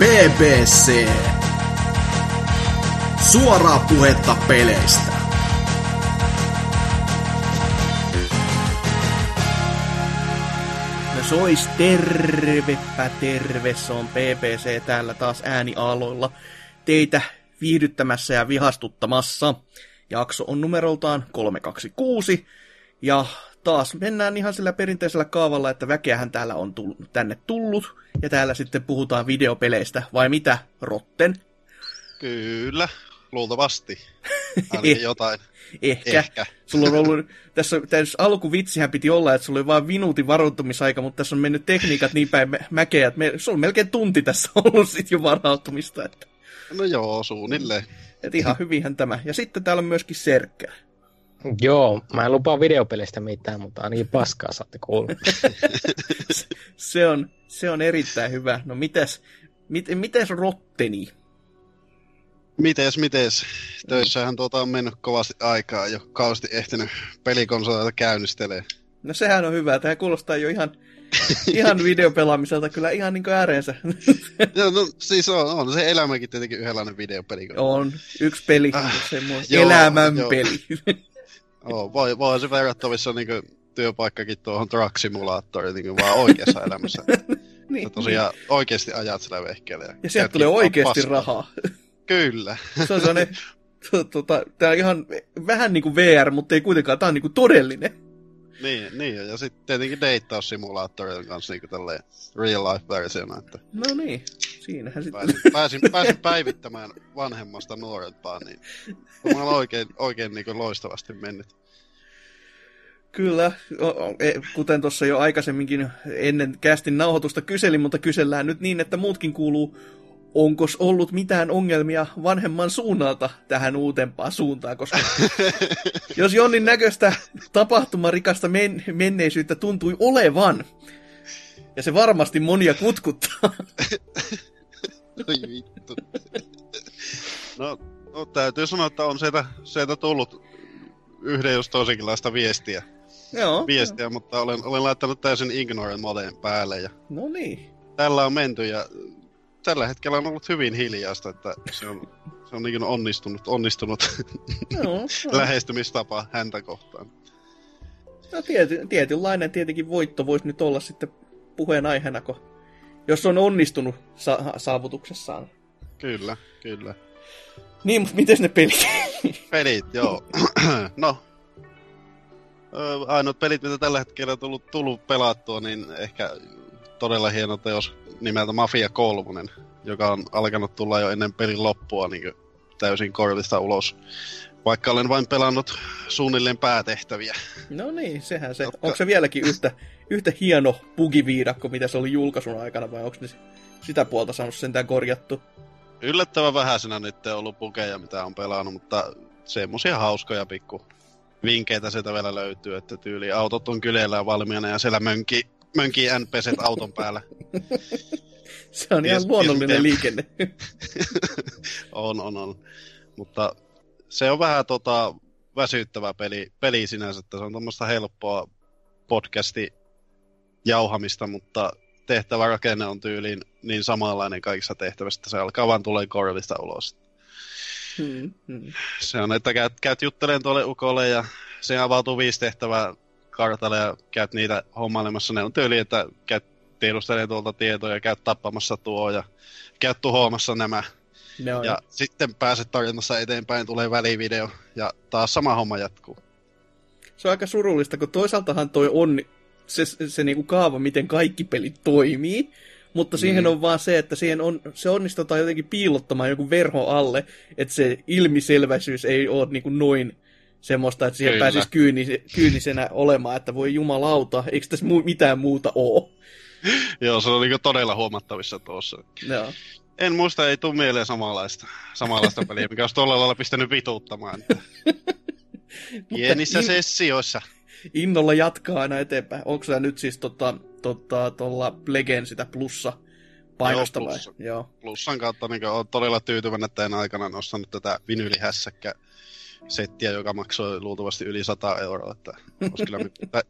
BBC. Suoraa puhetta peleistä. No sois tervepä terve, se on PPC täällä taas äänialoilla teitä viihdyttämässä ja vihastuttamassa. Jakso on numeroltaan 326 ja taas mennään ihan sillä perinteisellä kaavalla, että väkeähän täällä on tull- tänne tullut ja täällä sitten puhutaan videopeleistä, vai mitä, Rotten? Kyllä, luultavasti. Ainakin jotain. Ehkä. Ehkä. Sulla on ollut, tässä, tässä alkuvitsihän piti olla, että sulla oli vain minuutin varoittumisaika, mutta tässä on mennyt tekniikat niin päin mä- mäkeä, että me, sulla on melkein tunti tässä ollut sit jo varautumista, että, No joo, suunnilleen. että ihan hyvinhän tämä. Ja sitten täällä on myöskin Serkkä. Joo, mä en lupaa videopelistä mitään, mutta ainakin paskaa saatte kuulla. Se on, se on erittäin hyvä. No mitäs, mit, mitäs Rotteni? Mites, mites? Töissähän tuota on mennyt kovasti aikaa jo kausti ehtinyt pelikonsoleita käynnistelee. No sehän on hyvä. Tämä kuulostaa jo ihan, ihan videopelaamiselta kyllä ihan niin kuin ääreensä. Ja, no, siis on, on se elämäkin tietenkin yhdenlainen videopeli. on yksi peli, Ah, semmoinen joo, elämän joo. peli. Oo, voi, voi se verrattavissa niin työpaikkakin tuohon Truck Simulatoriin niin vaan oikeassa elämässä. niin, Ja tosiaan oikeasti ajat sillä vehkeellä. Ja sieltä käyt tulee oikeasti paskaa. rahaa. Kyllä. Se on sellainen, tota, tää on ihan vähän niin kuin VR, mutta ei kuitenkaan, tää on niin kuin todellinen. Niin, niin, ja sitten tietenkin deittaussimulaattoreiden kanssa niin tälleen real life versiona, että No niin, siinähän sitten. pääsin, pääsin, pääsin päivittämään vanhemmasta nuorempaan, niin on oikein, oikein niin loistavasti mennyt. Kyllä, e- kuten tuossa jo aikaisemminkin ennen kästin nauhoitusta kyselin, mutta kysellään nyt niin, että muutkin kuuluu, onko ollut mitään ongelmia vanhemman suunnalta tähän uutempaan suuntaan, koska jos Jonnin näköistä tapahtumarikasta men- menneisyyttä tuntui olevan, ja se varmasti monia kutkuttaa. Oi vittu. No, no, täytyy sanoa, että on sieltä, sieltä tullut yhden jos toisenkinlaista viestiä, Joo, viestiä mutta olen, olen laittanut täysin ignorant modeen päälle ja no niin. tällä on menty ja tällä hetkellä on ollut hyvin hiljaista, että se on, se on niin onnistunut, onnistunut joo. lähestymistapa häntä kohtaan. No tiety, tietynlainen tietenkin voitto voisi nyt olla sitten puheenaiheena, kun jos on onnistunut sa- saavutuksessaan. Kyllä, kyllä. Niin, mutta miten ne pelit? Pelit, joo. no, ainoat pelit, mitä tällä hetkellä on tullut, tullut pelattua, niin ehkä todella hieno teos nimeltä Mafia 3, joka on alkanut tulla jo ennen pelin loppua niin täysin korvista ulos. Vaikka olen vain pelannut suunnilleen päätehtäviä. no niin, sehän se. Jotka- Onko se vieläkin yhtä, yhtä hieno bugiviidakko, mitä se oli julkaisun aikana, vai onko ne sitä puolta saanut sentään korjattu? Yllättävän vähäisenä nyt on ollut pukeja, mitä on pelannut, mutta semmosia hauskoja pikku vinkkeitä sieltä vielä löytyy, että tyyli autot on kyljellä valmiina ja siellä mönkii, mönkii NPCt auton päällä. Se on ihan luonnollinen liikenne. on, on, on. Mutta se on vähän tota, väsyttävä peli, peli sinänsä, että se on tämmöistä helppoa podcasti jauhamista, mutta tehtävärakenne on tyyliin niin samanlainen kaikissa tehtävissä, että se alkaa vaan tulee korvista ulos. hmm, hmm. Se on, että käyt, käyt juttelemaan tuolle ukolle ja se avautuu viisi tehtävää kartalle ja käyt niitä hommailemassa. Ne on tyyli, että käyt tiedustelemaan tuolta tietoja, käyt tappamassa tuo ja käyt tuhoamassa nämä. No, Ja sitten pääset tarinassa eteenpäin, tulee välivideo ja taas sama homma jatkuu. Se on aika surullista, kun toisaaltahan toi on se, se, se niinku kaava, miten kaikki pelit toimii, mutta siihen Mm. on vaan se, että siihen on, se onnistutaan jotenkin piilottamaan joku verho alle, että se ilmiselväisyys ei ole niinku noin semmoista, että siihen Kyllä. pääsisi kyynis, kyynisenä olemaan, että voi jumalauta, eikö tässä mu- mitään muuta ole? Joo, se on niin todella huomattavissa tuossa. Joo. En muista, ei tule mieleen samanlaista, samanlaista peliä, mikä olisi tuolla lailla pistänyt vituuttamaan. Pienissä in- sessioissa. innolla jatkaa aina eteenpäin. Onko se nyt siis tota, tota, tuolla Plegen sitä plussa painosta Joo, vai? plussa. Joo. Plussan kautta niin olen todella tyytyväinen, että en aikana nostanut tätä vinylihässäkkä settiä, joka maksoi luultavasti yli 100 euroa. Että olisi kyllä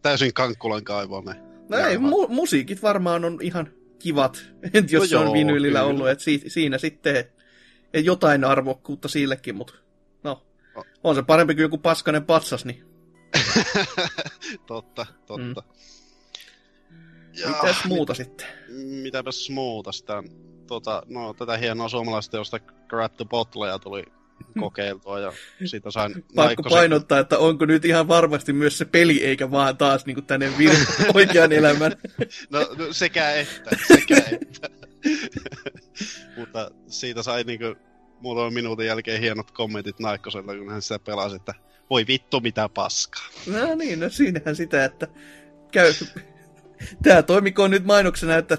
täysin kankkulan kaivoon ne. No ei, mu- musiikit varmaan on ihan kivat, et jos No se on kyllä. ollut, että si, siinä sitten et jotain arvokkuutta sillekin, mutta no, O- on se parempi kuin joku paskanen patsas, niin totta, totta. Mm. Ja, mitäs muuta sitten? mitäpäs muuta sitä, tota, no tätä hienoa suomalaista teosta Grab the Bottlea tuli kokeiltua ja siitä sain Pakko painottaa, että onko nyt ihan varmasti myös se peli, eikä vaan taas niin tänne vir- oikean elämän. No, no sekä että, sekä että. Mutta siitä sai niinku muutaman minuutin jälkeen hienot kommentit Naikkoselta, kun hän sitä pelasi, että voi vittu mitä paskaa. No niin, no siinähän sitä, että käy... Tää toimikoon nyt mainoksena, että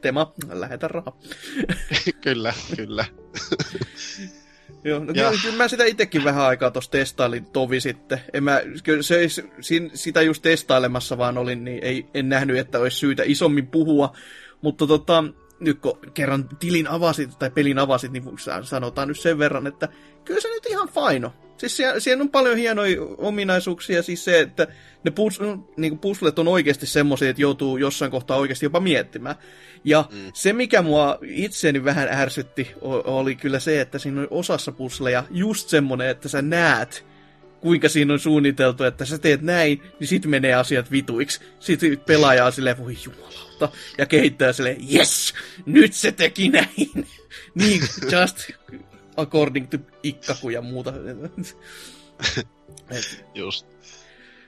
Tema, lähetä rahaa. kyllä, kyllä. Joo, no Ja- kyllä, kyllä mä sitä itsekin vähän aikaa tuossa testailin tovi sitten. En mä, kyllä se, ei- sin, sitä just testailemassa vaan olin, niin ei, en nähnyt, että olisi syytä isommin puhua. Mutta tota, nyt kun kerran tilin avasit tai pelin avasit, niin sa- sanotaan nyt sen verran, että kyllä se nyt ihan faino. Siis siellä, siellä on paljon hienoja ominaisuuksia, siis se, että ne pus, niin puslet on oikeasti semmoisia, että joutuu jossain kohtaa oikeasti jopa miettimään. Ja Mm. se, mikä mua itseäni vähän ärsytti, oli kyllä se, että siinä on osassa pusleja just semmonen, että sä näet, kuinka siinä on suunniteltu, että sä teet näin, niin sit menee asiat vituiksi. Sitten pelaaja on silleen, voi jumalauta, ja kehittää silleen, yes, nyt se teki näin. niin, just according to ikkaku ja muuta. Et, Just.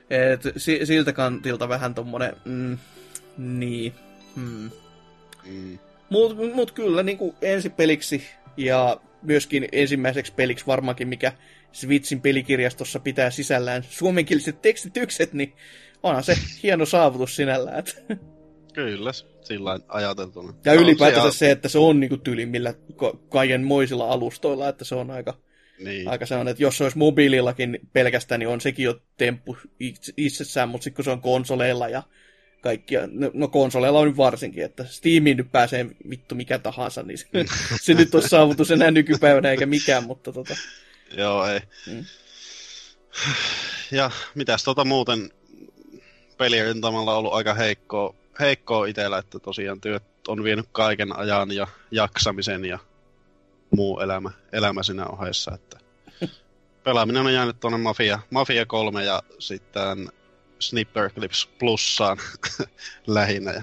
et, si- siltä kantilta vähän tommonen, mm, niin, mm. Mm. Mut, mut kyllä niin kuin ensipeliksi ja myöskin ensimmäiseksi peliksi varmaankin, mikä Switchin pelikirjastossa pitää sisällään suomenkieliset tekstitykset, niin onhan se hieno saavutus sinällään. Kyllä, sillä ajateltuna. Ja ylipäätänsä se, se, että se on niinku tylimmillä ka- kaikenmoisilla alustoilla, että se on aika, Niin, aika sellainen, että jos se olisi mobiilillakin pelkästään, niin on sekin jo temppu itse- itsessään, mutta sitten kun se on konsoleilla ja kaikkia, no, no konsoleilla on nyt varsinkin, että Steamiin nyt pääsee vittu mikä tahansa, niin se, se nyt on saavutus enää nykypäivänä eikä mikään, mutta tota, joo ei. Mm. Ja mitäs tota muuten pelirintamalla on ollut aika heikkoa, heikkoa itsellä, että tosiaan työt on vienyt kaiken ajan ja jaksamisen ja muu elämä, elämä siinä ohessa, että pelaaminen on jäänyt tuonne Mafia, Mafia 3 ja sitten Snipper Clips Plussaan lähinnä. Ja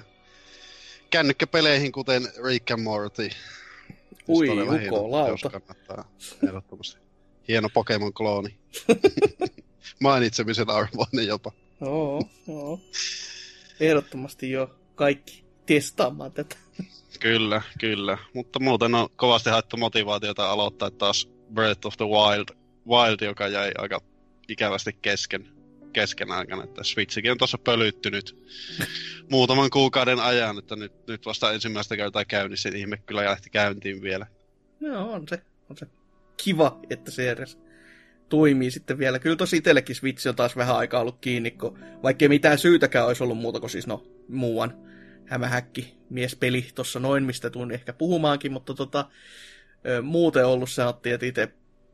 kännykkäpeleihin, kuten Rick and Morty. Ui, jukolauta. teos, kannattaa ehdottomasti. Hieno Pokemon-klooni. Mainitsemisen arvoinen jopa. joo, joo. Ehdottomasti jo kaikki testaamaan tätä. Kyllä, kyllä. Mutta muuten on kovasti haettu motivaatiota aloittaa taas Breath of the Wild, Wild joka jäi aika ikävästi kesken, kesken aikana. Että Switchikin on tuossa pölyttynyt muutaman kuukauden ajan, että nyt, nyt vasta ensimmäistä kertaa käynnissä. Ihme kyllä lähti käyntiin vielä. Joo, on se, on se kiva, että se edes toimii sitten vielä. Kyllä tosi itsellekin Switch on taas vähän aikaa ollut kiinni, kun vaikkei mitään syytäkään olisi ollut muuta kuin siis no muuan hämähäkki miespeli tuossa noin, mistä tuun ehkä puhumaankin, mutta tota, muuten ollut sanottiin, että itse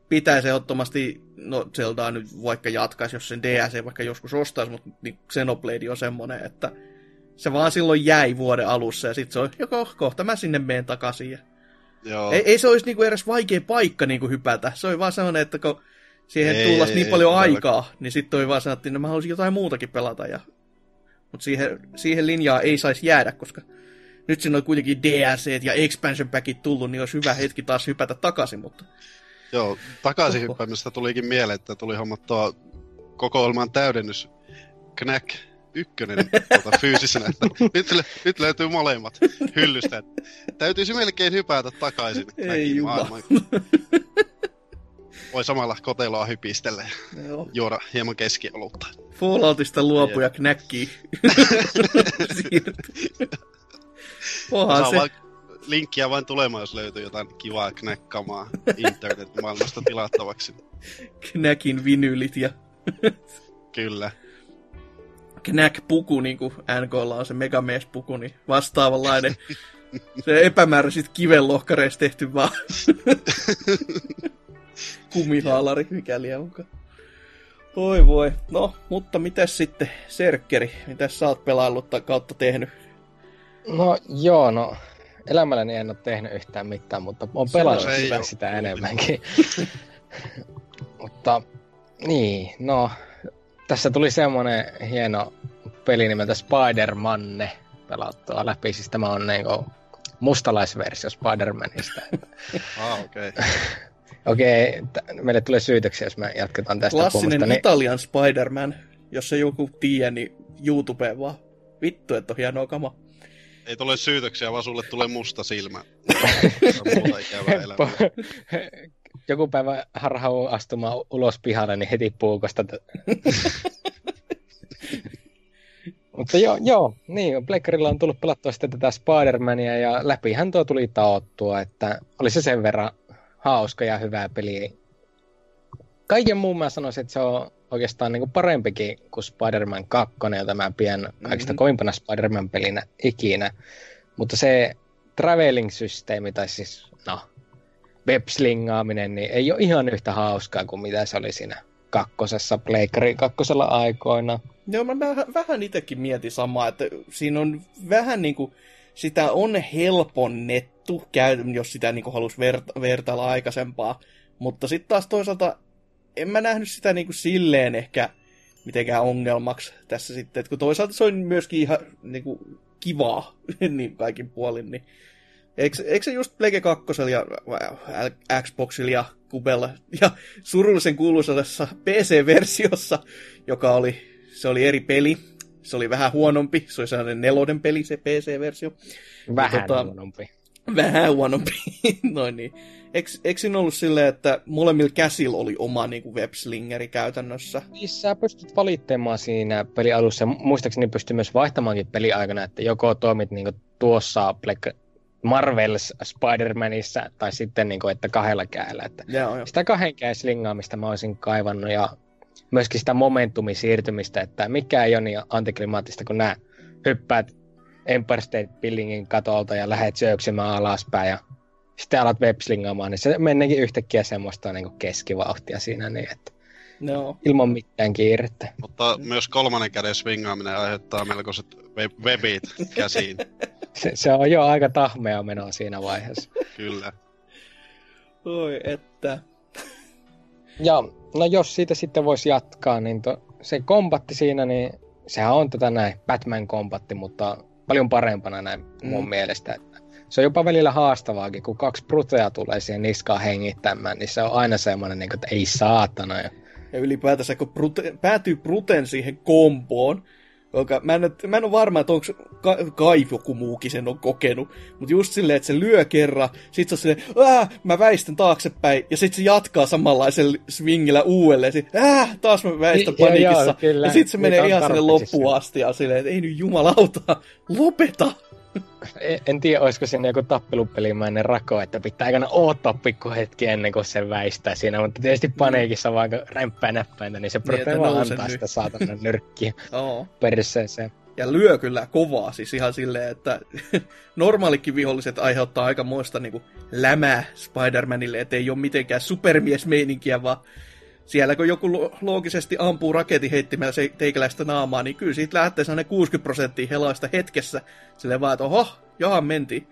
pitäisi ehdottomasti, no Zeldaa nyt vaikka jatkaisi, jos sen DS vaikka joskus ostaisi, mutta niin Xenoblade on semmoinen, että se vaan silloin jäi vuoden alussa ja sitten se on, joko kohta mä sinne menen takaisin ja Joo, ei, ei se olisi niinku edes vaikea paikka niinku hypätä. Se oli vaan sellainen, että kun siihen Ei, tullas ei, niin ei, paljon todellakaan. aikaa, niin sitten toi vaan sanottiin, että mä haluaisin jotain muutakin pelata. Ja... Mutta siihen, siihen linjaan ei saisi jäädä, koska nyt siinä on kuitenkin DLC ja expansion packit tullut, niin olisi hyvä hetki taas hypätä takaisin, mutta joo takaisin hyppäämistä tulikin mieleen, että tuli hommattua kokoelman täydennys Knack ykkönen tuota, fyysisenä. Että nyt, lö- nyt löytyy molemmat hyllystä. että Täytyisi melkein hypätä takaisin. Ei maailmaan. Voi samalla koteloa hypistellä ja joo. juoda hieman keskiolutta. Falloutista luopuja knäkkii. Saa se. vaan linkkiä vain tulemaan, jos löytyy jotain kivaa knäkkamaa internet-maailmasta tilattavaksi. Knäkin vinylit ja Kyllä. Knack-puku, niin kuin NKlla on se Megamees-puku, niin vastaavanlainen. Se epämääräisit kivenlohkareista tehty vaan kumihaalari, mikäli onkaan. Oi voi. No, mutta mitäs sitten, Serkkeri, mitäs sä oot pelaillut tai kautta tehnyt? No joo, no elämälläni en ole tehnyt yhtään mitään, mutta on pelannut sitä, sitä enemmänkin. mutta niin, no tässä tuli semmonen hieno peli nimeltä Spider-Manne pelattua läpi. Siis tämä on niinku mustalaisversio Spider-Manista. ah, okei. Okay. Okei, okay, meille tulee syytöksiä, jos me jatketaan tästä Klassinen puhusta, Italian Spider-Man. Jos se joku tiedä, niin YouTubeen vaan. Vittu, että on hienoa kama. Ei tule syytöksiä, vaan sulle tulee musta silmä. muuta Joku päivä harhau astumaan ulos pihalle, niin heti puukosta. Mutta joo, joo, niin, Pleikkarilla on tullut pelattua sitten tätä Spider-Mania ja läpihän tuo tuli taottua, että oli se sen verran hauska ja hyvä peli. Kaiken muun mä sanoisin, että se on oikeastaan niin kuin parempikin kuin Spider-Man 2, jota mä pidän kaikista mm-hmm. kovimpana Spider-Man-pelinä ikinä. Mutta se traveling-systeemi, tai siis no, webslingaaminen, niin ei ole ihan yhtä hauskaa kuin mitä se oli siinä kakkosessa, Playcari kakkosella aikoina. Joo, mä vähän, vähän itsekin mietin samaa, että siinä on vähän niin kuin, sitä on helponnettu, jos sitä niin halusi verta- vertailla aikaisempaa, mutta sitten taas toisaalta en mä nähnyt sitä niin kuin silleen ehkä mitenkään ongelmaksi tässä sitten, että kun toisaalta se on myöskin ihan niin kuin kivaa niin kaikin puolin, niin Eikö, eikö se just Plege 2 ja Xboxilla ja Kubella ja surullisen kuuluisessa PC-versiossa, joka oli, se oli eri peli, se oli vähän huonompi, se oli sellainen neloden peli se PC-versio. Vähän tota, huonompi. Vähän huonompi, noin niin. Eikö, eikö siinä ollut silleen, että molemmilla käsillä oli oma niin kuin webslingeri käytännössä? Niin sä pystyt valittamaan siinä pelialussa. Muistaakseni pystyy myös vaihtamaankin peliaikana, että joko toimit niin kuin tuossa Marvels Spider-Manissa tai sitten niin kuin, että kahdella käellä. Että joo, joo. Sitä kahden käen slingaamista mä olisin kaivannut ja myöskin sitä momentumin siirtymistä, että mikä ei ole niin antiklimaattista, kun nämä hyppäät Empire State Buildingin katolta ja lähdet syöksymään alaspäin ja sitten alat webslingaamaan, niin se meneekin yhtäkkiä semmoista niin kuin keskivauhtia siinä, niin että no. ilman mitään kiirettä. Mutta myös kolmannen käden swingaaminen aiheuttaa melkoiset webit käsiin. se, se, on jo aika tahmea menoa siinä vaiheessa. Kyllä. Oi, että. Ja no jos siitä sitten voisi jatkaa, niin to, se kombatti siinä, niin sehän on tätä näin Batman-kombatti, mutta paljon parempana näin mm. mun mielestä. Että se on jopa välillä haastavaakin, kun kaksi pruteja tulee siihen niskaan hengittämään, niin se on aina semmoinen, niin kuin, että ei saatana. Ja ylipäätänsä, kun brute, päätyy bruten siihen komboon, joka, mä, en, mä en ole varma, että onko ka, Kai joku muukin sen on kokenut, mutta just silleen, että se lyö kerran, sit se on silleen, mä väistän taaksepäin, ja sit se jatkaa samanlaisella swingillä uudelleen, sit, Ää, taas mä väistän panikissa, joo, kyllä, ja sit se menee ihan sinne loppuun asti, ja silleen, että ei nyt jumalauta, lopeta! En, en tiedä, olisiko siinä joku tappelupelimäinen rako, että pitää aikana odottaa pikku hetki ennen kuin se väistää siinä, mutta tietysti paniikissa vaan rämppää näppäintä, niin se niin, vaan antaa nyt. sitä saatana nyrkkiä perseeseen. Ja lyö kyllä kovaa, siis ihan silleen, että normaalikin viholliset aiheuttaa aika muista niin lämää Spider-Manille, ettei ole mitenkään supermiesmeininkiä, vaan siellä kun joku loogisesti ampuu raketin heittimellä se teikäläistä naamaa, niin kyllä siitä lähtee sellainen 60 prosenttia helaista hetkessä. Sille vaan, että oho, johan mentiin.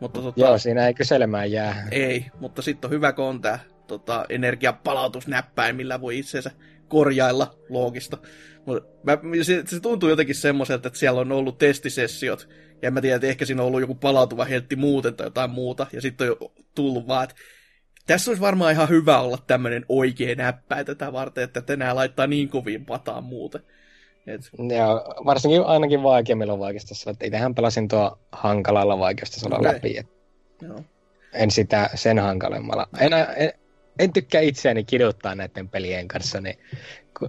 Mutta, tota, Joo, siinä ei kyselemään jää. Ei, mutta sitten on hyvä, kun on tämä tota, energiapalautusnäppäin, millä voi itseensä korjailla loogista. Mut mä, se, se, tuntuu jotenkin semmoiselta, että siellä on ollut testisessiot, ja en mä tiedä, että ehkä siinä on ollut joku palautuva heltti muuten tai jotain muuta, ja sitten on jo tullut vaan, että tässä olisi varmaan ihan hyvä olla tämmöinen oikea näppäin tätä varten, että tänään laittaa niin kovin pataan muuten. Et... Ja varsinkin ainakin vaikeammilla vaikeustasolla, että itsehän pelasin tuo hankalalla vaikeustasolla okay. läpi. Et Joo. En sitä sen hankalemmalla. En, en, en tykkää itseäni kiduttaa näiden pelien kanssa, niin, kun,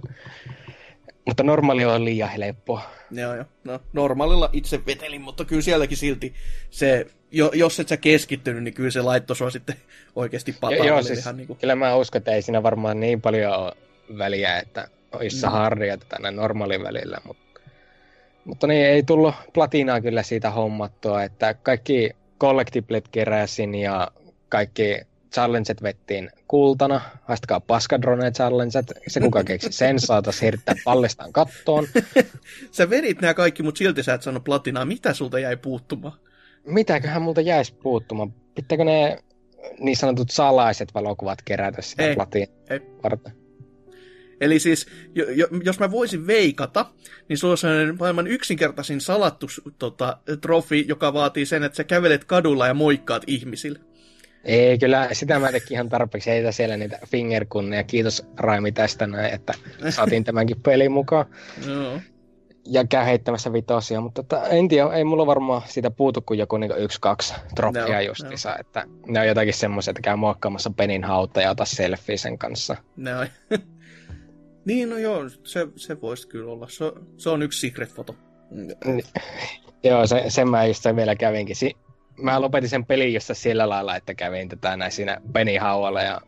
mutta normaali on liian helppoa. Joo, joo. No, normaalilla itse vetelin, mutta kyllä sielläkin silti se, jo, jos et sä keskittynyt, niin kyllä se laitto sua sitten oikeasti pataan. Joo, siis, ihan niin kuin... kyllä mä uskon, että ei siinä varmaan niin paljon ole väliä, että olisi no. harria tänne normaalin välillä, mutta, mutta niin ei tullut platinaa kyllä siitä hommattua, että kaikki collectiblet keräsin ja kaikki challenget vettiin kultana. Haistakaa paskadrone challenget. Se kuka keksi sen saatas hirttää pallestaan kattoon. sä vedit nämä kaikki, mutta silti sä et sano platinaa. Mitä sulta jäi puuttumaan? Mitäköhän multa jäisi puuttumaan? Pitääkö ne niin sanotut salaiset valokuvat kerätä sitä Ei, platin ei. varten? Eli siis, jo, jo, jos mä voisin veikata, niin sulla on sellainen maailman yksinkertaisin salattu tota, trofi, joka vaatii sen, että sä kävelet kadulla ja moikkaat ihmisille. Ei, kyllä sitä mä tekin ihan tarpeeksi. Ei siellä niitä fingerkunneja. Kiitos Raimi tästä näin, että saatiin tämänkin pelin mukaan. Joo. Ja käy heittämässä vitosia, mutta tota, en tiedä, ei mulla varmaan siitä puutu kuin joku niinku yksi, kaksi troppia Joo, justiinsa, että ne on jotakin semmoisia, että käy muokkaamassa penin hautta ja ota selfie sen kanssa. Näin. niin, no joo, se, se voisi kyllä olla. Se, se on yksi secret-foto. Niin. Joo, se, sen mä just vielä kävinkin. Si- mä lopetin sen pelin jossa sillä lailla, että kävin tätä näin siinä Haualla ja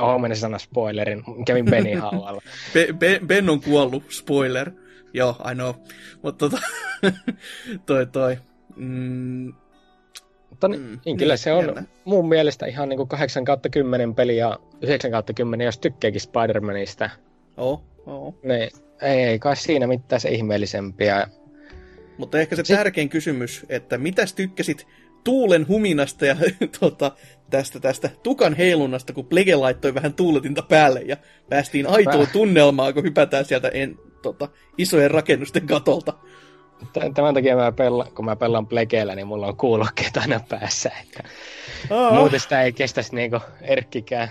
Oho, meni sana spoilerin. Kävin Benny Haualla. Be, be, ben on kuollut, spoiler. Joo, I know. Mutta tota, toi toi. Mm, Mutta niin, Mm, niin, kyllä niin, se on jännä. mun mielestä ihan niin kuin 8 kautta 10 peli ja 9 kautta 10, jos tykkääkin Spider-Manista. oo, oo. Niin, ei, ei kai siinä mitään se ihmeellisempiä. Mutta ehkä se tärkein kysymys, että mitäs tykkäsit tuulen huminasta ja tota, tästä, tästä tukan heilunnasta, kun Plege laittoi vähän tuuletinta päälle ja päästiin aitoon Väh. tunnelmaan, kun hypätään sieltä en, tota, isojen rakennusten katolta. Tämän takia mä pela, kun mä pelaan Plegeellä, niin mulla on kuulokkeet aina päässä. Että Aa, muuten sitä ei kestäisi niinku erkkikään.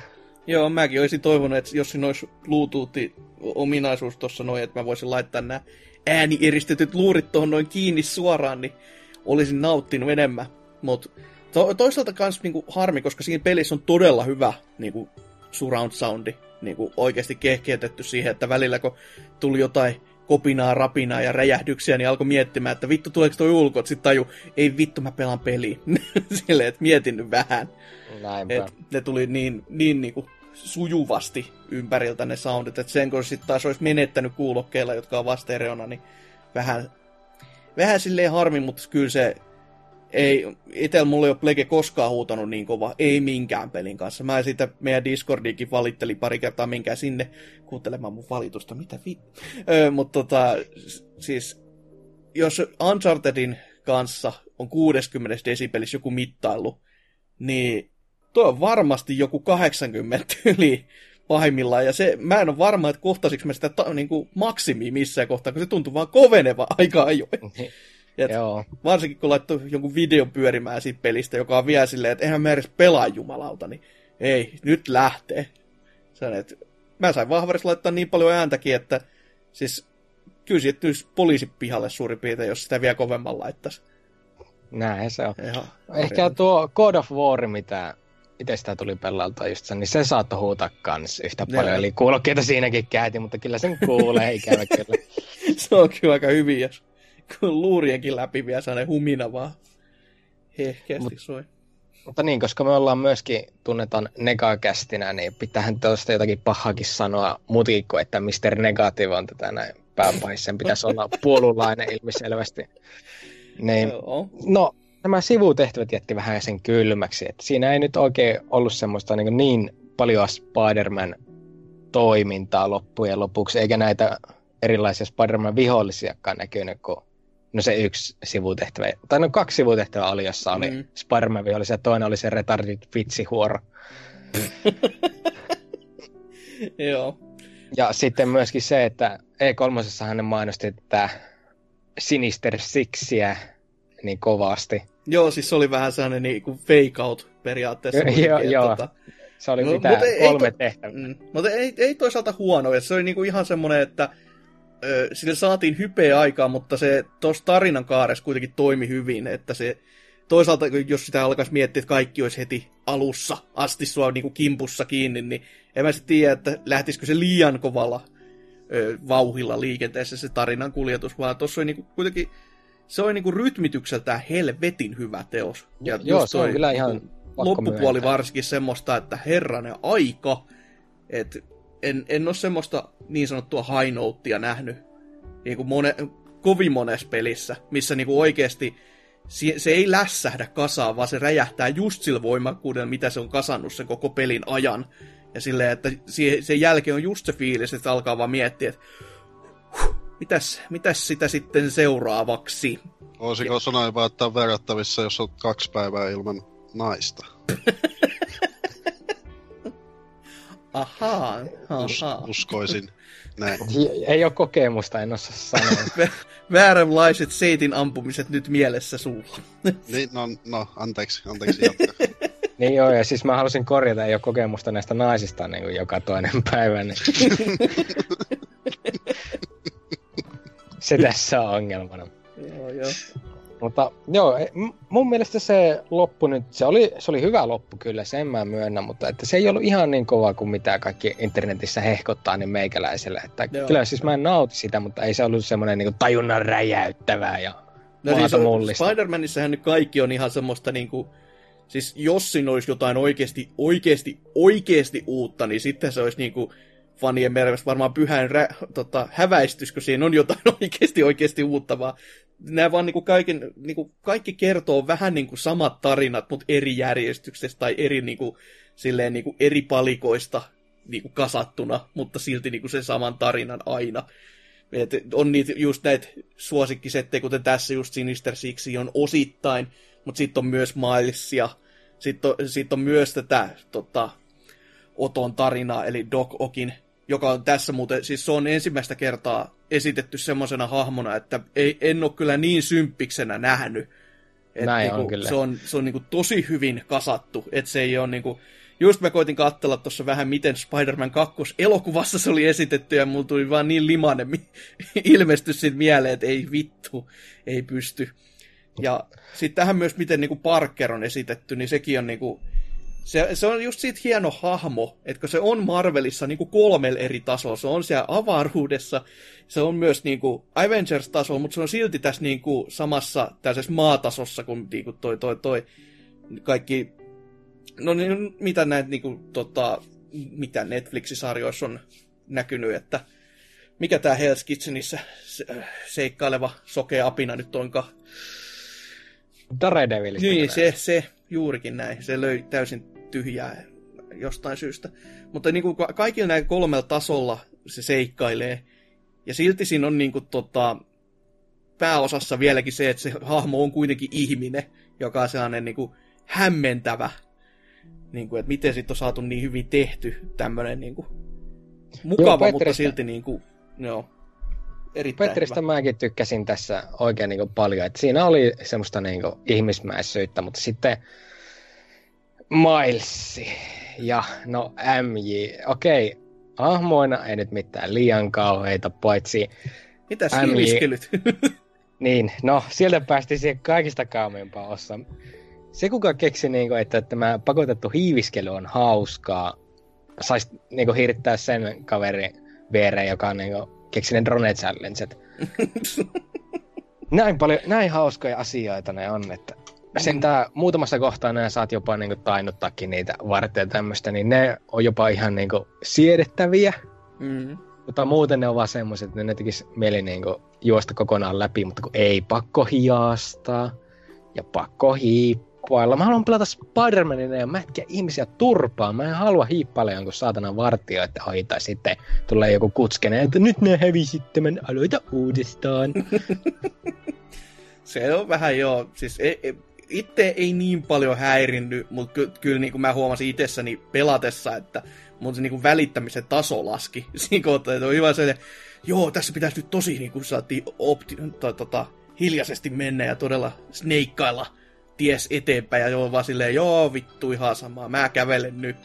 Joo, mäkin olisin toivonut, että jos siinä olisi Bluetooth-ominaisuus tuossa noin, että mä voisin laittaa nämä äänieristetyt luurit tuohon noin kiinni suoraan, niin olisin nauttinut enemmän. Mutta to- toisaalta kans niinku harmi, koska siinä pelissä on todella hyvä niinku surround soundi niinku oikeasti kehkeytetty siihen, että välillä kun tuli jotain kopinaa, rapinaa ja räjähdyksiä, niin alkoi miettimään, että vittu tuleeko toi ulko, sitten taju, ei vittu mä pelaan peliä. Silleen, että mietin nyt vähän. Näinpä. Et ne tuli niin, niin niinku sujuvasti ympäriltä ne soundit, että sen kun sitten taas olisi menettänyt kuulokkeilla, jotka on vastereona, niin vähän, vähän silleen harmi, mutta kyllä se ei, itellä mulla ei ole Plege koskaan huutanut niin kova, ei minkään pelin kanssa. Mä siitä meidän Discordiinkin valittelin pari kertaa minkää sinne kuuntelemaan mun valitusta, mitä. Öö, mutta tota, siis, jos Unchartedin kanssa on 60 desibelissä joku mittailu, niin toi on varmasti joku 80 yli pahimmillaan, ja se, mä en ole varma, että kohtasiko mä sitä ta, niin kuin maksimia missään kohtaa, kun se tuntuu vaan koveneva aika ajoin. Et Joo. varsinkin kun laittoi jonkun videon pyörimään siitä pelistä, joka on vielä silleen, että eihän mä edes pelaa jumalauta, niin ei, nyt lähtee. Sen, että mä sain vahvarissa laittaa niin paljon ääntäkin, että siis kyllä siitä poliisi pihalle suurin piirtein, jos sitä vielä kovemman laittaisi. Näin se on. Ihan Ehkä tuo God of War, mitä itse sitä tuli pelailtua just sen, niin se saattoi huutaa kans yhtä Joo. paljon. Eli kuulokkeita siinäkin käytiin, mutta kyllä sen kuulee, ikävä kyllä. se on kyllä aika hyvin, jos kun luurienkin läpi vielä sellainen humina vaan hehkeästi Mut- soi. Mutta niin, koska me ollaan myöskin tunnetaan negakästinä, niin pitäähän tuosta jotakin pahakin sanoa kuin, että Mr. Negative on tätä näin pääpahis. Sen pitäisi olla puolulainen ilmiselvästi. Niin, no, nämä sivutehtävät jätti vähän sen kylmäksi. Että siinä ei nyt oikein ollut semmoista niin, niin paljon Spider-Man toimintaa loppujen lopuksi, eikä näitä erilaisia Spider-Man vihollisiakaan näkynyt, kun no se yksi sivutehtävä, tai no kaksi sivutehtävää oli, jossa oli Mm. Spider-Man vihollisia, ja toinen oli se retarded vitsihuoro. Joo. Ja sitten myöskin se, että E3 ne mainosti tätä Sinister Sixiä niin kovasti. Joo, siis se oli vähän sellainen niin kuin fake out periaatteessa. Joo, joo. tota, Se oli No, mitä mutta ei kolme to- tehtävää. Mm. Mutta ei, ei toisaalta huono, että se oli niinku ihan semmoinen, että ö, sille saatiin hypeä aikaa, mutta se tuossa tarinan kaaressa kuitenkin toimi hyvin, että se toisaalta, jos sitä alkaisi miettiä, että kaikki olisi heti alussa asti sua niinku kimpussa kiinni, niin en mä sitten tiedä, että lähtisikö se liian kovalla ö, vauhilla liikenteessä se tarinan kuljetus, vaan tuossa oli niinku kuitenkin se oli niinku rytmitykseltään helvetin hyvä teos. Ja joo, se on kyllä ihan niinku loppupuoli myöntää. varsinkin semmoista, että herranen aika, että en, en ole semmoista niin sanottua high notea nähnyt niin kuin mone, kovin monessa pelissä, missä niin kuin oikeasti se, se ei lässähdä kasaan, vaan se räjähtää just sillä voimakkuudella, mitä se on kasannut sen koko pelin ajan. Ja silleen, että sen jälkeen on just se fiilis, että alkaa vaan miettiä, että huh, mitäs, mitäs sitä sitten seuraavaksi? Voisiko ja... sanoa jopa, että on verrattavissa, jos on kaksi päivää ilman naista? Ahaa, Us, uskoisin näin. Ei ole kokemusta, en osaa sanoa. Vääränlaiset seitin ampumiset nyt mielessä suulla. niin, no, no anteeksi, anteeksi Niin joo, ja siis mä halusin korjata, ei ole kokemusta näistä naisista niin kuin joka toinen päivä. Niin... se tässä on ongelmana. Joo, joo. Mutta joo, mun mielestä se loppu nyt, se oli, se oli hyvä loppu kyllä, sen mä myönnän, mutta että se ei ollut ihan niin kova kuin mitä kaikki internetissä hehkottaa niin meikäläiselle. Että kyllä siis mä en nauti sitä, mutta ei se ollut semmoinen niin tajunnan räjäyttävää ja no se, Spider-Manissahan nyt kaikki on ihan semmoista niin kuin, siis jos siinä olisi jotain oikeasti, oikeasti, oikeasti uutta, niin sitten se olisi niin kuin fanien mielestä varmaan pyhän rä, tota, häväistys, kun siinä on jotain oikeasti oikeasti uutta, vaan nämä vaan niinku kaiken, niinku kaikki kertoo vähän niinku samat tarinat, mutta eri järjestyksestä tai eri, niinku, silleen, niinku eri palikoista niinku kasattuna, mutta silti niinku sen saman tarinan aina. Et on niitä just näitä suosikkisettejä, kuten tässä just Sinister Six on osittain, mutta sitten on myös Milesia, sitten on, sit on myös tätä tota, Oton tarinaa, eli Doc Okin joka on tässä muuten, siis se on ensimmäistä kertaa esitetty semmoisena hahmona, että ei, en ole kyllä niin symppiksenä nähnyt. Et Näin niinku, on kyllä. Se on, se on niinku tosi hyvin kasattu, että se ei ole niinku, just mä koitin katsella tuossa vähän, miten Spider-Man 2 elokuvassa se oli esitetty, ja mulla tuli vaan niin limanen ilmestys siitä mieleen, että ei vittu, ei pysty. Ja sitten tähän myös, miten niinku Parker on esitetty, niin sekin on niinku, se, se on just siitä hieno hahmo, että se on Marvelissa niin kuin kolmella eri tasolla. Se on siellä avaruudessa, se on myös niin kuin Avengers-tasolla, mutta se on silti tässä niin kuin samassa tällaisessa maatasossa kuin, niin kuin toi, toi, toi kaikki, no niin, mitä näitä niin kuin, tota, mitä Netflix-sarjoissa on näkynyt, että mikä tämä Hell's Kitchenissä se, seikkaileva sokea apina nyt onkaan. Daredevil. Niin, se, se, juurikin näin. Se löi täysin tyhjää jostain syystä. Mutta niin kuin kaikilla näillä kolmella tasolla se seikkailee. Ja silti siinä on niin kuin, tota, pääosassa vieläkin se, että se hahmo on kuitenkin ihminen, joka on sellainen niin kuin, hämmentävä. Niin kuin, että miten sitten on saatu niin hyvin tehty tämmöinen niin kuin, mukava, joo, mutta silti niin kuin, joo, erittäin Petristä hyvä. mäkin tykkäsin tässä oikein niin kuin, paljon. Että siinä oli semmoista niin kuin, ihmismäisyyttä, mutta sitten Miles ja no MJ. Okei, okay, ahmoina ei nyt mitään liian kauheita, paitsi Mitäs MJ... niin, no sieltä päästi siihen kaikista kaameimpaan osa. Se kuka keksi, niin kuin, että tämä pakotettu hiiviskely on hauskaa, saisi niin hirttää sen kaverin viereen, joka on niin kuin, keksi ne drone challenget. näin paljon, näin hauskoja asioita ne on, että sentään muutamassa kohtaa nämä saat jopa niin kuin, tainnuttaakin niitä varten tämmöistä, niin ne on jopa ihan niin kuin, siedettäviä. Mm. Mutta muuten ne on vaan semmoiset, että ne tekisi mieli niin kuin, juosta kokonaan läpi, mutta kun ei pakko hiastaa ja pakko hiippailla. Mä haluan pelata Spider-Manina ja mätkiä ihmisiä turpaan. Mä en halua hiippailla jonkun saatanan vartio, että oi, tai sitten tulee joku kutskene, että nyt ne hävisitte, mä aloita uudestaan. Se on vähän joo, siis ei, ei, itse ei niin paljon häirinnyt, mutta ky- kyllä niin kuin mä huomasin itsessäni pelatessa, että mun se niin kuin välittämisen taso laski. Siinä kohtaa, että on hyvä se, että joo, tässä pitäisi nyt tosi niin kuin saatiin opti- to, tota, hiljaisesti mennä ja todella sneikkailla ties eteenpäin ja joo vaan silleen, joo vittu ihan samaa, mä kävelen nyt.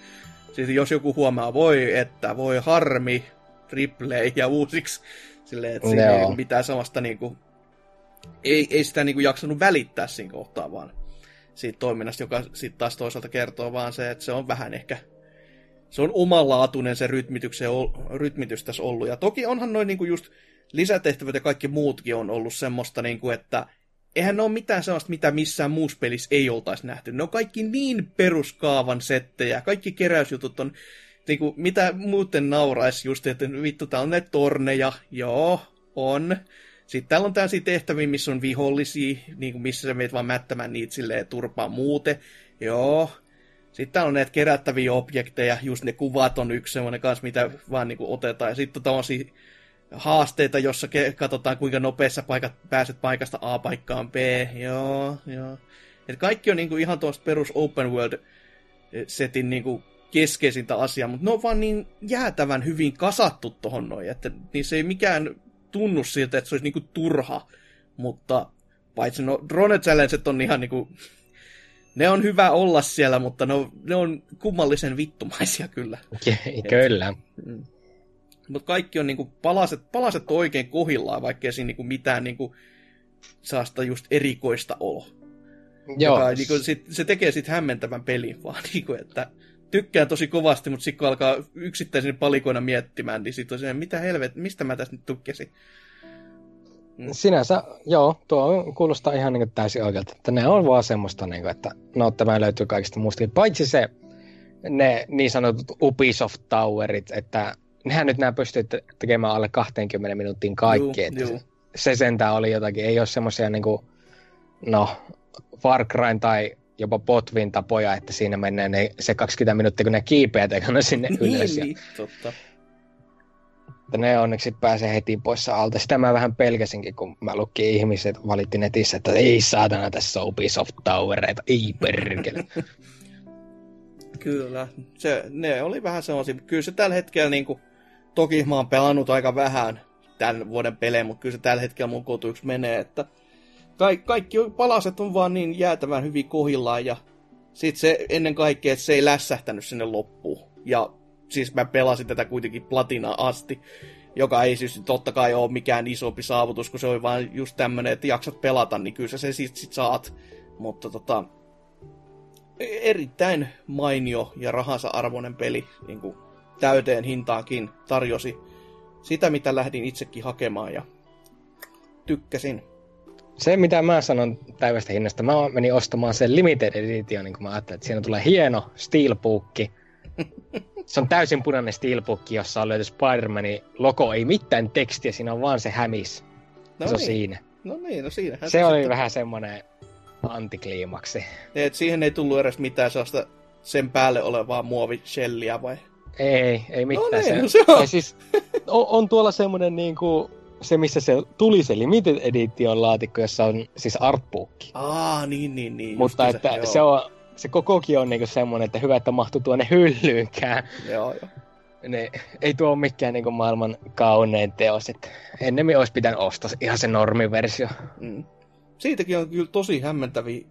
Siis jos joku huomaa, voi että, voi harmi, replay ja uusiksi. Silleen, että siinä ei mitään samasta niinku ei, ei sitä niin kuin jaksanut välittää siinä kohtaa vaan siitä toiminnasta, joka sitten taas toisaalta kertoo vaan se, että se on vähän ehkä se on omanlaatuinen se rytmitys tässä ollut. Ja toki onhan noin niinku just lisätehtävät ja kaikki muutkin on ollut semmoista, niinku, että eihän ne ole mitään sellaista, mitä missään muussa pelissä ei oltaisi nähty. Ne on kaikki niin peruskaavan settejä, kaikki keräysjutut on, niinku, mitä muuten nauraisi just, että vittu, tää on näitä torneja, joo, on Sitten täällä on tällaisia tehtäviä, missä on vihollisia, niin kuin missä sä meet vaan mättämään niitä silleen turpaa muuten. Joo. Sitten täällä on näitä kerättäviä objekteja, just ne kuvat on yksi semmoinen kanssa, mitä vaan niin kuin otetaan. Ja sitten on tämmöisiä haasteita, jossa ke- katsotaan, kuinka nopeassa paikat, pääset paikasta A paikkaan B. Joo, joo. Et kaikki on niinku ihan tuosta perus open world setin niinku keskeisintä asiaa, mutta ne on vaan niin jäätävän hyvin kasattu tohon noin, että niissä ei mikään tunnu siltä, että se olisi niinku turha, mutta paitsi no drone challenget on ihan niinku, ne on hyvä olla siellä, mutta ne on, ne on kummallisen vittumaisia kyllä. Kyllä. Mm. Mutta kaikki on niinku palaset, palaset on oikein kohillaan, vaikka siinä niinku mitään niinku saasta just erikoista olo. Joo. Joka, niinku, sit, se tekee sitten hämmentävän pelin vaan, niinku, että tykkään tosi kovasti, mutta sitten kun alkaa yksittäisen palikoina miettimään, niin sitten on se, mitä helvet, mistä mä tässä nyt tukkesin. Mm. Sinänsä, joo, tuo kuulostaa ihan niin täysin oikealta, että ne on vaan semmoista, niin kuin, että no tämä löytyy kaikista muustakin, paitsi se, ne niin sanotut Ubisoft Towerit, että nehän nyt nämä pystyy tekemään alle 20 minuuttiin kaikki, juu, että juu. se sentään oli jotakin, ei ole semmoisia niin kuin, no, Far Cry tai jopa Potvin tapoja, että siinä menee ne, se 20 minuuttia, kun ne kiipeät ekana sinne niin, ylös. Niin, totta. Ne onneksi pääsee heti pois alta. Sitä mä vähän pelkäsinkin, kun mä lukin ihmiset valitti netissä, että ei saatana tässä Ubisoft Towereita, ei perkele. Kyllä, se, ne oli vähän sellaisia, kyllä se tällä hetkellä niin kuin, toki mä oon pelannut aika vähän tämän vuoden pelejä, mutta kyllä se tällä hetkellä mun kotuiksi menee, että ka- kaikki palaset on vaan niin jäätävän hyvin kohillaan ja sit se ennen kaikkea, että se ei lässähtänyt sinne loppuun. Ja siis mä pelasin tätä kuitenkin platina asti, joka ei siis totta kai ole mikään isompi saavutus, kun se on vaan just tämmönen, että jaksat pelata, niin kyllä sä se sit, sit saat. Mutta tota, erittäin mainio ja rahansa arvoinen peli, niin kuin täyteen hintaankin tarjosi sitä, mitä lähdin itsekin hakemaan ja tykkäsin. Se, mitä mä sanon täydestä hinnasta, mä menin ostamaan sen limited edition, niin kun mä ajattelin, että siinä tulee hieno steelbookki. Se on täysin punainen steelbook, jossa on löyty Spider-Manin logo, ei mitään tekstiä, siinä on vaan se hämis. No se niin. on siinä. No niin, no siinä. Se, se oli sitten... vähän semmoinen antikliimaksi. Et siihen ei tullut edes mitään sellaista sen päälle olevaa muovishelliä vai? Ei, ei mitään. No niin, se, se on. siis, on, on tuolla semmoinen niinku, se, missä se tuli se Limited Edition laatikko, jossa on siis artbookki. Aa, niin, niin, niin. Mutta että se, se, on, se kokokin on niinku semmoinen, että hyvä, että mahtuu tuonne hyllyynkään. Joo, joo. Ne, ei tuo ole mikään niinku maailman kaunein teos, että ennemmin olisi pitänyt ostaa ihan se normiversio. Mm. Siitäkin on kyllä tosi hämmentäviä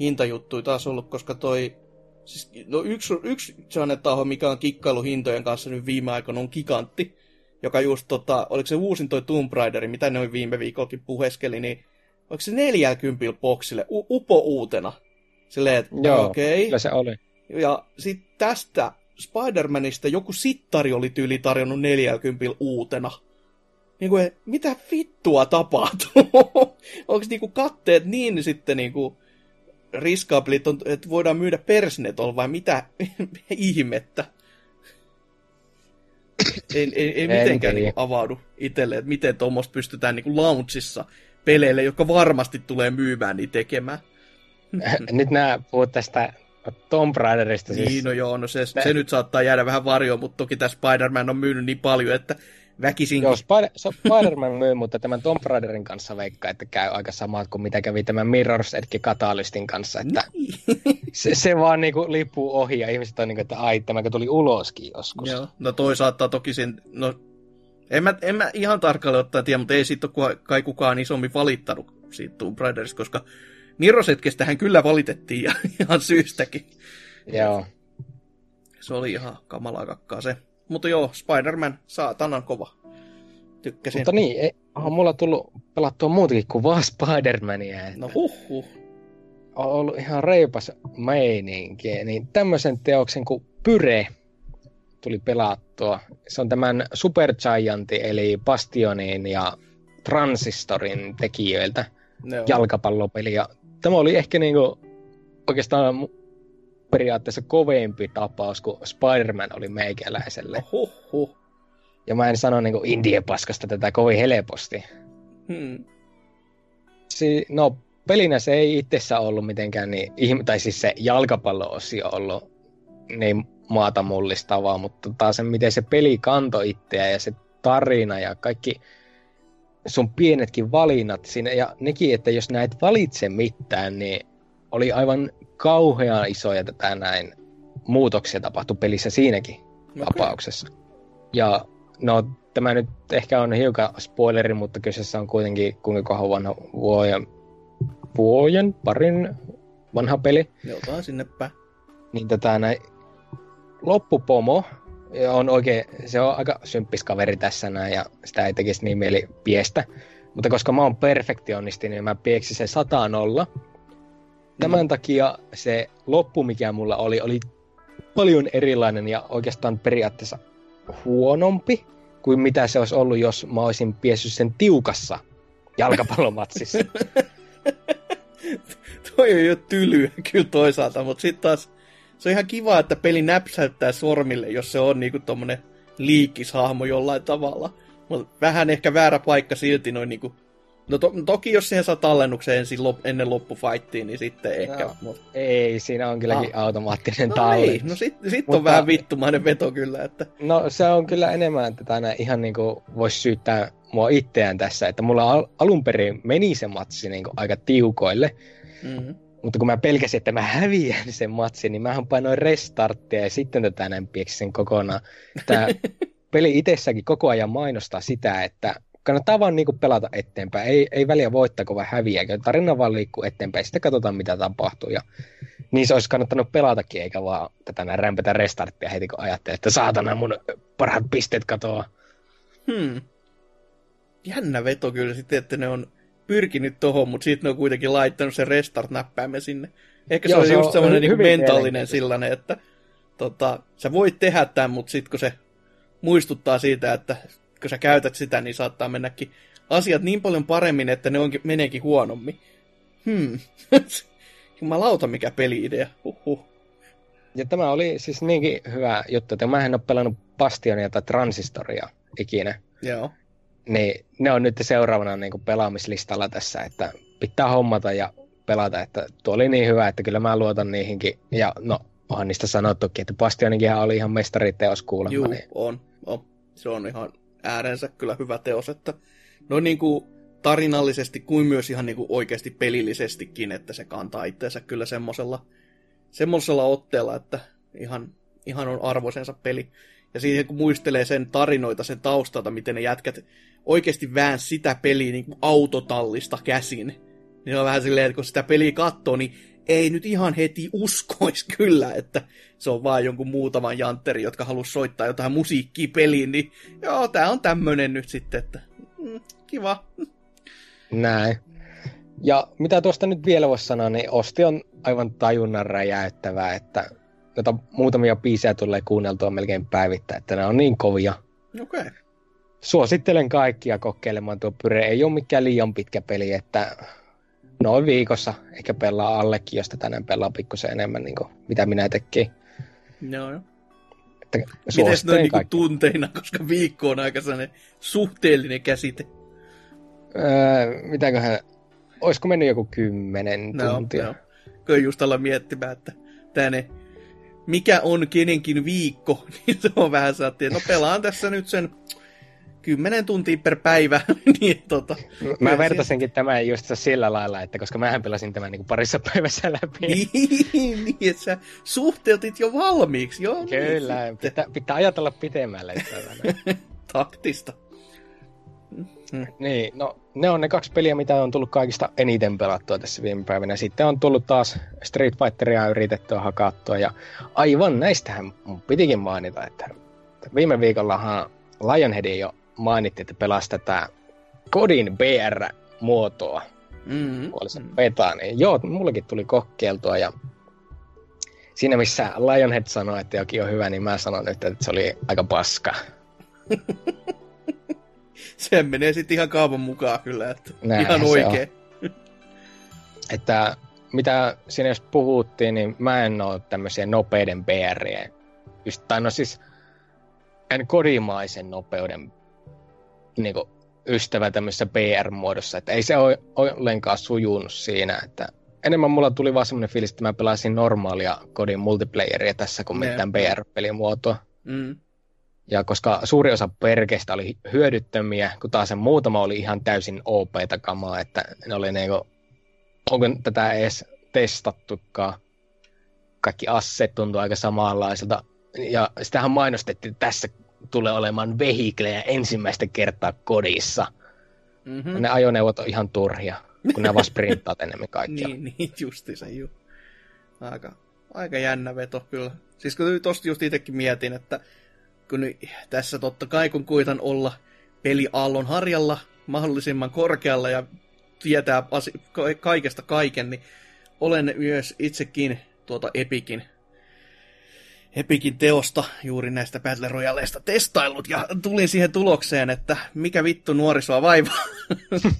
hintajuttuja taas ollut, koska toi Siis, no yksi, yksi sellainen taho, mikä on kikkailu hintojen kanssa nyt viime aikoina, on Gigantti, joka just tota, oliko se uusin toi Tomb Raider, mitä ne viime viikollakin puheskeli, niin oliko se 40 boksille, u- upo uutena. Silleen, että Joo, okei. Okay. se oli. Ja sitten tästä Spider-Manista joku sittari oli tyyli tarjonnut 40 uutena. Niin kuin, mitä vittua tapahtuu? Onko niinku katteet niin sitten niinku riskaaplit on, että voidaan myydä persnetol vai mitä ihmettä? Ei, ei, ei mitenkään niin avaudu itselle, että miten tuommoista pystytään niin launchissa peleille, jotka varmasti tulee myymään, niin tekemään. nyt nämä puhut tästä Tomb Raiderista. Siis... Niin, no joo, no se, se nyt saattaa jäädä vähän varjoon, mutta toki tämä Spider-Man on myynyt niin paljon, että väkisinkin. Joo, Spider- Spider-Man myy, mutta tämän Tomb Raiderin kanssa veikka, että käy aika samat kuin mitä kävi tämän Mirror's Edge Catalystin kanssa. Että niin. se, se, vaan niinku lippuu ohi ja ihmiset on niinku, että ai, tämäkö tuli uloskin joskus. Joo, no toi saattaa toki sen, no en mä, en mä ihan tarkalleen ottaen tiedä, mutta ei siitä ole kai kukaan isommin valittanut siitä Tomb Raiderista, koska Mirror's hän kyllä valitettiin ja ihan syystäkin. Joo. Se oli ihan kamalaa kakkaa se. Mutta joo, Spider-Man, saatanan kova. Tykkäsin. Mutta niin, ei, on mulla tullut pelattua muutakin kuin vaan Spider-Mania. Että no huh, huh. On ollut ihan reipas meininki. Niin tämmöisen teoksen kuin Pyre tuli pelattua. Se on tämän Supergiantin eli Bastionin ja Transistorin tekijöiltä no. jalkapallopeli. Ja tämä oli ehkä niinku oikeastaan periaatteessa kovempi tapaus kuin Spider-Man oli meikäläiselle. Huhhuh. Ja mä en sano niin indie-paskasta tätä kovin helposti. Hmm. Si- no, pelinä se ei itsessä ollut mitenkään niin, tai siis se jalkapallo-osio ollut niin maata mullistavaa, mutta taas se, miten se peli kanto itseä ja se tarina ja kaikki sun pienetkin valinnat siinä, ja nekin, että jos näet valitse mitään, niin oli aivan kauhean isoja tätä näin muutoksia tapahtui pelissä siinäkin okay. tapauksessa. Ja no, tämä nyt ehkä on hiukan spoileri, mutta kyseessä on kuitenkin kuinka kauan vanha vuoden, vuoden, parin vanha peli. Jotain sinnepä. Niin tätä näin loppupomo on oikein, se on aika symppis kaveri tässä näin ja sitä ei tekisi niin mieli piestä. Mutta koska mä oon perfektionisti, niin mä pieksin se 100 nolla. Tämän takia se loppu, mikä mulla oli, oli paljon erilainen ja oikeastaan periaatteessa huonompi kuin mitä se olisi ollut, jos mä olisin piessyt sen tiukassa jalkapallomatsissa. Toi on jo tylyä kyllä toisaalta, mutta sitten taas se on ihan kiva, että peli näpsäyttää sormille, jos se on niinku tommonen liikkishahmo jollain tavalla. Mutta vähän ehkä väärä paikka silti noin niinku... No to- toki jos siihen saa tallennuksen ensin lop- ennen loppufightiin, niin sitten ehkä. No, mut... Ei, siinä on kylläkin ah. automaattinen no tallennus. Ei, no sit, sit Mutta... on vähän vittumainen veto kyllä, että... No se on kyllä enemmän tätä näin, ihan niinku voisi syyttää mua itseään tässä, että mulla al- alun perin meni se matsi niinku aika tiukoille. Mm-hmm. Mutta kun mä pelkäsin, että mä häviän sen matsin, niin mähän painoin restarttia ja sitten tätä näin sen kokonaan. Tämä peli itsessäkin koko ajan mainostaa sitä, että kannattaa vaan niinku pelata eteenpäin. Ei, ei väliä voittako vai häviääkö. Tarina vaan liikkuu eteenpäin. Sitten katsotaan, mitä tapahtuu. Ja niin se olisi kannattanut pelatakin, eikä vaan tätä näin rämpetä restarttia heti, kun ajattelee, että saatana mun parhaat pisteet katoaa. Hmm. Jännä veto kyllä sitten, että ne on pyrkinyt tohon, mutta sitten ne on kuitenkin laittanut sen restart-näppäimen sinne. Ehkä Joo, se on se just semmoinen niin mentaalinen sellainen, että tota, sä voit tehdä tämän, mutta sitten kun se muistuttaa siitä, että kun sä käytät sitä, niin saattaa mennäkin asiat niin paljon paremmin, että ne onkin, meneekin huonommin. Hmm. Jumalauta, mikä peli-idea. Uhuh. Ja tämä oli siis niinkin hyvä juttu, että mä en ole pelannut Bastionia tai Transistoria ikinä. Joo niin ne on nyt seuraavana niin kuin pelaamislistalla tässä, että pitää hommata ja pelata, että tuo oli niin hyvä, että kyllä mä luotan niihinkin. Ja no, onhan niistä sanottukin, että Bastioninkin oli ihan mestariteos kuulemma. Joo, niin. on, on. Se on ihan äärensä kyllä hyvä teos, että no niin kuin tarinallisesti kuin myös ihan niin kuin oikeasti pelillisestikin, että se kantaa itseensä kyllä semmoisella, semmoisella otteella, että ihan, ihan on arvoisensa peli. Ja siihen kun muistelee sen tarinoita sen taustalta, miten ne jätkät oikeasti vähän sitä peliä niin kuin autotallista käsin. Niin on vähän silleen, että kun sitä peliä katsoo, niin ei nyt ihan heti uskois kyllä, että se on vaan jonkun muutaman jantteri, jotka halus soittaa jotain musiikkia peliin, niin joo, tää on tämmönen nyt sitten, että mm, kiva. Näin. Ja mitä tuosta nyt vielä voisi sanoa, niin Osti on aivan tajunnan räjäyttävää, että jota muutamia biisejä tulee kuunneltua melkein päivittäin, että ne on niin kovia. Okei. Okay suosittelen kaikkia kokeilemaan tuo Pyre. Ei ole mikään liian pitkä peli, että noin viikossa ehkä pelaa allekin, jos tänään pelaa pikkusen enemmän, niin kuin mitä minä tekin. Joo, joo. Miten noin niin tunteina, koska viikko on aika sellainen suhteellinen käsite? Öö, mitäköhän, olisiko mennyt joku kymmenen no, tuntia? No. Kyllä just olla miettimään, että tänne, mikä on kenenkin viikko, niin se on vähän saattiin, no pelaan tässä nyt sen 10 tuntia per päivä. niin, tota, mä vertasinkin tämän just sillä lailla, että koska mähän pelasin tämän niin parissa päivässä läpi. niin, niin, että sä suhteutit jo valmiiksi. Joo, niin Kyllä, niin, pitää, pitää ajatella pitemmälle. Taktista. Hmm. Niin, no ne on ne kaksi peliä, mitä on tullut kaikista eniten pelattua tässä viime päivinä. Sitten on tullut taas Street Fighteria yritettyä hakattua ja aivan näistähän pitikin mainita, että viime viikollahan Lionheadin jo mainittiin, että pelasi tätä kodin BR-muotoa. Mm-hmm. se beta, niin joo, mullekin tuli kokeiltua ja siinä missä Lionhead sanoi, että jokin on hyvä, niin mä sanon nyt, että se oli aika paska. se menee sitten ihan kaavan mukaan kyllä, että Näin ihan oikein. että mitä siinä jos puhuttiin, niin mä en ole tämmöisiä nopeiden. Just, tai no siis en kodimaisen nopeuden niin kuin, ystävä tämmöisessä PR-muodossa, että ei se ole ollenkaan sujunut siinä, että enemmän mulla tuli vaan semmoinen fiilis, että mä pelasin normaalia kodin multiplayeria tässä kuin mitään PR-pelimuotoa. Mm. Ja koska suuri osa perkeistä oli hyödyttömiä, kun taas se muutama oli ihan täysin OP-ta kamaa, että ne oli niinku, onko tätä edes testattukaan. Kaikki asset tuntuu aika samanlaiselta. Ja sitähän mainostettiin, että tässä tulee olemaan vehiklejä ensimmäistä kertaa kodissa. Mm-hmm. Ne ajoneuvot on ihan turhia, kun ne vaan sprinttaat enemmän kaikkia. niin, niin, justi se juu. Aika, aika jännä veto kyllä. Siis kun tosta just itsekin mietin, että kun tässä totta kai kun kuitan olla peliaallon harjalla mahdollisimman korkealla ja tietää kaikesta kaiken, niin olen myös itsekin tuota Epikin Epikin teosta juuri näistä Battle Royaleista testaillut ja tulin siihen tulokseen, että mikä vittu nuorisoa vaivaa.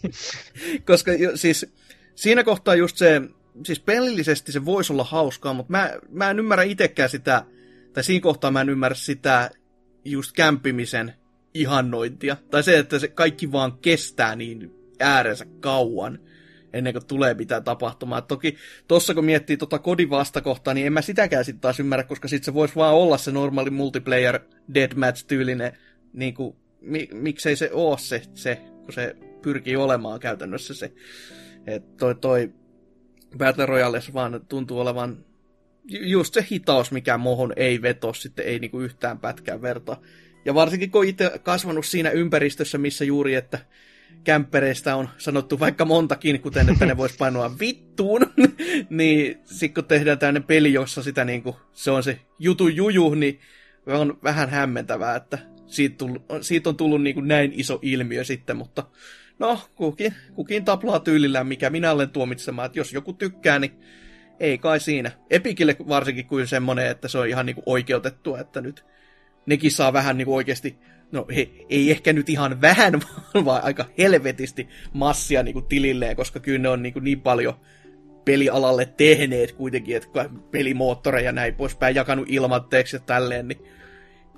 Koska siis siinä kohtaa just se, siis pelillisesti se voisi olla hauskaa, mutta mä, mä en ymmärrä itsekään sitä, tai siinä kohtaa mä en ymmärrä sitä just kämpimisen ihannointia. Tai se, että se kaikki vaan kestää niin äärensä kauan ennen kuin tulee mitään tapahtumaa. toki tossa kun miettii tota kodin vastakohtaa, niin en mä sitäkään sitten taas ymmärrä, koska sit se voisi vaan olla se normaali multiplayer deathmatch-tyylinen, niin kuin, mi, miksei se oo se, se, kun se pyrkii olemaan käytännössä se. Et toi, toi Battle Royale vaan tuntuu olevan just se hitaus, mikä mohon ei veto sitten, ei niinku yhtään pätkää verta. Ja varsinkin kun itse kasvanut siinä ympäristössä, missä juuri, että kämppereistä on sanottu vaikka montakin, kuten että ne vois painoa vittuun, niin sitten kun tehdään tämmöinen peli, jossa sitä niinku, se on se jutu juju, niin on vähän hämmentävää, että siitä, tullut, siitä on tullut niinku näin iso ilmiö sitten, mutta no, kukin, kukin taplaa tyylillään, mikä minä olen tuomitsemaan, että jos joku tykkää, niin ei kai siinä. Epikille varsinkin kuin semmonen, että se on ihan niinku oikeutettua, että nyt nekin saa vähän niinku oikeasti no he, ei ehkä nyt ihan vähän, vaan aika helvetisti massia niin kuin tililleen, koska kyllä ne on niin, kuin niin paljon pelialalle tehneet kuitenkin, että pelimoottoreja ja näin poispäin jakanut ilmatteeksi ja tälleen, niin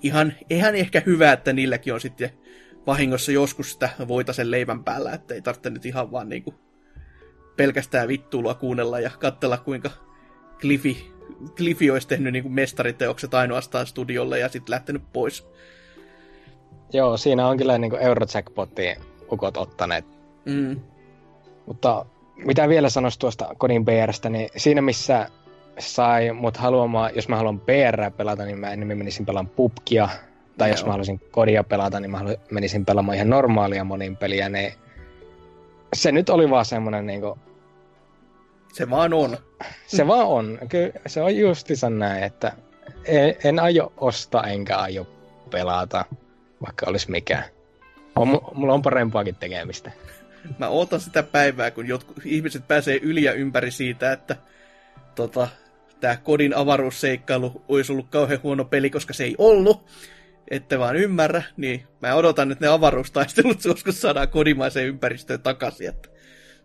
ihan, ihan ehkä hyvä, että niilläkin on sitten vahingossa joskus sitä voita sen leivän päällä, että ei tarvitse nyt ihan vaan niinku pelkästään vittuulua kuunnella ja katsella, kuinka Cliffy, Cliffy olisi tehnyt niinku mestariteokset ainoastaan studiolle ja sitten lähtenyt pois. Joo, siinä on kyllä niin Eurojackpotin ukot ottaneet. Mm. Mutta mitä vielä sanoisi tuosta kodin PRstä, niin siinä missä sai mut haluamaan, jos mä haluan PR pelata, niin mä enemmän menisin pelaamaan pubkia. Tai Joo. jos mä haluaisin kodia pelata, niin mä menisin pelaamaan ihan normaalia monin peliä. Niin se nyt oli vaan semmonen niinku... Se vaan on. Se vaan on. Kyllä se on justiinsa näin, että en, en aio ostaa enkä aio pelata vaikka olisi mikä. On, mulla on parempaakin tekemistä. Mä ootan sitä päivää, kun jotkut ihmiset pääsee yli ja ympäri siitä, että tota, tämä kodin avaruusseikkailu olisi ollut kauhean huono peli, koska se ei ollut. Ette vaan ymmärrä, niin mä odotan, että ne avaruustaistelut joskus saadaan kodimaiseen ympäristöön takaisin. Että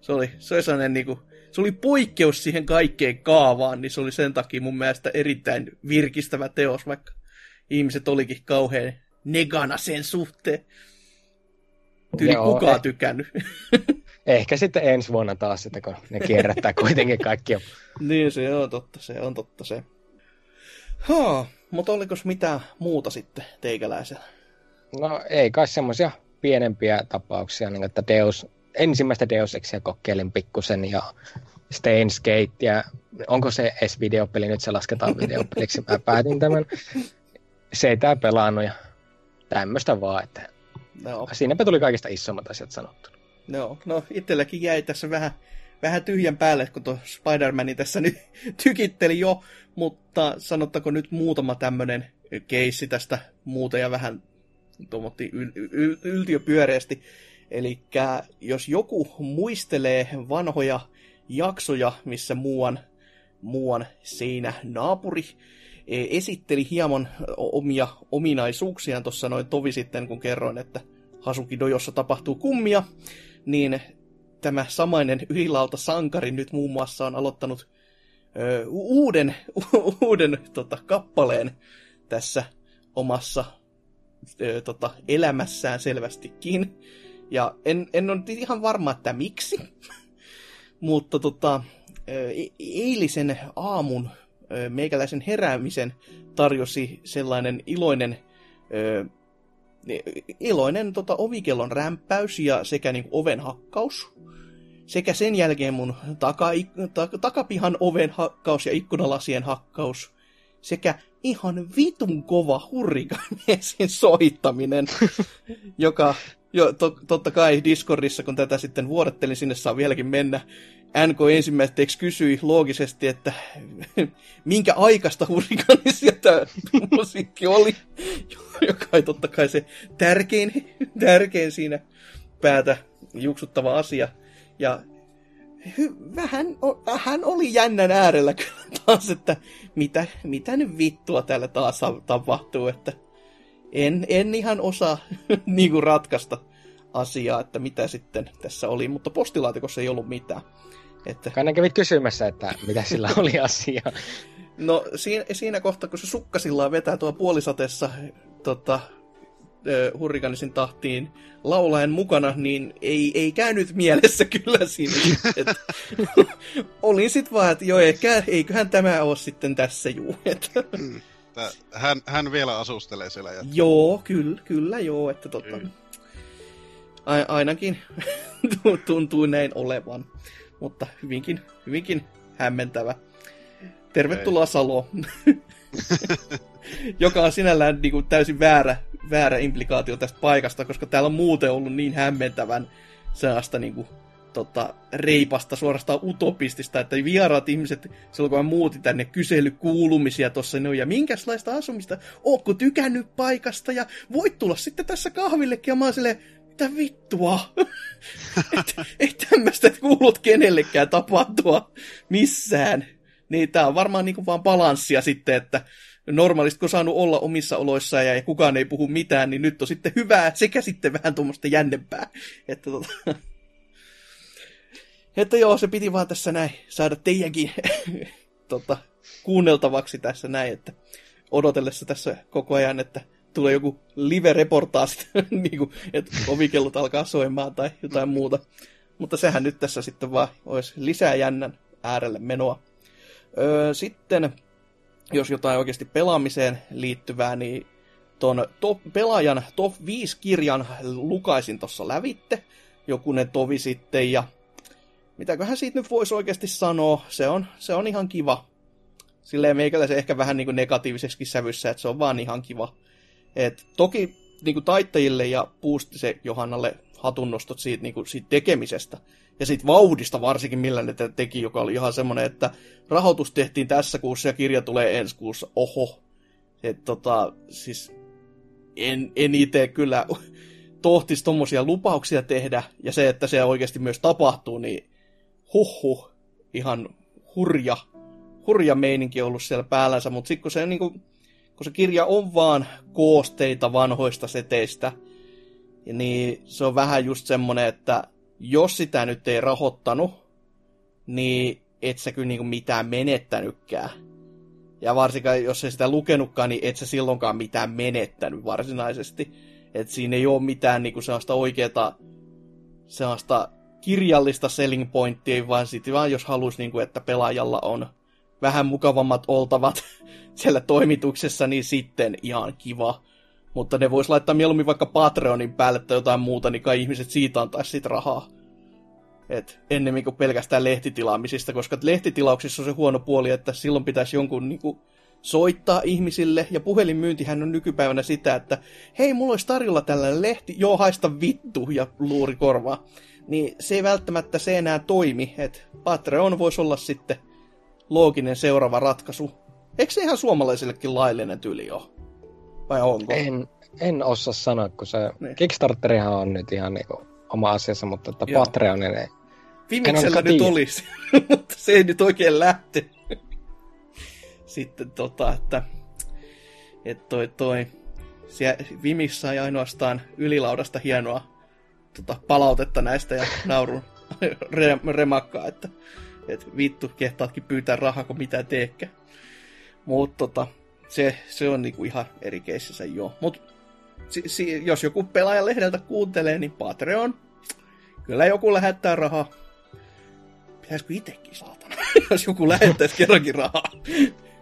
se oli, se oli sellainen niin kuin, se oli poikkeus siihen kaikkeen kaavaan, niin se oli sen takia mun mielestä erittäin virkistävä teos, vaikka ihmiset olikin kauhean negana sen suhteen. Tyyli Joo, kukaan eh... tykännyt. Ehkä sitten ensi vuonna taas, että kun ne kierrättää kuitenkin kaikkia. niin, se on totta, se on totta se. Haa, mutta oliko mitään muuta sitten teikäläisellä? No ei kai semmoisia pienempiä tapauksia, niin että Deus, ensimmäistä Deus Exia kokeilin pikkusen ja Steins Gate ja onko se edes videopeli, nyt se lasketaan videopeliksi, mä päätin tämän. Se ei tää pelannut ja tämmöistä vaan, että no. siinäpä tuli kaikista isommat asiat sanottu. No, no itselläkin jäi tässä vähän, vähän tyhjän päälle, kun tuo Spider-Man tässä nyt tykitteli jo, mutta sanottako nyt muutama tämmöinen keissi tästä muuta ja vähän tuommoitti yl- yl- yltiöpyöreästi. Eli jos joku muistelee vanhoja jaksoja, missä muuan, muuan seinä naapuri esitteli hieman omia ominaisuuksiaan tuossa noin tovi sitten, kun kerroin, että Hasuki Dojossa tapahtuu kummia, niin tämä samainen ylilauta sankari nyt muun muassa on aloittanut ö, uuden, uuden tota, kappaleen tässä omassa ö, tota, elämässään selvästikin. Ja en, en ole ihan varma, että miksi, mutta tota, e- eilisen aamun meikäläisen heräämisen tarjosi sellainen iloinen iloinen tota, ovikellon rämpäys ja sekä niin oven hakkaus. Sekä sen jälkeen mun taka, ta, takapihan oven hakkaus ja ikkunalasien hakkaus. Sekä ihan vitun kova hurrikamiesin soittaminen, joka jo, to, totta kai Discordissa, kun tätä sitten vuodattelin, sinne saa vieläkin mennä. NK ensimmäiseksi kysyi loogisesti, että minkä aikaista hurrikaanisia tämä musiikki oli, joka ei totta kai se tärkein, tärkein siinä päätä juksuttava asia. Ja vähän, vähän oli jännän äärellä kyllä taas, että mitä, mitä nyt vittua täällä taas tapahtuu, että en, en ihan osaa niin ratkaista asiaa, että mitä sitten tässä oli, mutta postilaatikossa ei ollut mitään. Että... Kai kävit kysymässä, että mitä sillä oli asia. No siinä, siinä kohtaa, kun se sukkasillaan vetää tuo puolisateessa tota, hurrikanisin tahtiin laulaen mukana, niin ei, ei käynyt mielessä kyllä siinä. että, olin sitten vaan, että joo, eikä, eiköhän tämä ole sitten tässä juu. Että. Mm. hän, hän vielä asustelee siellä. Jatkaa. Joo, kyllä, kyllä joo. Että tota, a, ainakin tuntuu näin olevan mutta hyvinkin, hyvinkin hämmentävä. Tervetuloa Ei. Saloon. Joka on sinällään niin kuin, täysin väärä, väärä implikaatio tästä paikasta, koska täällä on muuten ollut niin hämmentävän sellaista niin kuin, tota, reipasta, suorastaan utopistista, että vieraat ihmiset, silloin kun mä muutin tänne, kysely kuulumisia tuossa, no, ja minkälaista asumista, ootko tykännyt paikasta, ja voit tulla sitten tässä kahvillekin, ja mä oon silleen, mitä vittua? ei tämmöistä kuulut kenellekään tapahtua missään. Niin tää on varmaan niinku vaan balanssia sitten, että normaalisti kun saanut olla omissa oloissaan ja kukaan ei puhu mitään, niin nyt on sitten hyvää sekä sitten vähän tuommoista jännempää. Että, tota... että joo, se piti vaan tässä näin saada teidänkin tota, kuunneltavaksi tässä näin, että odotellessa tässä koko ajan, että tulee joku live-reportaasi, niin että ovikellot alkaa soimaan tai jotain muuta. Mutta sehän nyt tässä sitten vaan olisi lisää jännän äärelle menoa. Öö, sitten, jos jotain oikeasti pelaamiseen liittyvää, niin ton top, pelaajan top 5 kirjan lukaisin tuossa lävitte. ne tovi sitten ja mitäköhän siitä nyt voisi oikeasti sanoa. Se on, se on ihan kiva. Silleen meikäläisen ehkä vähän niin negatiiviseksi sävyssä, että se on vaan ihan kiva et toki niin kuin taittajille ja Puustise Johannalle hatunnostot siitä, niin kuin, siitä tekemisestä. Ja siitä vauhdista varsinkin, millä ne teki, joka oli ihan semmoinen, että rahoitus tehtiin tässä kuussa ja kirja tulee ensi kuussa. Oho. Et, tota, siis en, en itse kyllä tohtisi tommosia lupauksia tehdä, ja se, että se oikeasti myös tapahtuu, niin huhhuh, ihan hurja, hurja meininki ollut siellä päällänsä, mutta sitten kun se niin kuin, kun se kirja on vaan koosteita vanhoista seteistä, niin se on vähän just semmonen, että jos sitä nyt ei rahoittanut, niin et sä kyllä niinku mitään menettänytkään. Ja varsinkaan, jos ei sitä lukenutkaan, niin et sä silloinkaan mitään menettänyt varsinaisesti. että siinä ei ole mitään niinku sellaista oikeata sellaista kirjallista selling pointtia, vaan sitten vaan jos haluaisi, niinku, että pelaajalla on vähän mukavammat oltavat siellä toimituksessa, niin sitten ihan kiva. Mutta ne vois laittaa mieluummin vaikka Patreonin päälle tai jotain muuta, niin kai ihmiset siitä antaisi sit rahaa. Et ennemmin kuin pelkästään lehtitilaamisista, koska lehtitilauksissa on se huono puoli, että silloin pitäisi jonkun niinku soittaa ihmisille, ja puhelinmyyntihän on nykypäivänä sitä, että hei, mulla olisi tarjolla tällainen lehti, joo, haista vittu, ja luuri korvaa. Niin se ei välttämättä se enää toimi, että Patreon voisi olla sitten looginen seuraava ratkaisu. Eikö se ihan suomalaisillekin laillinen tyyli ole? Vai onko? En, en osaa sanoa, kun se niin. Kickstarterihan on nyt ihan niinku oma asiassa, mutta että Patreonin ei. Vimiksellä nyt olisi, mutta se ei nyt oikein lähte. Sitten tota, että, että toi, toi, siellä Vimissä ei ainoastaan ylilaudasta hienoa tota, palautetta näistä ja naurun remakkaa, että että vittu, kehtaatkin pyytää rahaa, kun mitä teekään. Mutta tota, se, se on niinku ihan eri keississä joo. Mut si, si, jos joku pelaajalehdeltä kuuntelee, niin Patreon. Kyllä joku lähettää rahaa. Pitäisikö itsekin saatana, jos joku lähettäisi kerrankin rahaa.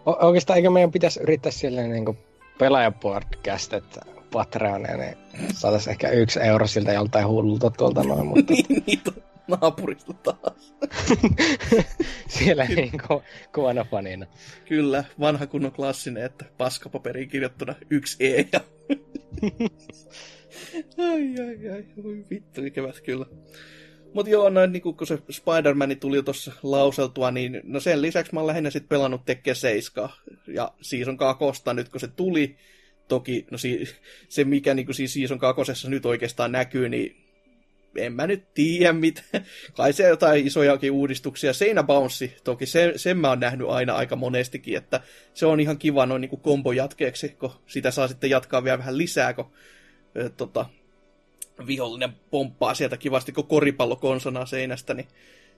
O- oikeastaan eikö meidän pitäisi yrittää silleen niin kuin pelaajapodcast, että Patreonia, niin saataisiin ehkä yksi euro siltä joltain hullulta tuolta noin, mutta niin, niin, naapurista taas. siellä niin ko- kovana fanina. Kyllä, vanha kunnon klassinen, että paskapaperiin kirjoittuna yksi E ja... ai, ai, ai, voi vittu, ikävät kyllä. Mutta joo, noin niin kun se Spider-Man tuli tuossa lauseltua, niin no sen lisäksi mä oon lähinnä sit pelannut Tekke 7 ja Season 2 nyt kun se tuli. Toki no si- se mikä niin siinä Season 2 nyt oikeastaan näkyy, niin en mä nyt tiedä mitä. Kai se jotain isojakin uudistuksia. Seinäbounce, toki se, sen mä oon nähnyt aina aika monestikin, että se on ihan kiva noin niin kombo jatkeeksi, kun sitä saa sitten jatkaa vielä vähän lisää, kun ö, tota, vihollinen pomppaa sieltä kivasti kuin koripallo konsana seinästä, niin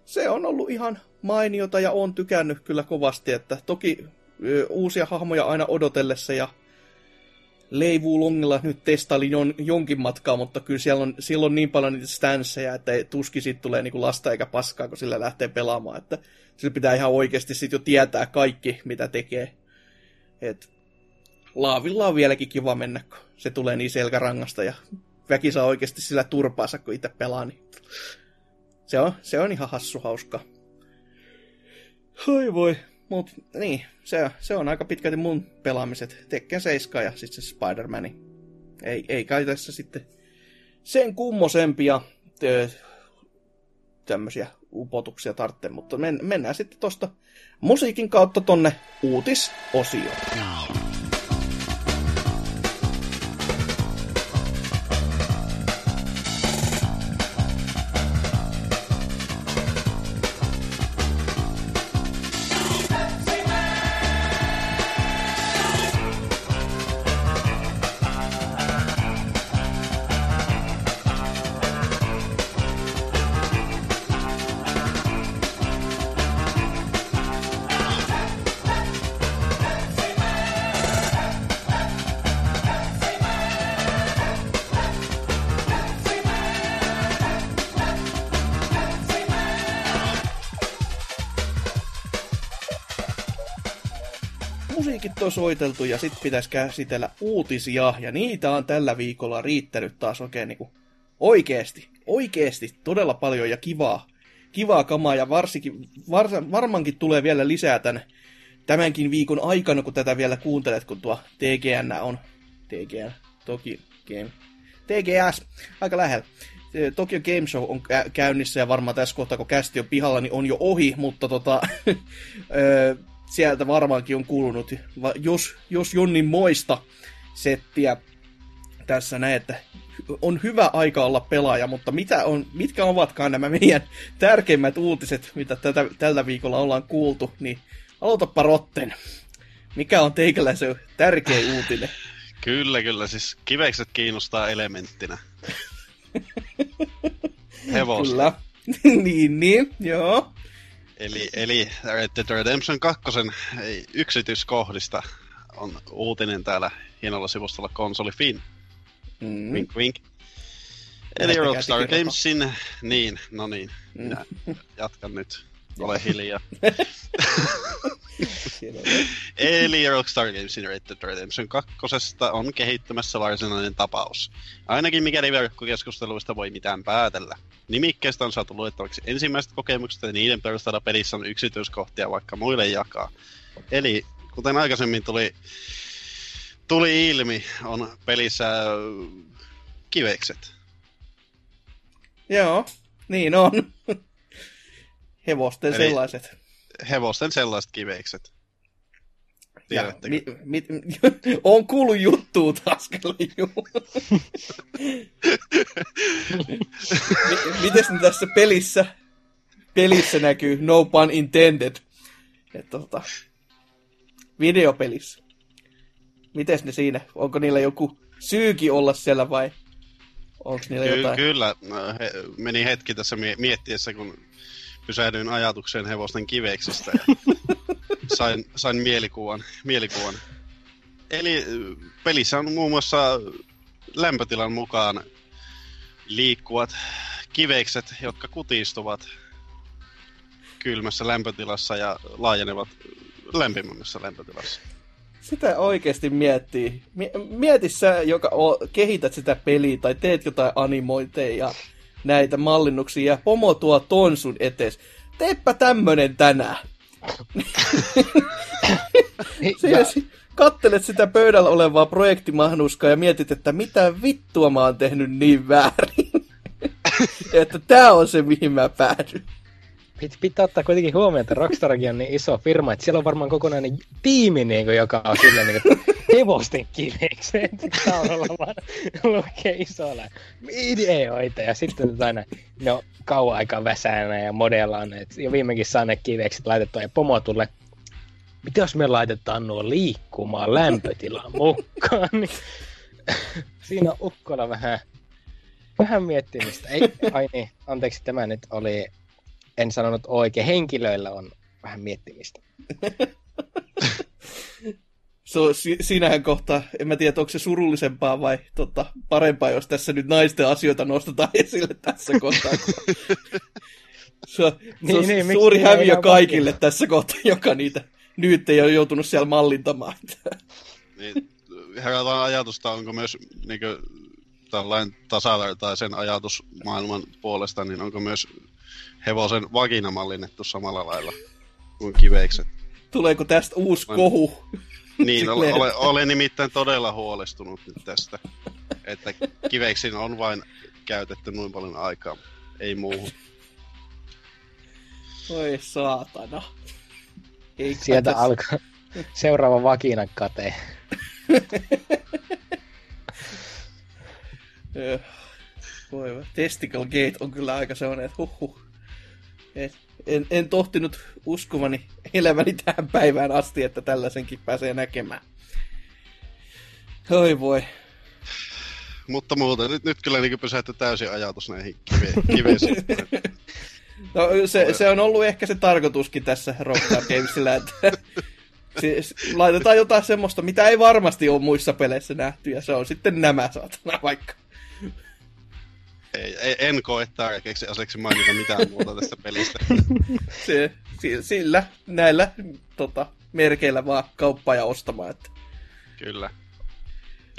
se on ollut ihan mainiota ja on tykännyt kyllä kovasti, että toki ö, uusia hahmoja aina odotellessa ja Leivuu Longilla nyt testailin jon, jonkin matkaa, mutta kyllä siellä on, siellä on niin paljon niitä stanceja, että tuskin siitä tulee niinku lasta eikä paskaa, kun sillä lähtee pelaamaan. Että sillä pitää ihan oikeasti sit jo tietää kaikki, mitä tekee. Et Laavilla on vieläkin kiva mennä, kun se tulee niin selkärangasta ja väki saa oikeasti sillä turpaansa, kun itse pelaa. Niin se, on, se on ihan hassu hauska. Oi voi. Mut niin, se, se on aika pitkälti mun pelaamiset. Tekken 7 ja sitten se Spider-Man. Ei, ei kai tässä sitten sen kummosempia tämmöisiä upotuksia tarvitse, mutta men, mennään sitten tosta musiikin kautta tonne uutisosioon. Soiteltu ja sitten pitäisi käsitellä uutisia, ja niitä on tällä viikolla riittänyt taas oikein niinku oikeesti, oikeesti todella paljon ja kivaa, kivaa kamaa, ja varsinkin, var, varmaankin tulee vielä lisää tämän, tämänkin viikon aikana, kun tätä vielä kuuntelet, kun tuo TGN on, TGN, toki Game, TGS, aika lähellä. Tokyo Game Show on kä- käynnissä ja varmaan tässä kohtaa, kun kästi on pihalla, niin on jo ohi, mutta tota, sieltä varmaankin on kuulunut, jos, jos Jonnin moista settiä tässä näin, että on hyvä aika olla pelaaja, mutta mitä on, mitkä ovatkaan nämä meidän tärkeimmät uutiset, mitä tätä, tällä viikolla ollaan kuultu, niin aloitapa Rotten. Mikä on teikäläisen tärkein uutinen? Kyllä, kyllä. Siis kivekset kiinnostaa elementtinä. Hevosta. Kyllä. niin, niin, joo. Eli, eli Red Dead Redemption 2 yksityiskohdista on uutinen täällä hienolla sivustolla Konsoli Fin. Mm. Wink wink. Eli Rockstar. Gamesin... Niin, no niin. Mm. Jatkan nyt. Ole hiljaa. Eli Rockstar Gamesin Red Dead Redemption 2 on kehittymässä varsinainen tapaus. Ainakin mikäli verkkokeskusteluista voi mitään päätellä. Nimikkeestä on saatu luettavaksi ensimmäiset kokemukset ja niiden perusteella pelissä on yksityiskohtia vaikka muille jakaa. Eli kuten aikaisemmin tuli, tuli ilmi, on pelissä äh, kivekset. Joo, niin on. Hevosten Eli- sellaiset. Hevosten sellaiset kivekset. Ja, mi, mi, on kuullut juttua mi, mites ne tässä pelissä, pelissä näkyy, no pun intended, että tota, videopelissä. Mites ne siinä, onko niillä joku syyki olla siellä vai onko niillä Ky- jotain? kyllä, no, he, meni hetki tässä mie- miettiessä, kun pysähdyin ajatukseen hevosten kiveksistä ja sain, sain mielikuvan, mielikuvan. Eli ö, pelissä on muun muassa lämpötilan mukaan liikkuvat kivekset, jotka kutistuvat kylmässä lämpötilassa ja laajenevat lämpimämmässä lämpötilassa. Sitä oikeasti miettii. Mieti sä, joka o, kehität sitä peliä tai teet jotain animointeja ja näitä mallinnuksia ja pomo tuo ton sun etes. Teepä tämmönen tänään. ja... kattelet sitä pöydällä olevaa projektimahnuskaa ja mietit, että mitä vittua mä oon tehnyt niin väärin. että tää on se, mihin mä päädyn. Pitää ottaa kuitenkin huomioon, että Rockstarkin on niin iso firma, että siellä on varmaan kokonainen tiimi, niin kuin, joka on silleen niin kuin, hevosten kivekset taululla vaan lukee isolla videoita ja sitten aina no kauan aikaa väsänä ja modellaan, jo viimekin saa ne kivekset laitettua ja pomo tulee mitä jos me laitetaan nuo liikkumaan lämpötilan mukaan, niin siinä on ukkola vähän, vähän miettimistä. Ei, ai niin, anteeksi, tämä nyt oli, en sanonut oikein, henkilöillä on vähän miettimistä. so, si- siinähän kohtaa, en mä tiedä, onko se surullisempaa vai tota, parempaa, jos tässä nyt naisten asioita nostetaan esille tässä kohtaa. se on, niin, se on niin, suuri häviö kaikille vakina. tässä kohtaa, joka niitä nyt ei ole joutunut siellä mallintamaan. niin, herätään ajatusta, onko myös niin kuin, tällainen tasavertaisen ajatusmaailman puolesta, niin onko myös hevosen vagina mallinnettu samalla lailla kuin kiveikset? Tuleeko tästä uusi kohu? Niin, olen, olen, olen nimittäin todella huolestunut nyt tästä, että kiveiksin on vain käytetty noin paljon aikaa, ei muuhun. Oi saatana. Ei Sieltä tässä... alkaa seuraava vakina kate. Voi Testicle Gate on kyllä aika sellainen, että huh. Et, en, en tohtinut uskovani elämäni tähän päivään asti, että tällaisenkin pääsee näkemään. Oi voi. Mutta muuten, nyt, nyt kyllä niin pysähty täysin ajatus näihin kiveisiin. No se, se on ollut ehkä se tarkoituskin tässä Rockstar Gamesillä, että siis laitetaan jotain semmoista, mitä ei varmasti ole muissa peleissä nähty, ja se on sitten nämä saatana vaikka. Ei, ei, en koe tärkeäksi aseksi mainita mitään muuta tästä pelistä. se, sillä, näillä tota, merkeillä vaan kauppaa ja ostamaan. Että... Kyllä.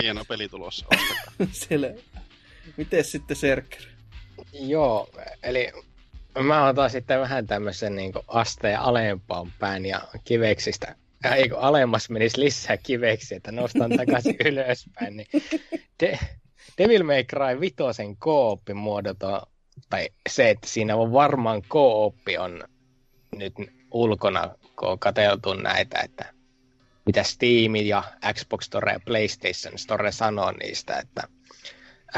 Hieno peli tulossa, Selvä. Miten sitten Serker? Joo, eli Mä otan sitten vähän tämmöisen niin asteen alempaan päin ja kiveksistä ja eikö alemmas menisi lisää kiveksi, että nostan takaisin ylöspäin, niin De- Devil May Cry vitosen kooppi muodota, tai se, että siinä on varmaan kooppi on nyt ulkona, kun on katseltu näitä, että mitä Steam ja Xbox Store ja PlayStation Store sanoo niistä, että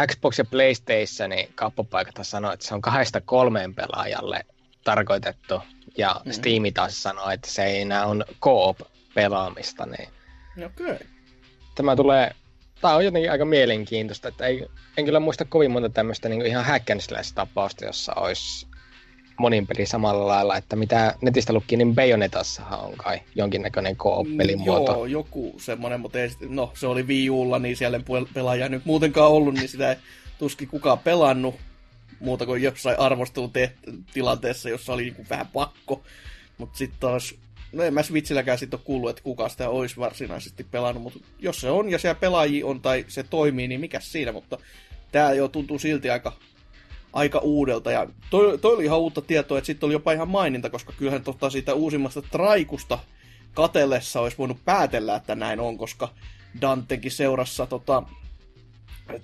Xbox ja PlayStationin kappapaikat sanoo, että se on kahdesta kolmeen pelaajalle tarkoitettu, ja mm-hmm. Steam taas sanoo, että se ei enää on co-op-pelaamista. Niin okay. Tämä tulee, tämä on jotenkin aika mielenkiintoista, että ei, en kyllä muista kovin monta tämmöistä niin ihan hack tapausta jossa olisi monin peli samalla lailla, että mitä netistä lukki, niin Bayonetassahan on kai jonkinnäköinen co-op-pelin mm, muoto. Joo, joku semmoinen, mutta ei, no, se oli Wii Ulla, niin siellä ei pelaaja nyt muutenkaan ollut, niin sitä ei tuskin kukaan pelannut muuta kuin jossain arvostelutilanteessa, jossa oli niin vähän pakko. Mutta sitten taas, no en mä Switchilläkään sitten ole kuullut, että kuka sitä olisi varsinaisesti pelannut, mutta jos se on ja siellä pelaajia on tai se toimii, niin mikä siinä, mutta tämä jo tuntuu silti aika aika uudelta. Ja toi, toi oli ihan uutta tietoa, että sitten oli jopa ihan maininta, koska kyllähän tota siitä uusimmasta traikusta katellessa olisi voinut päätellä, että näin on, koska Dantekin seurassa tota,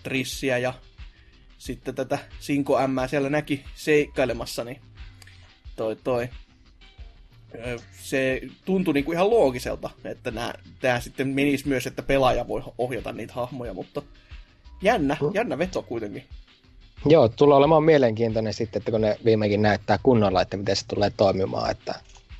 Trissiä ja sitten tätä Sinko M siellä näki seikkailemassa, niin toi toi se tuntui niin kuin ihan loogiselta, että tämä sitten menisi myös, että pelaaja voi ohjata niitä hahmoja, mutta jännä, jännä veto kuitenkin. Joo, tulee olemaan mielenkiintoinen sitten, että kun ne viimeinkin näyttää kunnolla, että miten se tulee toimimaan, että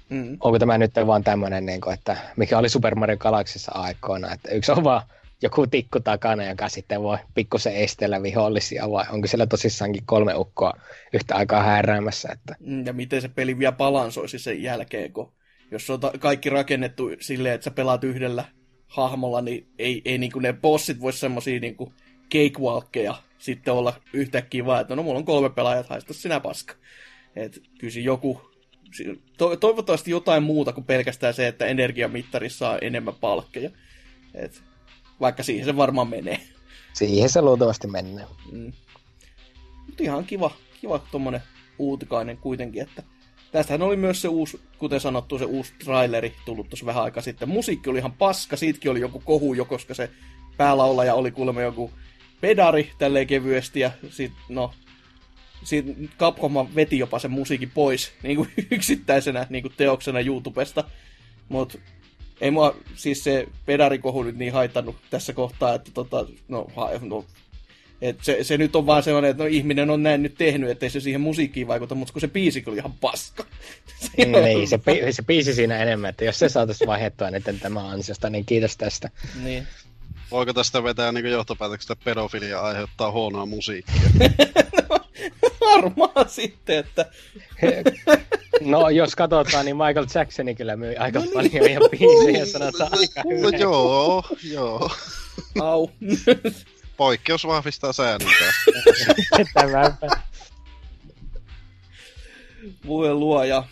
mm. onko tämä nyt vaan tämmöinen, niin kuin, että mikä oli Super Mario Galaxissa aikoina, että yksi on vaan joku tikku takana, joka sitten voi pikkusen estellä vihollisia, vai onko siellä tosissaankin kolme ukkoa yhtä aikaa hääräämässä? Että... Mm, ja miten se peli vielä balansoisi sen jälkeen, kun jos on kaikki rakennettu silleen, että sä pelaat yhdellä hahmolla, niin ei, ei niin kuin ne bossit voi semmosia niin cakewalkkeja sitten olla yhtäkkiä vaan, että no mulla on kolme pelaajat, haista sinä paska. Et kyllä joku, to, toivottavasti jotain muuta kuin pelkästään se, että energiamittari saa enemmän palkkeja. Et, vaikka siihen se varmaan menee. Siihen se luultavasti menee. Mm. Mutta ihan kiva, kiva tuommoinen uutikainen kuitenkin, että tästähän oli myös se uusi, kuten sanottu, se uusi traileri tullut tuossa vähän aikaa sitten. Musiikki oli ihan paska, siitäkin oli joku kohu jo, koska se päälaulaja oli kuulemma joku pedari tälleen kevyesti ja sit, no, sit Capcom veti jopa sen musiikin pois niin kuin yksittäisenä niin kuin teoksena YouTubesta. Mut ei mua siis se pedarikohu nyt niin haitannut tässä kohtaa, että tota, no, ha, no et se, se, nyt on vaan sellainen, että no, ihminen on näin nyt tehnyt, ettei se siihen musiikkiin vaikuta, mutta kun se biisi oli ihan paska. niin, se, se biisi siinä enemmän, että jos se saataisiin vaihdettua nyt tämä ansiosta, niin kiitos tästä. Niin. Voiko tästä vetää niin johtopäätöksestä, että pedofilia aiheuttaa huonoa musiikkia? Varmaan sitten, että... no, jos katsotaan, niin Michael Jacksoni kyllä myy aika no niin. paljon ja biisejä sanotaan aika no hyvä. No joo, joo. Au. Poikkeus vahvistaa säännön Tämäpä. Voi luoja.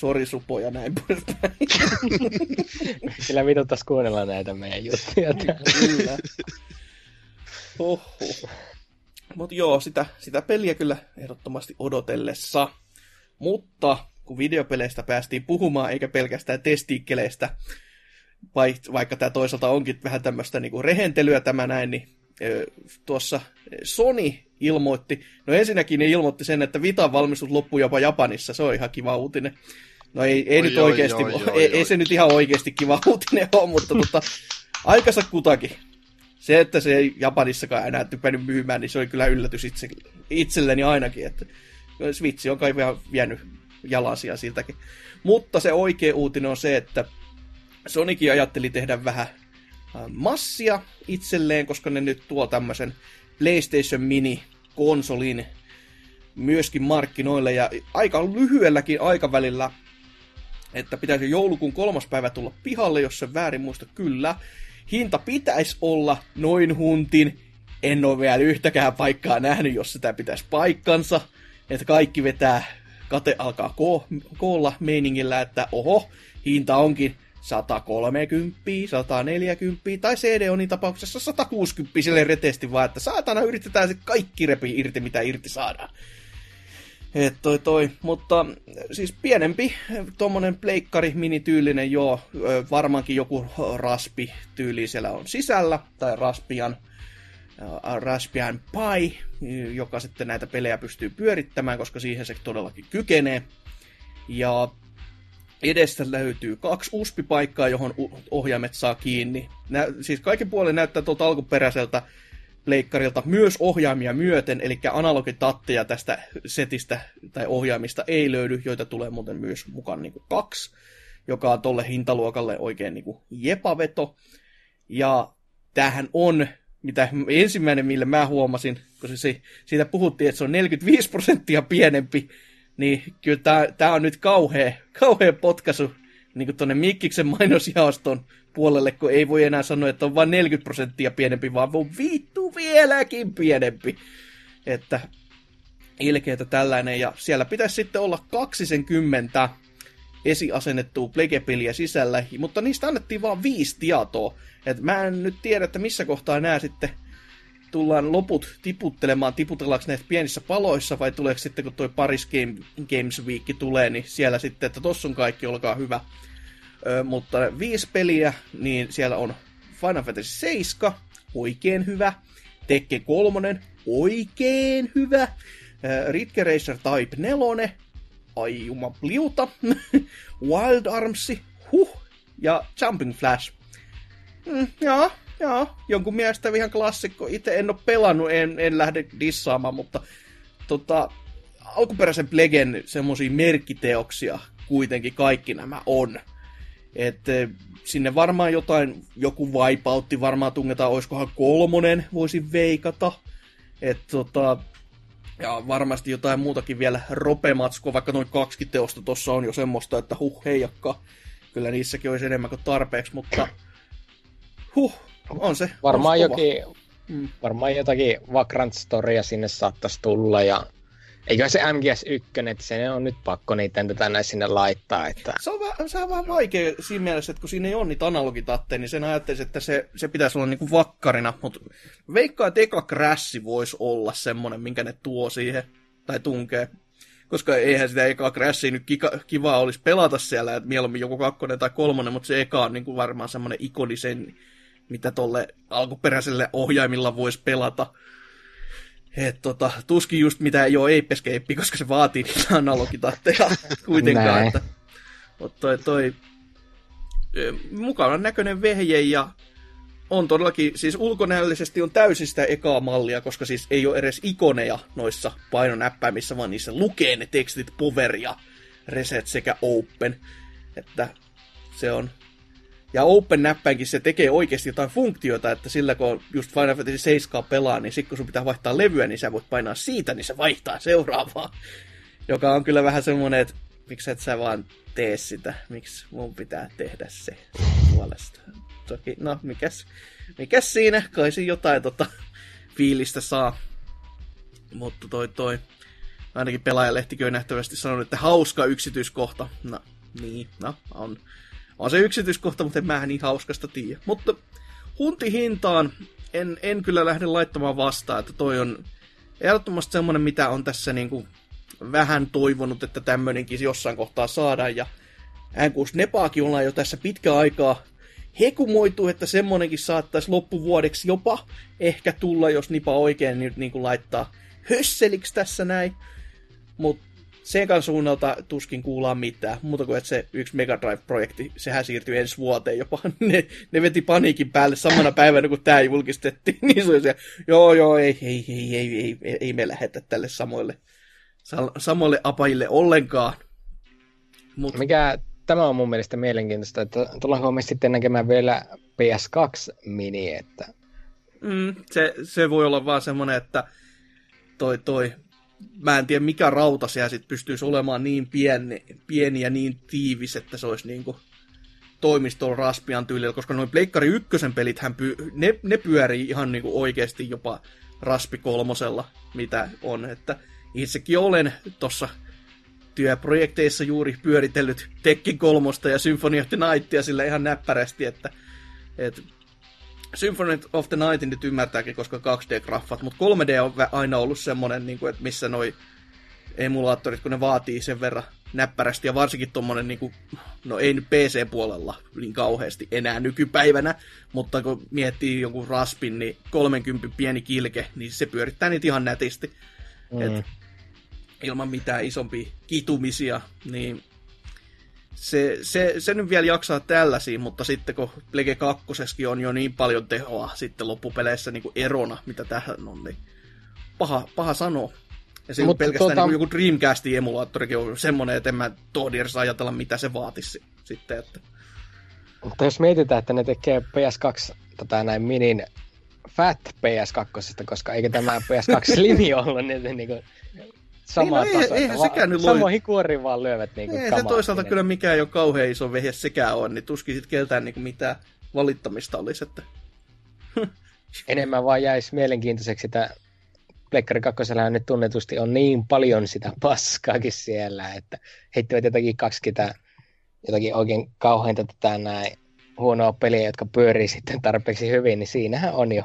Sori supo ja näin poispäin. Kyllä vituttais kuunnella näitä meidän juttuja Kyllä. Oho. Mutta joo, sitä, sitä peliä kyllä ehdottomasti odotellessa. Mutta kun videopeleistä päästiin puhumaan, eikä pelkästään testiikkeleistä, vaikka tämä toisaalta onkin vähän tämmöistä niinku rehentelyä tämä näin, niin tuossa Sony ilmoitti, no ensinnäkin ne ilmoitti sen, että Vitan valmistus loppui jopa Japanissa, se on ihan kiva uutinen. No ei, ei oi, nyt oi, oikeasti, oi, oi, ei, oi. ei se nyt ihan oikeasti kiva uutinen ole, mutta tota, aikansa kutakin. Se, että se ei Japanissakaan enää typännyt myymään, niin se oli kyllä yllätys itse, itselleni ainakin, että Switch on kai vielä vienyt jalasia siltäkin. Mutta se oikea uutinen on se, että Sonikin ajatteli tehdä vähän massia itselleen, koska ne nyt tuo tämmöisen PlayStation Mini-konsolin myöskin markkinoille ja aika lyhyelläkin aikavälillä että pitäisi joulukuun kolmas päivä tulla pihalle, jos se väärin muista kyllä. Hinta pitäisi olla noin huntin. En ole vielä yhtäkään paikkaa nähnyt, jos sitä pitäisi paikkansa. Että kaikki vetää, kate alkaa ko- koolla meiningillä, että oho, hinta onkin 130, 140 tai CD-onin tapauksessa 160 sille retesti vaan, että saatana yritetään se kaikki repi irti, mitä irti saadaan. Et toi toi, mutta siis pienempi, tuommoinen pleikkari, minityylinen, joo, varmaankin joku raspi tyyli siellä on sisällä, tai raspian, Raspbian Pi, joka sitten näitä pelejä pystyy pyörittämään, koska siihen se todellakin kykenee. Ja edestä löytyy kaksi USB-paikkaa, johon ohjaimet saa kiinni. Nä, siis kaiken puolen näyttää tuolta alkuperäiseltä leikkarilta myös ohjaimia myöten, eli analogitatteja tästä setistä tai ohjaimista ei löydy, joita tulee muuten myös mukaan niin kuin kaksi, joka on tolle hintaluokalle oikein niin kuin jepaveto. Ja tämähän on, mitä ensimmäinen, millä mä huomasin, kun se, siitä puhuttiin, että se on 45 prosenttia pienempi, niin kyllä tämä on nyt kauhea, kauhea potkaisu niin tuonne Mikkiksen mainosjaoston puolelle, kun ei voi enää sanoa, että on vain 40 prosenttia pienempi, vaan on vittu vieläkin pienempi. Että ilkeätä tällainen, ja siellä pitäisi sitten olla 20 esiasennettua plegepeliä sisällä, mutta niistä annettiin vain viisi tietoa. Et mä en nyt tiedä, että missä kohtaa nämä sitten tullaan loput tiputtelemaan, tiputellaanko näitä pienissä paloissa, vai tuleeko sitten, kun toi Paris Game, Games Week tulee, niin siellä sitten, että tossa on kaikki, olkaa hyvä. Ö, mutta viisi peliä, niin siellä on Final Fantasy 7, oikein hyvä. Tekke 3, oikein hyvä. Ridge Racer Type 4, ai juma pliuta. Wild Armsi, huh. Ja Jumping Flash. Mm, joo, joo, jonkun mielestä ihan klassikko. Itse en ole pelannut, en, en lähde dissaamaan, mutta tota, alkuperäisen Plegen semmosia merkkiteoksia kuitenkin kaikki nämä on. Että eh, sinne varmaan jotain, joku vaipautti varmaan tungetaan, olisikohan kolmonen, voisi veikata. Että tota, ja varmasti jotain muutakin vielä ropematskoa, vaikka noin kaksi teosta tuossa on jo semmoista, että huh heijakka. Kyllä niissäkin olisi enemmän kuin tarpeeksi, mutta huh, on se. Varmaan on jokin, Mm. Varmaan jotakin Vagrant Storya sinne saattaisi tulla ja Eikö se MGS1, että se on nyt pakko niitä tätä näin sinne laittaa. Että... Se, on vähän, se on vähän vaikea siinä mielessä, että kun siinä ei ole niitä analogitatteja, niin sen ajattelisi, että se, se pitäisi olla niinku vakkarina. Mutta veikkaa, että eka voisi olla semmonen, minkä ne tuo siihen tai tunkee. Koska eihän sitä eka Crashia nyt kika, kivaa olisi pelata siellä, että mieluummin joku kakkonen tai kolmonen, mutta se eka on niinku varmaan semmonen ikonisen, mitä tolle alkuperäiselle ohjaimilla voisi pelata. Et tota, tuskin just mitä ei ole Ape Escape, koska se vaatii niitä analogitatteja kuitenkaan. Että, mutta toi, toi mukavan näköinen vehje ja on todellakin, siis ulkonäöllisesti on täysin sitä ekaa mallia, koska siis ei ole edes ikoneja noissa painonäppäimissä, vaan niissä lukee ne tekstit power ja reset sekä open. Että se on ja Open-näppäinkin se tekee oikeasti jotain funktioita, että sillä kun just Final Fantasy 7 pelaa, niin sitten kun sun pitää vaihtaa levyä, niin sä voit painaa siitä, niin se vaihtaa seuraavaa. Joka on kyllä vähän semmoinen, että miksi et sä vaan tee sitä, miksi mun pitää tehdä se puolesta. Toki, no mikäs, mikäs siinä, kai siinä jotain tota, fiilistä saa. Mutta toi toi, ainakin pelaajalehtikö nähtävästi sanonut, että hauska yksityiskohta. No, niin, no, on on se yksityiskohta, mutta en mä niin hauskasta tiedä. Mutta huntihintaan en, en kyllä lähde laittamaan vastaan, että toi on ehdottomasti semmonen, mitä on tässä niinku vähän toivonut, että tämmöinenkin jossain kohtaa saadaan. Ja N6 Nepaakin ollaan jo tässä pitkä aikaa hekumoitu, että semmonenkin saattaisi loppuvuodeksi jopa ehkä tulla, jos Nipa oikein nyt niin kuin laittaa hösseliksi tässä näin. Mutta Segan suunnalta tuskin kuullaan mitään, muuta kuin että se yksi Mega Drive-projekti, sehän siirtyi ensi vuoteen jopa. Ne, ne veti paniikin päälle samana päivänä, kun tämä julkistettiin. niin se oli se, joo joo, ei, ei, ei, ei, ei, ei me lähetä tälle samoille, samoille apajille ollenkaan. Mut... Mikä tämä on mun mielestä mielenkiintoista, että tullaanko me sitten näkemään vielä PS2-mini, että... Mm, se, se voi olla vaan semmoinen, että toi, toi mä en tiedä mikä rauta siellä sit pystyisi olemaan niin pieni, pieni ja niin tiivis, että se olisi niinku toimistolla Raspian tyylillä, koska noin Pleikkari ykkösen pelit, py, ne, ne pyörii ihan niinku oikeasti jopa Raspi kolmosella, mitä on, että itsekin olen tuossa työprojekteissa juuri pyöritellyt Tekken kolmosta ja Symphony of the Nightia sillä ihan näppärästi, että, että Symphony of the Nightin nyt ymmärtääkin, koska 2D-graffat, mutta 3D on aina ollut semmonen, niin kuin, että missä noi emulaattorit, kun ne vaatii sen verran näppärästi, ja varsinkin tommonen, niin kuin, no ei nyt PC-puolella niin kauheasti enää nykypäivänä, mutta kun miettii jonkun Raspin, niin 30 pieni kilke, niin se pyörittää niitä ihan nätisti. Mm. Et, ilman mitään isompia kitumisia, niin se, se, se nyt vielä jaksaa tällaisia, mutta sitten kun Plege 2 on jo niin paljon tehoa sitten loppupeleissä niin kuin erona, mitä tähän on, niin paha, paha sanoa. Ja se mutta pelkästään tuota... niin joku Dreamcastin emulaattorikin on semmoinen, että en mä tohdi edes ajatella, mitä se vaatisi sitten. Että... Mutta jos mietitään, että ne tekee PS2 tota, näin minin Fat PS2, koska eikö tämä PS2 Slim ollut, niin, niin kuin, samaa niin, no, tasoa. Eihän sekään nyt Samoihin kuoriin vaan lyövät niinku Ei se toisaalta kyllä mikään jo kauhean iso vehje sekään on, niin tuskin sit keltään niinku mitään valittamista olisi, että... Enemmän vaan jäisi mielenkiintoiseksi, että Plekkari 2 nyt tunnetusti on niin paljon sitä paskaakin siellä, että heittivät jotakin 20 jotakin oikein kauheinta tätä näin huonoa peliä, jotka pyörii sitten tarpeeksi hyvin, niin siinähän on jo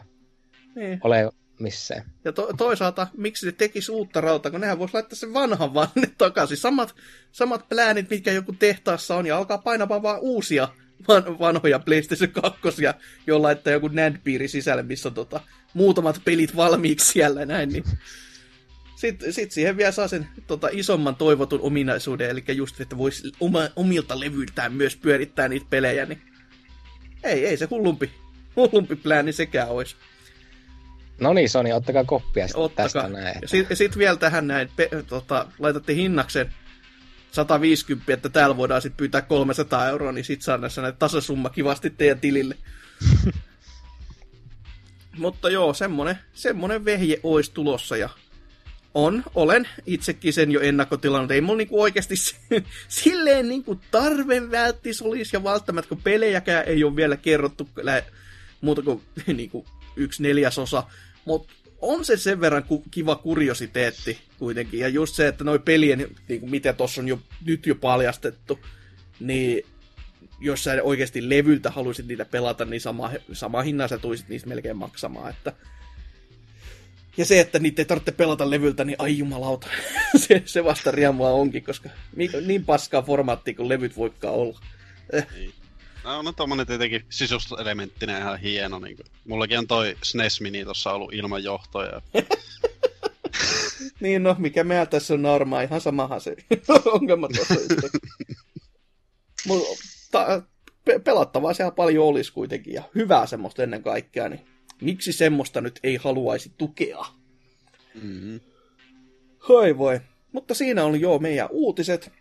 niin. ole missään. Ja to- toisaalta, miksi ne tekisi uutta rautaa, kun nehän voisi laittaa sen vanhan vaan takaisin. Samat, samat pläänit, mitkä joku tehtaassa on, ja alkaa painamaan vaan uusia van- vanhoja PlayStation 2, jolla laittaa joku NAND-piiri sisälle, missä on tota, muutamat pelit valmiiksi siellä näin, niin sitten sit siihen vielä saa sen tota, isomman toivotun ominaisuuden, eli just, että voisi oma, omilta levyiltään myös pyörittää niitä pelejä, niin ei, ei se hullumpi, hullumpi plääni sekään olisi. No niin, Sony, ottakaa koppia ottakaa. tästä näin. Ja sitten sit vielä tähän näin, pe, tota, laitatte hinnaksen 150, että täällä voidaan sitten pyytää 300 euroa, niin sitten saa näissä näitä tasasumma kivasti teidän tilille. Mutta joo, semmonen, semmonen vehje olisi tulossa ja on, olen itsekin sen jo ennakkotilannut. Ei mulla niinku oikeasti silleen niinku tarve välttis olisi ja välttämättä kun pelejäkään ei ole vielä kerrottu muuta kuin niinku yksi neljäsosa, mutta on se sen verran ku, kiva kuriositeetti kuitenkin. Ja just se, että noi pelien, niin kuin mitä tuossa on jo, nyt jo paljastettu, niin jos sä oikeasti levyltä haluaisit niitä pelata, niin sama, sama hinnan sä tuisit niistä melkein maksamaan. Että... Ja se, että niitä ei tarvitse pelata levyltä, niin ai jumalauta, se, se vasta riemua onkin, koska niin paskaa formaatti kuin levyt voikaan olla. Niin. No, no tommonen tietenkin sisustuselementtinä ihan hieno. Niin kuin. Mullakin on toi SNES Mini tossa ollut ilman johtoja. niin no, mikä meillä tässä on normaa, ihan samahan se ongelma tuossa. Mutta pe- pelattavaa siellä paljon olisi kuitenkin ja hyvää semmoista ennen kaikkea, niin miksi semmoista nyt ei haluaisi tukea? Mm-hmm. Hoi voi. Mutta siinä oli jo meidän uutiset.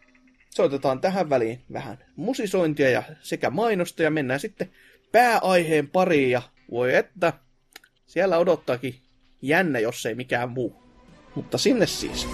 Soitetaan tähän väliin vähän musisointia ja sekä mainosta ja mennään sitten pääaiheen pariin ja voi että siellä odottaakin jännä, jos ei mikään muu. Mutta sinne siis.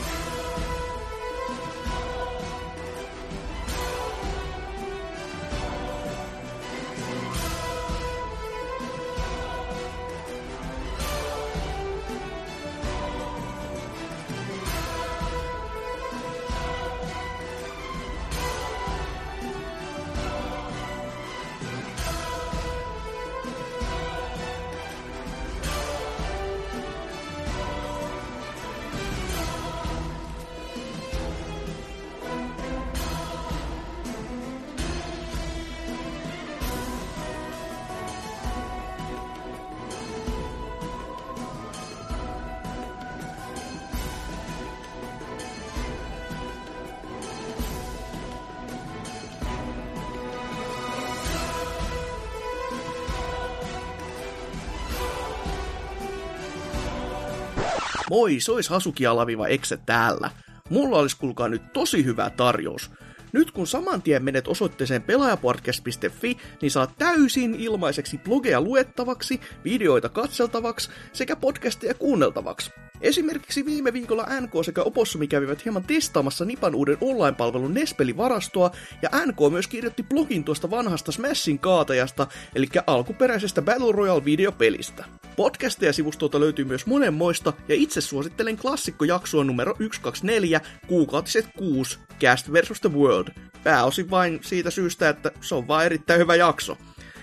Moi, sois Hasuki alaviva Exe täällä. Mulla olisi kuulkaa nyt tosi hyvä tarjous. Nyt kun saman tien menet osoitteeseen pelaajapodcast.fi, niin saat täysin ilmaiseksi blogeja luettavaksi, videoita katseltavaksi sekä podcasteja kuunneltavaksi. Esimerkiksi viime viikolla NK sekä Opossumi kävivät hieman testaamassa Nipan uuden online-palvelun Nespeli-varastoa, ja NK myös kirjoitti blogin tuosta vanhasta Smashin kaatajasta, eli alkuperäisestä Battle Royale-videopelistä. Podcasteja sivustolta löytyy myös monenmoista, ja itse suosittelen klassikkojaksoa numero 124, kuukautiset 6, Cast vs. The World. Pääosin vain siitä syystä, että se on vain erittäin hyvä jakso.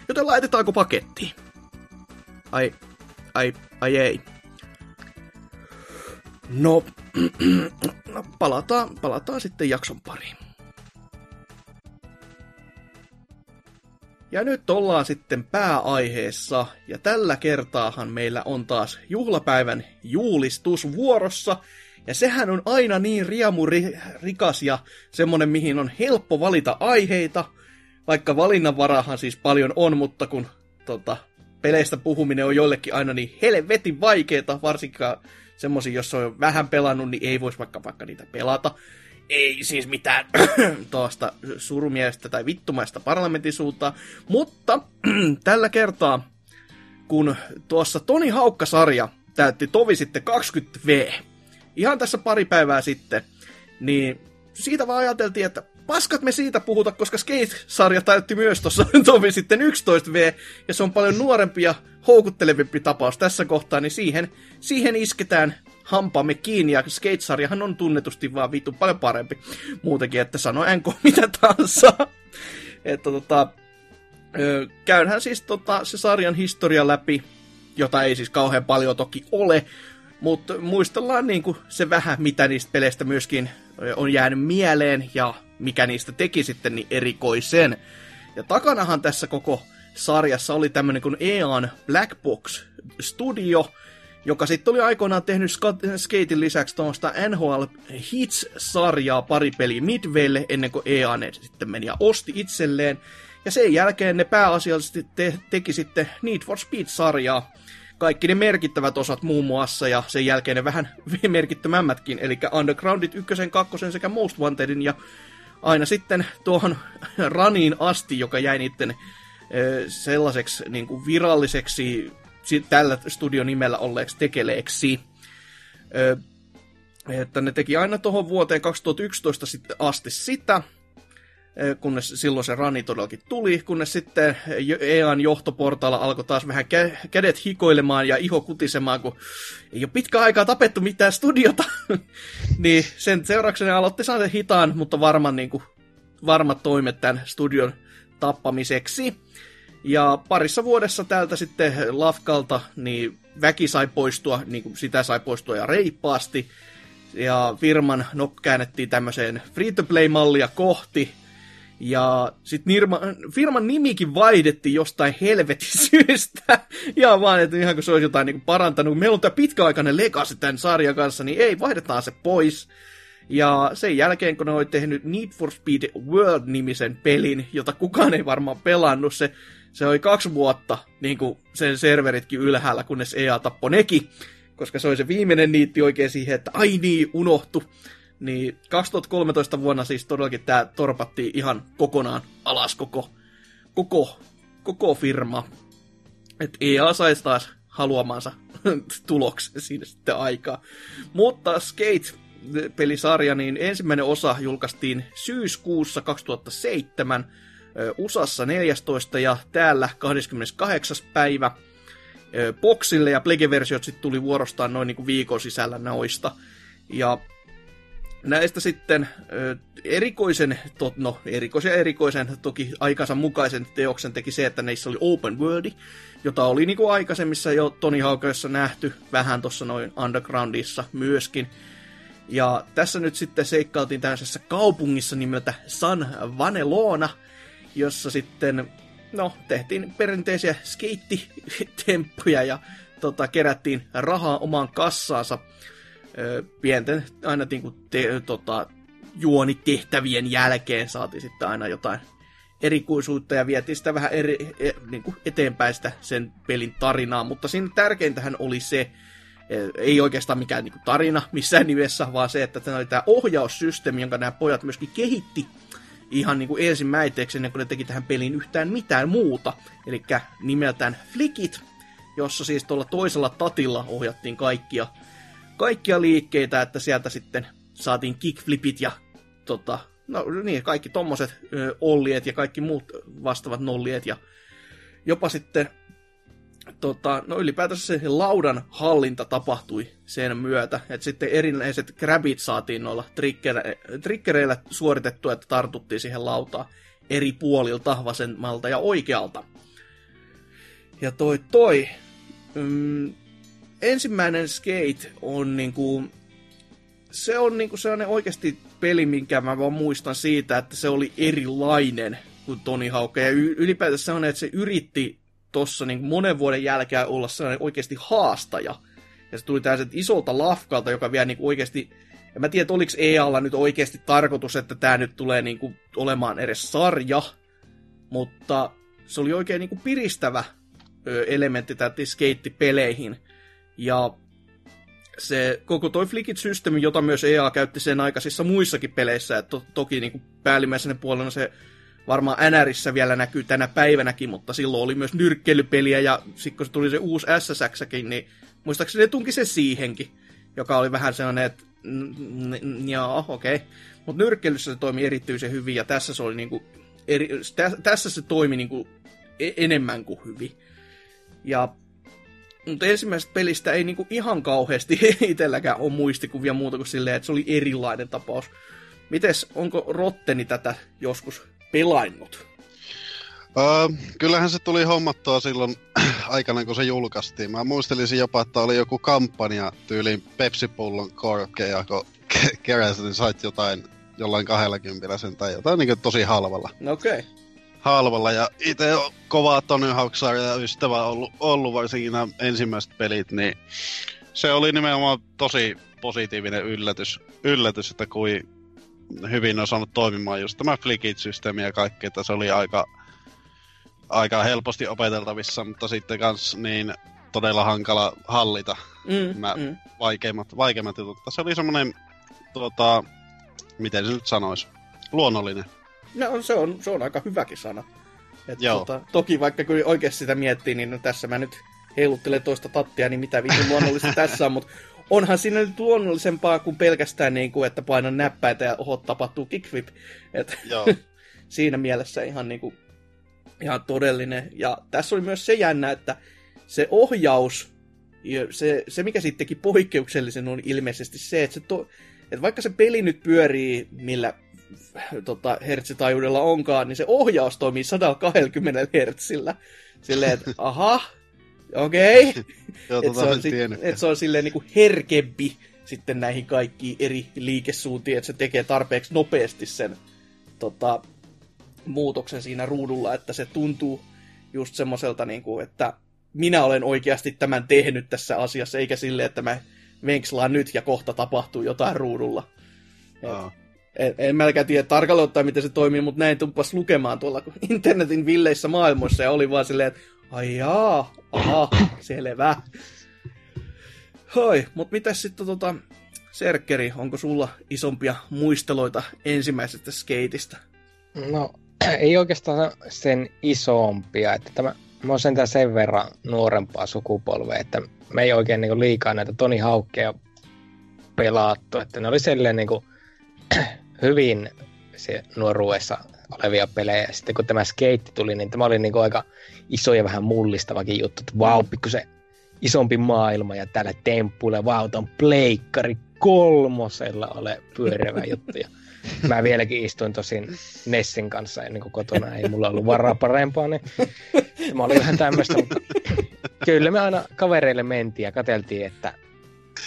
Joten laitetaanko pakettiin? Ai, ai, ai ei. No, no palataan, palataan sitten jakson pariin. Ja nyt ollaan sitten pääaiheessa, ja tällä kertaahan meillä on taas juhlapäivän juulistus vuorossa, ja sehän on aina niin riamurikas ja semmonen, mihin on helppo valita aiheita, vaikka valinnanvarahan siis paljon on, mutta kun tota, peleistä puhuminen on joillekin aina niin helvetin vaikeeta, varsinkaan semmoisia, jos on vähän pelannut, niin ei voisi vaikka, vaikka niitä pelata. Ei siis mitään tuosta surumielestä tai vittumaista parlamentin suuntaan, mutta tällä kertaa, kun tuossa Toni Haukka-sarja täytti tovi sitten 20V, ihan tässä pari päivää sitten, niin siitä vaan ajateltiin, että paskat me siitä puhuta, koska Skate-sarja täytti myös tuossa tovi sitten 11V, ja se on paljon nuorempi ja houkuttelevimpi tapaus tässä kohtaa, niin siihen, siihen isketään hampaamme kiinni, ja Skate-sarjahan on tunnetusti vaan vittu paljon parempi muutenkin, että sano NK mitä tahansa. että tota, käynhän siis tota, se sarjan historia läpi, jota ei siis kauhean paljon toki ole, mutta muistellaan niin kuin se vähän, mitä niistä peleistä myöskin on jäänyt mieleen ja mikä niistä teki sitten niin erikoisen. Ja takanahan tässä koko sarjassa oli tämmöinen kuin EAN Black Box Studio, joka sitten oli aikoinaan tehnyt Skatein lisäksi tuosta NHL Hits-sarjaa pari peliä Midwaylle ennen kuin EA ne sitten meni ja osti itselleen. Ja sen jälkeen ne pääasiallisesti te- teki sitten Need for Speed-sarjaa, kaikki ne merkittävät osat muun muassa, ja sen jälkeen ne vähän merkittämämmätkin, eli Undergroundit ykkösen, kakkosen sekä Most Wantedin, ja aina sitten tuohon raniin asti, joka jäi niiden sellaiseksi niin kuin viralliseksi tällä studionimellä olleeksi tekeleeksi. Että ne teki aina tuohon vuoteen 2011 sitten asti sitä. Kunnes silloin se rani todellakin tuli, kunnes sitten EAN johtoportaalla alkoi taas vähän kä- kädet hikoilemaan ja iho kutisemaan, kun ei ole pitkä aikaa tapettu mitään studiota. niin sen seurauksena aloitti saada hitaan, mutta varman, niin kuin, varmat toimet tämän studion tappamiseksi. Ja parissa vuodessa täältä sitten Lafkalta niin väki sai poistua, niin kuin sitä sai poistua ja reippaasti. Ja firman nok käännettiin tämmöiseen free-to-play-mallia kohti. Ja sitten firman nimikin vaihdettiin jostain helvetin syystä. ja vaan, että ihan kun se olisi jotain niin parantanut. Meillä on tämä pitkäaikainen legacy tämän sarjan kanssa, niin ei, vaihdetaan se pois. Ja sen jälkeen, kun ne oli tehnyt Need for Speed World-nimisen pelin, jota kukaan ei varmaan pelannut, se se oli kaksi vuotta niin kuin sen serveritkin ylhäällä, kunnes EA tappoi nekin, koska se oli se viimeinen niitti oikein siihen, että ai niin, unohtu. Niin 2013 vuonna siis todellakin tämä torpattiin ihan kokonaan alas koko, koko, koko firma. Että EA saisi taas haluamansa tuloksen siinä sitten aikaa. Mutta Skate-pelisarja, niin ensimmäinen osa julkaistiin syyskuussa 2007, USAssa 14 ja täällä 28. päivä Boxille ja Plege-versiot sitten tuli vuorostaan noin niin kuin viikon sisällä noista. Ja näistä sitten erikoisen, no erikoisen erikoisen, toki aikansa mukaisen teoksen teki se, että neissä oli open worldi, jota oli niin kuin aikaisemmissa jo Tony Hawkissa nähty, vähän tuossa noin Undergroundissa myöskin. Ja tässä nyt sitten seikkailtiin tällaisessa kaupungissa nimeltä San Vanelona, jossa sitten no, tehtiin perinteisiä skeittitemppuja ja tota, kerättiin rahaa omaan kassaansa pienten aina niin kuin, te, tota, juonitehtävien jälkeen saatiin sitten aina jotain erikoisuutta ja vietiin sitä vähän eri, e, niin kuin eteenpäin sitä sen pelin tarinaa, mutta siinä tärkeintähän oli se, e, ei oikeastaan mikään niin kuin tarina missään nimessä, vaan se, että tämä oli tämä ohjaussysteemi, jonka nämä pojat myöskin kehitti ihan niin kuin ennen kuin ne teki tähän peliin yhtään mitään muuta. Eli nimeltään Flickit, jossa siis tuolla toisella tatilla ohjattiin kaikkia, kaikkia liikkeitä, että sieltä sitten saatiin kickflipit ja tota, no niin, kaikki tommoset ö, olliet ja kaikki muut vastaavat nolliet ja jopa sitten tota, no ylipäätänsä se laudan hallinta tapahtui sen myötä, että sitten erinäiset grabit saatiin noilla triggere- triggereillä suoritettua, että tartuttiin siihen lautaan eri puolilta, vasemmalta ja oikealta. Ja toi toi, mm, ensimmäinen Skate on niinku, se on niinku sellainen oikeasti peli, minkä mä vaan muistan siitä, että se oli erilainen kuin Tony Hawk. Ja ylipäätään se on, että se yritti tossa niin monen vuoden jälkeen olla sellainen oikeasti haastaja. Ja se tuli tällaiset isolta lafkalta, joka vielä niin oikeasti... En mä tiedä, oliko EAlla nyt oikeasti tarkoitus, että tämä nyt tulee niin olemaan edes sarja, mutta se oli oikein niin piristävä elementti tätä skeittipeleihin. Ja se koko toi Flickit-systeemi, jota myös EA käytti sen aikaisissa muissakin peleissä, että to, toki niin kuin päällimmäisenä puolella se varmaan NRissä vielä näkyy tänä päivänäkin, mutta silloin oli myös nyrkkeilypeliä ja sitten kun se tuli se uusi SSXkin, niin muistaakseni ne tunki se siihenkin, joka oli vähän sellainen, että joo, okei. Okay. Mutta nyrkkeilyssä se toimi erityisen hyvin ja tässä se oli niinku, eri, tä, tässä se toimi niinku e, enemmän kuin hyvin. Ja mutta ensimmäisestä pelistä ei niinku ihan kauheasti itselläkään ole muistikuvia muuta kuin silleen, että se oli erilainen tapaus. Mites, onko Rotteni tätä joskus pelainnut? Öö, kyllähän se tuli hommattua silloin aikana, kun se julkaistiin. Mä muistelisin jopa, että oli joku kampanja tyyliin Pepsi-pullon korkeja, kun keräsit, niin sait jotain jollain kahdella sen tai jotain niin tosi halvalla. Okei. Okay. Halvalla, ja itse on kovaa Tony ja ystävä ollut, ollut varsinkin nämä ensimmäiset pelit, niin se oli nimenomaan tosi positiivinen yllätys, yllätys että kuin hyvin on saanut toimimaan just tämä Flickit-systeemi ja kaikki, että se oli aika, aika helposti opeteltavissa, mutta sitten kans niin todella hankala hallita mm, nämä mm. vaikeimmat, vaikeimmat jutut. Se oli semmoinen, tuota, miten se nyt sanoisi, luonnollinen. No se on, se on aika hyväkin sana. Et Joo. Tota, toki vaikka kyllä oikeasti sitä miettii, niin no tässä mä nyt heiluttelen toista tattia, niin mitä vitun luonnollista tässä on, mutta onhan siinä nyt luonnollisempaa kuin pelkästään niin kuin, että painan näppäitä ja oho, tapahtuu kickflip. Et, Joo. siinä mielessä ihan, niin kuin, ihan todellinen. Ja tässä oli myös se jännä, että se ohjaus, ja se, se mikä sitten teki poikkeuksellisen on ilmeisesti se, että, se to, että vaikka se peli nyt pyörii millä tota, hertsitaajuudella onkaan, niin se ohjaus toimii 120 hertsillä. Silleen, että aha, okei. Okay. Joo, että tota se, on, sit, et se on silleen niin kuin herkempi sitten näihin kaikkiin eri liikesuuntiin, että se tekee tarpeeksi nopeasti sen tota, muutoksen siinä ruudulla, että se tuntuu just semmoiselta, niin kuin, että minä olen oikeasti tämän tehnyt tässä asiassa, eikä sille, että mä venkslaan nyt ja kohta tapahtuu jotain ruudulla. Et. En, en mäkään tiedä tarkalleen ottaen, miten se toimii, mutta näin tumpas lukemaan tuolla internetin villeissä maailmoissa ja oli vaan silleen, että ai jaa, aha, selvä. Hoi, mutta mitäs sitten tota, Serkkeri, onko sulla isompia muisteloita ensimmäisestä skeitistä? No, ei oikeastaan sen isompia, että tämä, mä oon sentään sen verran nuorempaa sukupolvea, että me ei oikein niin liikaa näitä Toni Haukkeja pelattu, että ne oli silleen niin kuin, hyvin se nuoruudessa olevia pelejä. Sitten kun tämä skeitti tuli, niin tämä oli niin kuin aika iso ja vähän mullistavakin juttu, että vau, pikku se isompi maailma ja täällä temppuilla, vau, on pleikkari kolmosella ole pyörivä juttu. Ja mä vieläkin istuin tosin Nessin kanssa ennen kuin kotona, ei mulla ollut varaa parempaa, niin mä olin vähän tämmöistä, mutta kyllä me aina kavereille mentiin ja katseltiin, että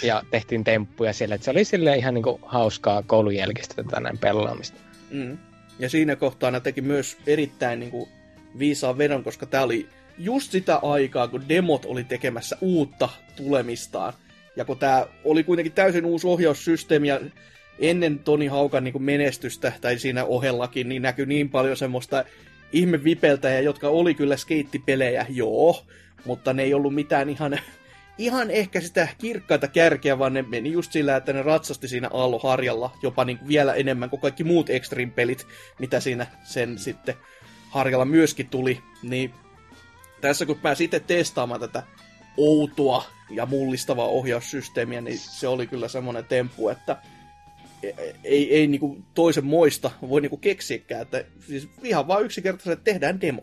ja tehtiin temppuja siellä, että se oli silleen ihan niin kuin hauskaa koulun jälkeistä tätä näin pelaamista. Mm. Ja siinä kohtaa ne teki myös erittäin niin kuin, viisaan vedon, koska tämä oli just sitä aikaa, kun demot oli tekemässä uutta tulemistaan. Ja kun tämä oli kuitenkin täysin uusi ohjaussysteemi ja ennen Toni Haukan niin menestystä, tai siinä ohellakin, niin näkyi niin paljon semmoista ihmevipeltäjä, jotka oli kyllä skeittipelejä, joo, mutta ne ei ollut mitään ihan, ihan ehkä sitä kirkkaita kärkeä, vaan ne meni just sillä, että ne ratsasti siinä aalloharjalla jopa niin vielä enemmän kuin kaikki muut Extreme-pelit, mitä siinä sen sitten harjalla myöskin tuli, niin tässä kun pääsin itse testaamaan tätä outoa ja mullistavaa ohjaussysteemiä, niin se oli kyllä semmoinen temppu, että ei, ei niinku toisen moista voi niinku keksiäkään, että siis ihan vaan yksinkertaisesti tehdään demo.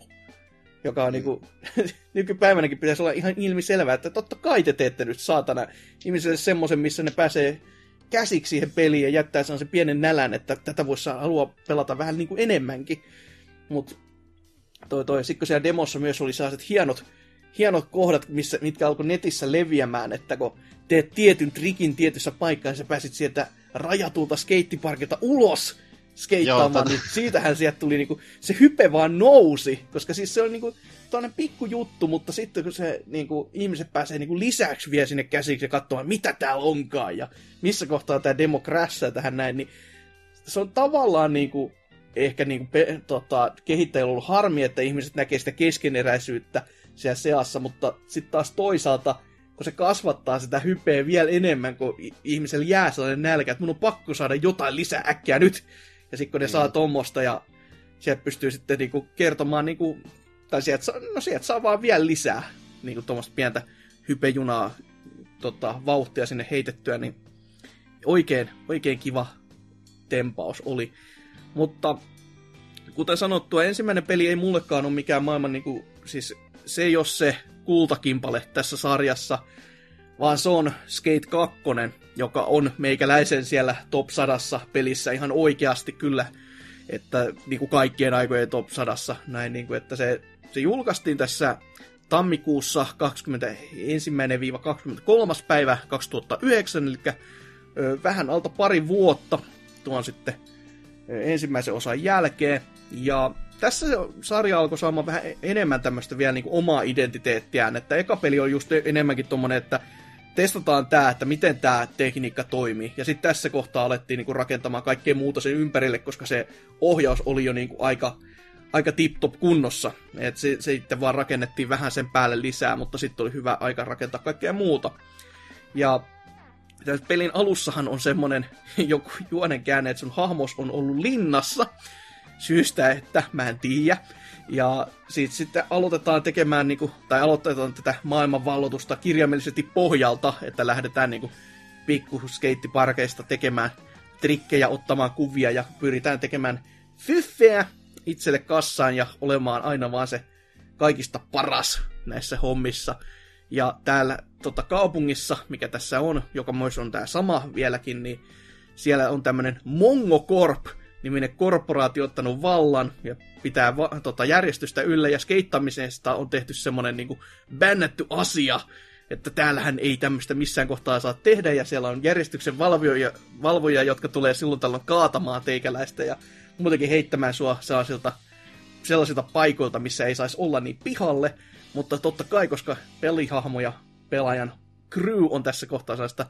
Joka on niinku, nykypäivänäkin pitäisi olla ihan ilmiselvää, että totta kai te teette nyt saatana ihmiselle semmoisen, missä ne pääsee käsiksi siihen peliin ja jättää sen pienen nälän, että tätä voisi halua pelata vähän niinku enemmänkin. Mutta toi, toi, sitten kun siellä demossa myös oli sellaiset hienot, hienot kohdat, missä, mitkä alkoi netissä leviämään, että kun teet tietyn trikin tietyssä paikkaan, sä pääsit sieltä rajatulta skeittiparkilta ulos skeittaamaan, Joo, niin siitähän sieltä tuli niinku, se hype vaan nousi, koska siis se on niinku tällainen pikku juttu, mutta sitten kun se niinku, ihmiset pääsee niinku lisäksi vielä sinne käsiksi ja katsomaan, mitä täällä onkaan ja missä kohtaa tämä demo crashaa tähän näin, niin se on tavallaan niinku, ehkä niinku, pe, tota, kehittäjillä ollut harmi, että ihmiset näkee sitä keskeneräisyyttä siellä seassa, mutta sitten taas toisaalta kun se kasvattaa sitä hypeä vielä enemmän, kun ihmisellä jää sellainen nälkä, että mun on pakko saada jotain lisää äkkiä nyt. Ja sitten kun ne mm. saa tommosta ja sieltä pystyy sitten niinku kertomaan, niinku, tai sieltä, no sieltä saa vaan vielä lisää niinku tuommoista pientä hypejunaa tota, vauhtia sinne heitettyä, niin oikein, oikein kiva tempaus oli. Mutta kuten sanottua, ensimmäinen peli ei mullekaan ole mikään maailman, niinku, siis se ei ole se kultakimpale tässä sarjassa, vaan se on Skate 2, joka on meikäläisen siellä top 100 pelissä ihan oikeasti kyllä, että niin kuin kaikkien aikojen top 100, näin niin kuin, että se, se julkaistiin tässä tammikuussa 21-23. päivä 2009, eli vähän alta pari vuotta tuon sitten ensimmäisen osan jälkeen, ja tässä sarja alkoi saamaan vähän enemmän tämmöistä vielä niin omaa identiteettiään, että eka peli on just enemmänkin tommonen, että testataan tämä, että miten tämä tekniikka toimii, ja sitten tässä kohtaa alettiin niin kuin rakentamaan kaikkea muuta sen ympärille, koska se ohjaus oli jo niin kuin aika, aika tip-top kunnossa, että se, se sitten vaan rakennettiin vähän sen päälle lisää, mutta sitten oli hyvä aika rakentaa kaikkea muuta. Ja tässä pelin alussahan on semmonen joku juonen käänne, että sun hahmos on ollut linnassa, syystä, että mä en tiedä. Ja siitä sitten aloitetaan tekemään, niin kuin, tai aloitetaan tätä maailmanvallotusta kirjaimellisesti pohjalta, että lähdetään niin kuin, pikkuskeittiparkeista tekemään trikkejä, ottamaan kuvia ja pyritään tekemään fyffeä itselle kassaan ja olemaan aina vaan se kaikista paras näissä hommissa. Ja täällä tota, kaupungissa, mikä tässä on, joka myös on tämä sama vieläkin, niin siellä on tämmöinen Mongocorp, niminen korporaatio ottanut vallan ja pitää va- tota, järjestystä yllä, ja skeittamisesta on tehty semmoinen niin bännätty asia, että täällähän ei tämmöistä missään kohtaa saa tehdä, ja siellä on järjestyksen valvoja, valvoja jotka tulee silloin tällöin kaatamaan teikäläistä, ja muutenkin heittämään sua sellaisilta, sellaisilta paikoilta, missä ei saisi olla niin pihalle, mutta totta kai, koska pelihahmo ja pelaajan crew on tässä kohtaa sellaista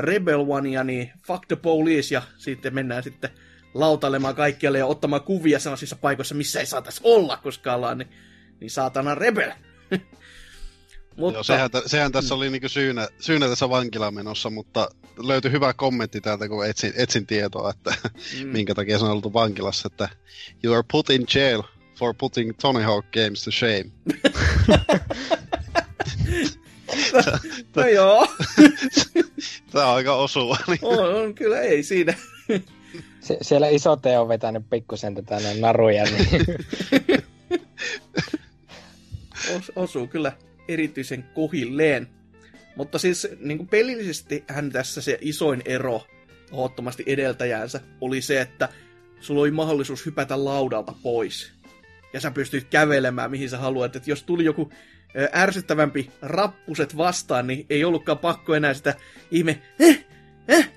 Rebel Onea, niin fuck the police, ja sitten mennään sitten lautailemaan kaikkialle ja ottamaan kuvia sellaisissa paikoissa, missä ei saatais olla, koska ollaan niin, niin saatana rebel. mutta... Joo, sehän, sehän tässä oli niinku syynä, syynä tässä vankilaan menossa, mutta löytyi hyvä kommentti täältä, kun etsin, etsin tietoa, että mm. minkä takia se on oltu vankilassa, että you are put in jail for putting Tony Hawk games to shame. no joo. Tämä on aika osuva. Niin. On, on, kyllä ei siinä. Se, siellä iso teo on vetänyt pikkusen tätä naruja. Niin... Os, osuu kyllä erityisen kohilleen. Mutta siis niin kuin pelillisesti hän tässä se isoin ero ehdottomasti edeltäjäänsä oli se, että sulla oli mahdollisuus hypätä laudalta pois. Ja sä pystyt kävelemään mihin sä haluat. Että jos tuli joku ärsyttävämpi rappuset vastaan, niin ei ollutkaan pakko enää sitä ihme, eh, eh,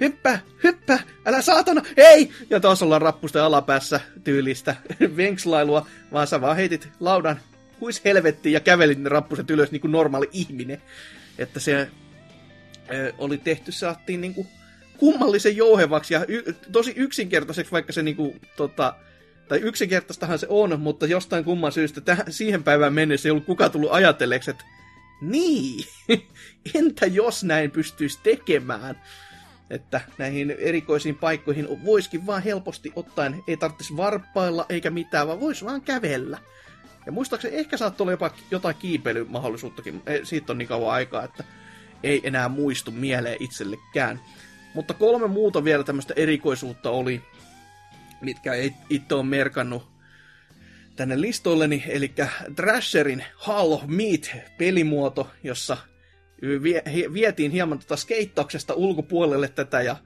hyppää, hyppää, älä saatana, ei! Ja taas ollaan rappusten alapäässä tyylistä venkslailua, vaan sä vaan heitit laudan huis helvettiin ja kävelit ne rappuset ylös niin kuin normaali ihminen. Että se oli tehty, saattiin niin kuin kummallisen jouhevaksi ja y- tosi yksinkertaiseksi, vaikka se niin kuin, tota, tai yksinkertaistahan se on, mutta jostain kumman syystä täh- siihen päivään mennessä ei ollut kukaan tullut ajatelleeksi, että niin, entä jos näin pystyisi tekemään? Että näihin erikoisiin paikkoihin voisikin vaan helposti ottaen, ei tarvitsisi varppailla eikä mitään, vaan voisi vaan kävellä. Ja muistaakseni ehkä saattoi olla jopa jotain kiipeilymahdollisuuttakin, siitä on niin kauan aikaa, että ei enää muistu mieleen itsellekään. Mutta kolme muuta vielä tämmöistä erikoisuutta oli, mitkä itse on merkannut tänne listoilleni, eli Thrasherin Hall of Meat-pelimuoto, jossa vietiin hieman tota skeittauksesta ulkopuolelle tätä, ja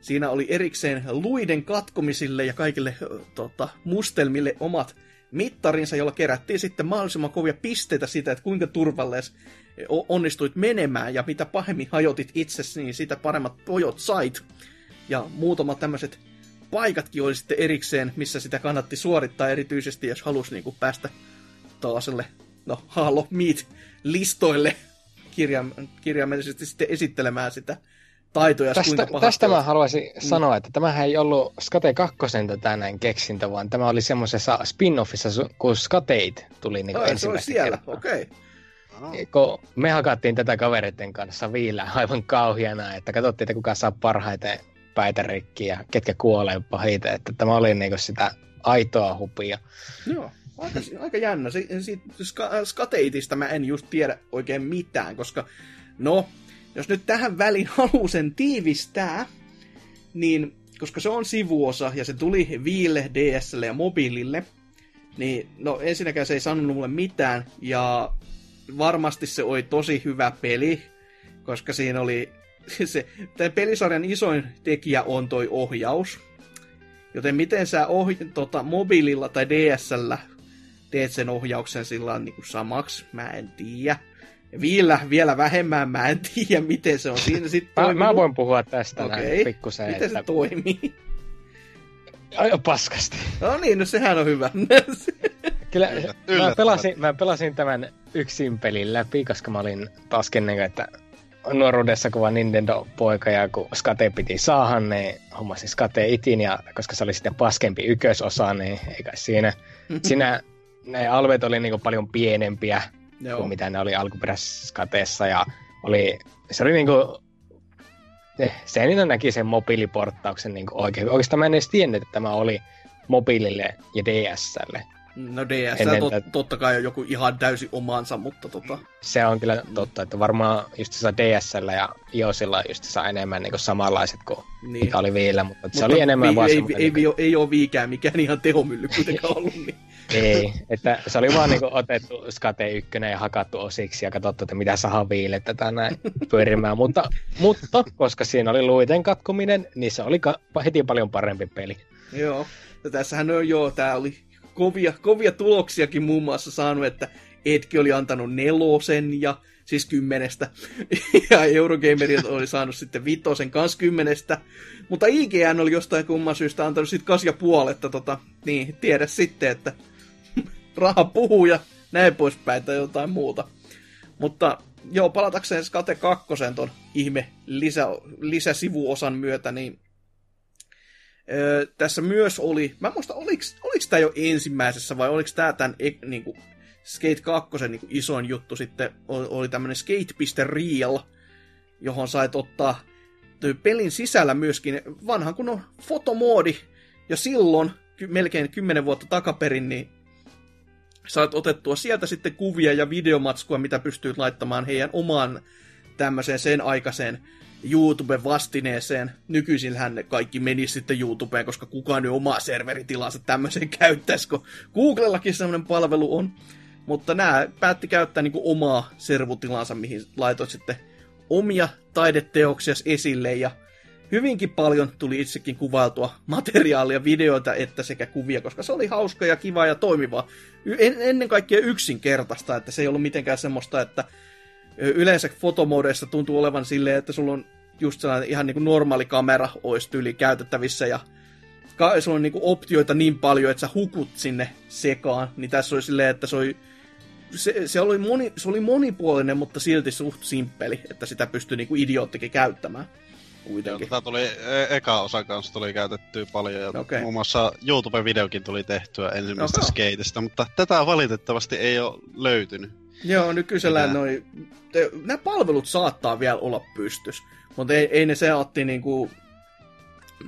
siinä oli erikseen luiden katkomisille ja kaikille tota, mustelmille omat mittarinsa, jolla kerättiin sitten mahdollisimman kovia pisteitä siitä, että kuinka turvalles onnistuit menemään, ja mitä pahemmin hajotit itsesi, niin sitä paremmat pojot sait. Ja muutamat tämmöiset paikatkin oli sitten erikseen, missä sitä kannatti suorittaa erityisesti, jos halusi niin päästä taaselle, no, Halo Meet-listoille kirjaim- kirjaimellisesti sitten esittelemään sitä taitoja, tästä, kuinka Tästä mä haluaisin mm. sanoa, että tämähän ei ollut Skate 2 tätä näin keksintö, vaan tämä oli semmoisessa spin-offissa, kun Skateit tuli niin Ai, se oli siellä, okei. Okay. Kun me hakattiin tätä kavereiden kanssa viillä aivan kauhiana, että katsottiin, että kuka saa parhaiten päitä rikki ja ketkä kuolee pahiten, että tämä oli niinku sitä aitoa hupia. Joo, aika, aika jännä. Si, si, ska, skateitista mä en just tiedä oikein mitään, koska no, jos nyt tähän väliin haluaa sen tiivistää, niin koska se on sivuosa ja se tuli Viille, DSL ja mobiilille, niin no ensinnäkään se ei sanonut mulle mitään ja varmasti se oli tosi hyvä peli, koska siinä oli se, tämän pelisarjan isoin tekijä on toi ohjaus. Joten miten sä ohi, tota, mobiililla tai DSL teet sen ohjauksen sillä niin kuin samaksi, mä en tiedä. Vielä, vielä vähemmän mä en tiedä, miten se on siinä sitten mä, mä voin puhua tästä okay. näin pikkusen. Miten että... se toimii? Ai, paskasti. No niin, no sehän on hyvä. Kyllä, mä pelasin, mä pelasin tämän yksin pelin läpi, koska mä olin taas kennen, että nuoruudessa kuva Nintendo-poika ja kun Skate piti saada, niin hommasin Skate itin ja koska se oli sitten paskempi ykkösosa, niin eikä siinä. siinä ne alveet oli niin paljon pienempiä Joo. kuin mitä ne oli alkuperäisessä Skateessa ja oli, se oli niinku se niin näki sen mobiiliporttauksen niin oikein. Oikeastaan mä en edes tiennyt, että tämä oli mobiilille ja DSlle. No DS Ennen tot, totta kai on joku ihan täysin omansa, mutta tota, Se on kyllä totta, että varmaan just DSL ja iOSilla just enemmän niin samanlaiset kuin niin. mikä oli Viillä, mutta, mutta se oli enemmän vi- vaan ei, ei, niinku- ei, ei, ole viikään mikään ihan tehomylly kuitenkaan ollut. Niin. Ei, että se oli vaan niinku otettu Skate 1 ja hakattu osiksi ja katsottu, että mitä saadaan viilettä näin pyörimään. mutta, mutta koska siinä oli luiten katkominen, niin se oli ka- heti paljon parempi peli. Joo. Ja tässähän on joo, tää oli kovia, kovia tuloksiakin muun muassa saanut, että Etki oli antanut nelosen ja siis kymmenestä. Ja Eurogamerit oli saanut sitten vitosen kans kymmenestä. Mutta IGN oli jostain kumman syystä antanut sitten kas ja puoletta. Tota, niin, tiedä sitten, että raha puhuu ja näin poispäin tai jotain muuta. Mutta joo, palatakseen Skate 2 ton ihme lisä, lisäsivuosan myötä, niin Öö, tässä myös oli, mä muista, oliko, oliko tämä jo ensimmäisessä vai oliko tämä tämän e- niinku, Skate 2 niinku, isoin juttu sitten, oli, oli tämmöinen skate.real, johon sait ottaa pelin sisällä myöskin vanhan kunnon fotomoodi, ja silloin, melkein 10 vuotta takaperin, niin saat otettua sieltä sitten kuvia ja videomatskua, mitä pystyt laittamaan heidän omaan tämmöiseen sen aikaiseen YouTube-vastineeseen. Nykyisillähän ne kaikki menisi sitten YouTubeen, koska kukaan ei omaa serveritilansa tämmöiseen käyttäisi, kun Googlellakin semmoinen palvelu on. Mutta nämä päätti käyttää niin omaa servutilansa, mihin laitoit sitten omia taideteoksia esille ja hyvinkin paljon tuli itsekin kuvailtua materiaalia, videoita että sekä kuvia, koska se oli hauska ja kiva ja toimiva. En, ennen kaikkea yksinkertaista, että se ei ollut mitenkään semmoista, että yleensä fotomodeissa tuntuu olevan silleen, että sulla on just sellainen ihan niin kuin normaali kamera olisi tyyli käytettävissä ja ka- sulla on niin kuin optioita niin paljon, että sä hukut sinne sekaan, niin tässä oli silleen, että se oli se, se, oli moni, se oli monipuolinen, mutta silti suht simppeli, että sitä pystyi niinku idioottikin käyttämään. Joo, Kuitenkin. tätä tuli e- eka osa kanssa tuli käytettyä paljon ja okay. muun muossa YouTube-videokin tuli tehtyä ensimmäisestä Oho. skateista, mutta tätä valitettavasti ei ole löytynyt. Joo, nykyisellä Mitä? noi, te, nämä palvelut saattaa vielä olla pystys, mutta ei, ei ne se otti niinku,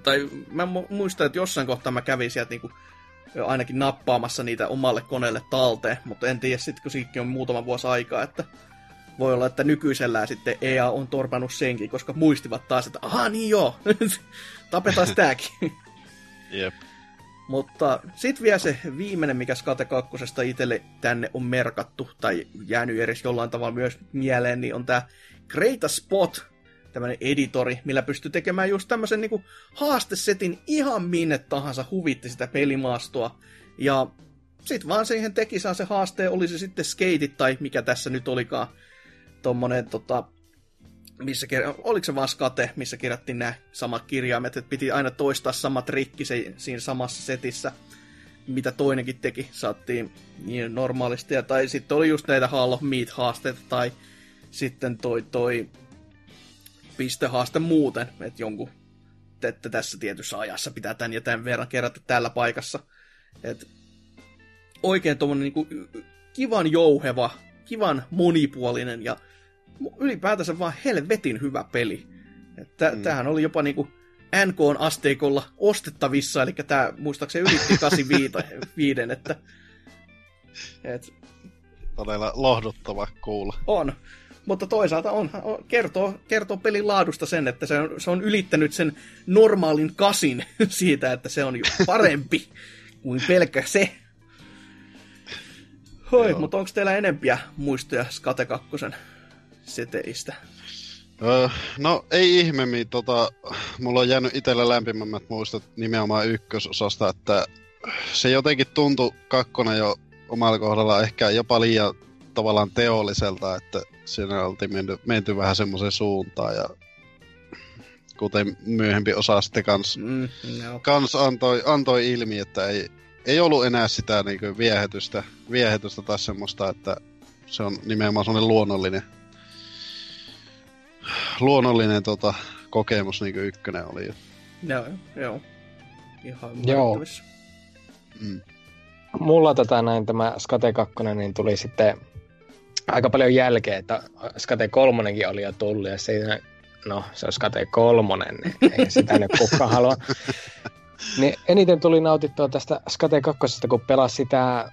tai mä mu- muistan, että jossain kohtaa mä kävin sieltä niinku ainakin nappaamassa niitä omalle koneelle talteen, mutta en tiedä sitten, kun siitäkin on muutama vuosi aikaa, että voi olla, että nykyisellään sitten EA on torpannut senkin, koska muistivat taas, että aha niin joo, tapetaan tääkin. Jep. Mutta sitten vielä se viimeinen, mikä Skate 2 itselle tänne on merkattu, tai jäänyt edes jollain tavalla myös mieleen, niin on tämä Great Spot, tämmöinen editori, millä pystyy tekemään just tämmöisen niinku haastesetin ihan minne tahansa huvitti sitä pelimaastoa. Ja sitten vaan siihen teki saa se haaste, oli se sitten skeitit tai mikä tässä nyt olikaan, tommonen tota, missä kirja, oliko se vaan skate, missä kirjattiin nämä samat kirjaimet, että piti aina toistaa sama trikki se, siinä samassa setissä, mitä toinenkin teki, saattiin niin normaalisti, ja, tai sitten oli just näitä Hall of Meat-haasteita, tai sitten toi, toi pistehaaste muuten, että jonkun, että tässä tietyssä ajassa pitää tämän ja tämän verran kerätä tällä paikassa. Et oikein tuommoinen niinku kivan jouheva, kivan monipuolinen ja ylipäätänsä vaan helvetin hyvä peli. Että mm. Tämähän oli jopa niinku NK-asteikolla ostettavissa, eli tämä muistaakseni ylitti 85, että et, Todella lohduttava kuulla. on. Mutta toisaalta on, on, kertoo, kertoo pelin laadusta sen, että se on, se on ylittänyt sen normaalin kasin siitä, että se on jo parempi kuin pelkkä se. Hoi, mutta onko teillä enempiä muistoja Skate 2 seteistä? Öö, no ei ihmeemmin, tota, mulla on jäänyt itsellä lämpimämmät muistot nimenomaan ykkösosasta, että se jotenkin tuntui kakkonen jo omalla kohdalla ehkä jopa liian tavallaan teolliselta, että siinä oltiin menty, menty vähän semmoiseen suuntaan ja kuten myöhempi osa sitten kans, Mm, no. kans antoi, antoi ilmi, että ei, ei ollut enää sitä niin viehätystä, viehätystä tai semmoista, että se on nimenomaan semmoinen luonnollinen luonnollinen tota, kokemus, niin kuin ykkönen oli. Joo, joo. Ihan Joo. Mm. Mulla tätä näin tämä Skate 2 niin tuli sitten aika paljon jälkeen, että Skate 3 oli jo tullut ja siinä, no se on Skate 3, niin ei sitä nyt kukaan halua. Niin eniten tuli nautittua tästä Skate 2, kun pelasi sitä,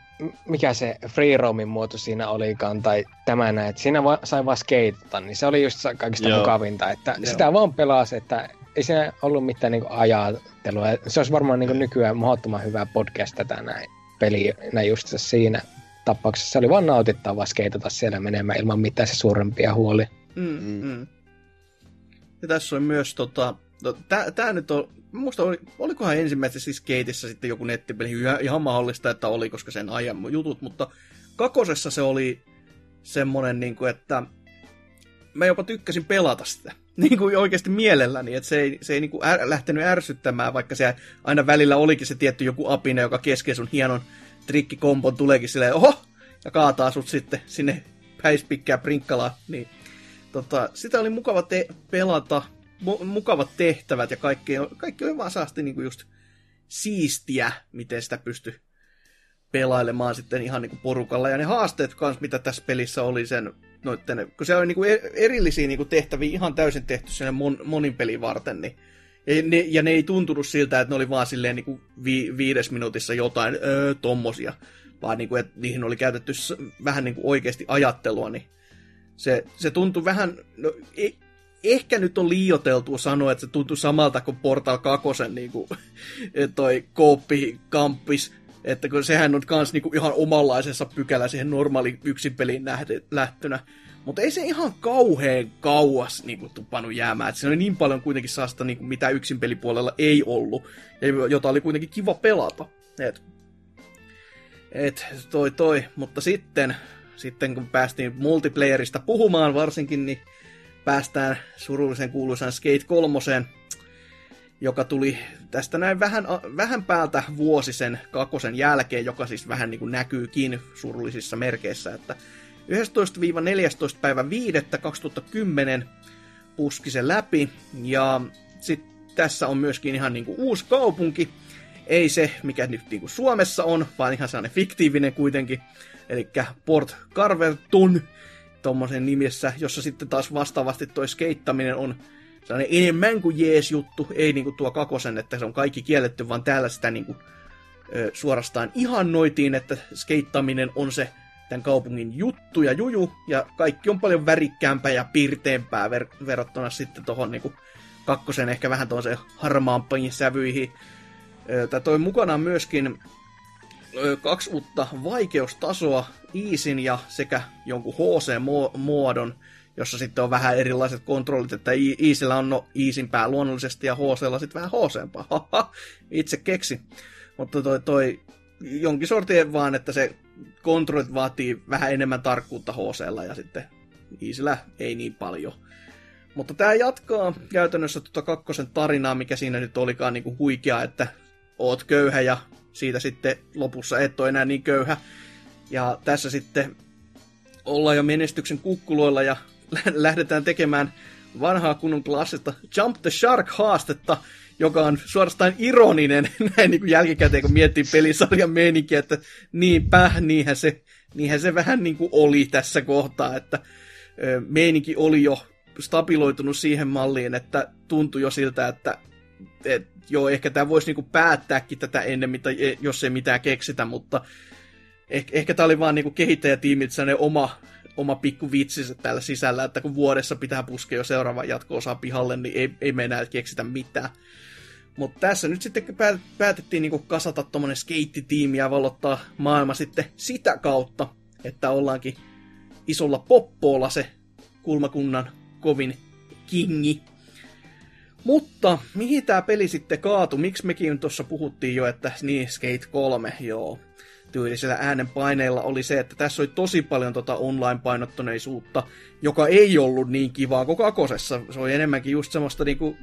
mikä se free roamin muoto siinä olikaan, tai tämä näin, että siinä va- sai vaan skeitata, niin se oli just kaikista Joo. mukavinta, että Joo. sitä vaan pelasi, että ei siinä ollut mitään niin ajattelua. Se olisi varmaan niin nykyään mahdottoman hyvä podcast tätä näin pelinä just siinä tapauksessa. Se oli vaan nautittavaa skeitata siellä menemään ilman mitään se suurempia huolia. Mm, Mm. mm. Ja tässä on myös tota, no, tää, tää nyt on, muista oli, olikohan ensimmäisessä siis keitissä sitten joku nettipeli, ihan, mahdollista, että oli, koska sen ajan jutut, mutta kakosessa se oli semmonen, niin kuin, että mä jopa tykkäsin pelata sitä. Niin kuin oikeasti mielelläni, että se ei, se ei niin kuin är, lähtenyt ärsyttämään, vaikka se aina välillä olikin se tietty joku apina, joka kesken sun hienon trikkikompon tuleekin silleen, oho, ja kaataa sut sitten sinne päispikkää prinkkalaan, niin tota, sitä oli mukava te- pelata, mu- mukavat tehtävät ja kaikki, kaikki oli vaan saasti niinku just siistiä, miten sitä pystyi pelailemaan sitten ihan niinku porukalla. Ja ne haasteet kans, mitä tässä pelissä oli sen noitten, kun se oli niinku e- erillisiä niinku tehtäviä ihan täysin tehty sen mon, monin pelin varten, niin ja ne, ja ne ei tuntunut siltä, että ne oli vaan silleen niinku vi, viides minuutissa jotain öö, tommosia, vaan niinku, että niihin oli käytetty vähän niinku oikeasti ajattelua, niin se, se tuntui vähän, no, e, ehkä nyt on liioteltua sanoa, että se tuntui samalta kuin Portal 2, niin kuin, toi Kooppi Kampis, että kun sehän on kans niinku ihan omanlaisessa pykälä siihen normaali yksin peliin lähtönä. Mutta ei se ihan kauheen kauas niinku tupannut jäämään. Se oli niin paljon kuitenkin saasta, niinku, mitä yksin pelipuolella ei ollut, ja jota oli kuitenkin kiva pelata. Et, et toi toi, mutta sitten, sitten kun päästiin multiplayerista puhumaan varsinkin, niin päästään surullisen kuuluisaan Skate 3, joka tuli tästä näin vähän, vähän päältä vuosi sen kakkosen jälkeen, joka siis vähän niin kuin näkyykin surullisissa merkeissä, että 11-14. päivä 5. 2010 puski se läpi, ja sitten tässä on myöskin ihan niin kuin uusi kaupunki, ei se, mikä nyt niin kuin Suomessa on, vaan ihan sellainen fiktiivinen kuitenkin, eli Port Carverton, tuommoisen nimessä, jossa sitten taas vastaavasti toi skeittaminen on sellainen enemmän kuin jees juttu, ei niinku tuo kakosen, että se on kaikki kielletty, vaan täällä sitä niinku, ö, suorastaan ihannoitiin, että skeittaminen on se tämän kaupungin juttu ja juju, ja kaikki on paljon värikkäämpää ja pirteempää ver- verrattuna sitten tuohon niinku kakkosen ehkä vähän tuollaiseen harmaampiin sävyihin. Ö, Tää toi mukanaan myöskin kaksi uutta vaikeustasoa, Iisin ja sekä jonkun HC-muodon, jossa sitten on vähän erilaiset kontrollit, että Iisillä on no Iisimpää luonnollisesti ja HClla sitten vähän HCmpaa. Itse keksi. Mutta toi, toi jonkin sortin vaan, että se kontrollit vaatii vähän enemmän tarkkuutta HClla ja sitten Iisillä ei niin paljon. Mutta tämä jatkaa käytännössä tuota kakkosen tarinaa, mikä siinä nyt olikaan niinku huikea, että oot köyhä ja siitä sitten lopussa et ole enää niin köyhä. Ja tässä sitten ollaan jo menestyksen kukkuloilla ja lähdetään tekemään vanhaa kunnon klassista Jump the Shark-haastetta, joka on suorastaan ironinen näin niin kuin jälkikäteen, kun miettii pelisarjan meininkiä, että niinpä, niinhän se, niinhän se vähän niin kuin oli tässä kohtaa, että meininki oli jo stabiloitunut siihen malliin, että tuntui jo siltä, että et, joo, ehkä tämä voisi niinku päättääkin tätä ennen, mitä, jos ei mitään keksitä, mutta ehkä, ehkä tämä oli vaan niinku kehittäjätiimit sellainen oma, oma pikku vitsinsä täällä sisällä, että kun vuodessa pitää puskea jo seuraava jatko-osa pihalle, niin ei, ei me enää keksitä mitään. Mutta tässä nyt sitten päät- päätettiin niinku kasata tuommoinen skeittitiimi ja valottaa maailma sitten sitä kautta, että ollaankin isolla poppoolla se kulmakunnan kovin kingi. Mutta mihin tämä peli sitten kaatui? Miksi mekin tuossa puhuttiin jo, että niin, Skate 3, joo. Tyylisellä äänenpaineilla oli se, että tässä oli tosi paljon tota online-painottuneisuutta, joka ei ollut niin kivaa kuin kakosessa. Se oli enemmänkin just semmoista niinku,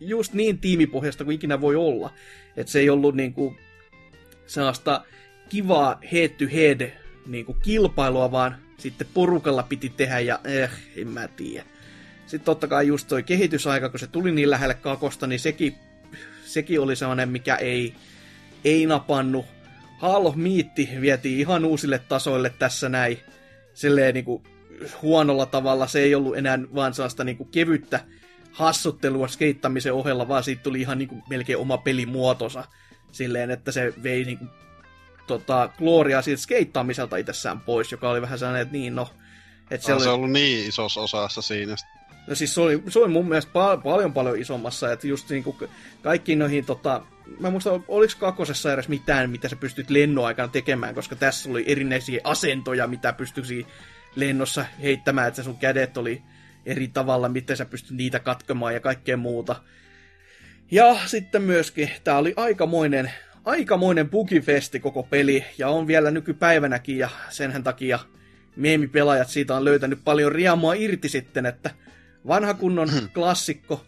just niin tiimipohjasta kuin ikinä voi olla. Että se ei ollut niinku sellaista kivaa head-to-head niinku kilpailua, vaan sitten porukalla piti tehdä ja eh, en mä tiedä. Sitten totta kai just toi kehitysaika, kun se tuli niin lähelle kakosta, niin sekin, sekin oli sellainen, mikä ei, ei napannut. Halo Miitti vietiin ihan uusille tasoille tässä näin. Silleen niinku huonolla tavalla. Se ei ollut enää vaan sellaista niinku kevyttä hassuttelua skeittamisen ohella, vaan siitä tuli ihan niin kuin melkein oma pelimuotonsa silleen, että se vei niin kuin, tota, Gloriaa siitä skeittaamiselta itsessään pois, joka oli vähän sellainen, että niin no... Että se, oli... se ollut niin isossa osassa siinä. No siis se oli, se oli mun mielestä pa- paljon paljon isommassa, että just niinku kaikkiin noihin tota, mä muistan, oliko kakosessa edes mitään, mitä sä pystyt lennon aikana tekemään, koska tässä oli erinäisiä asentoja, mitä pystyisi lennossa heittämään, että sun kädet oli eri tavalla, miten sä pystyt niitä katkemaan ja kaikkea muuta. Ja sitten myöskin, tää oli aikamoinen, aikamoinen bugifesti koko peli, ja on vielä nykypäivänäkin, ja senhän takia meemipelaajat siitä on löytänyt paljon riamua irti sitten, että vanha kunnon klassikko,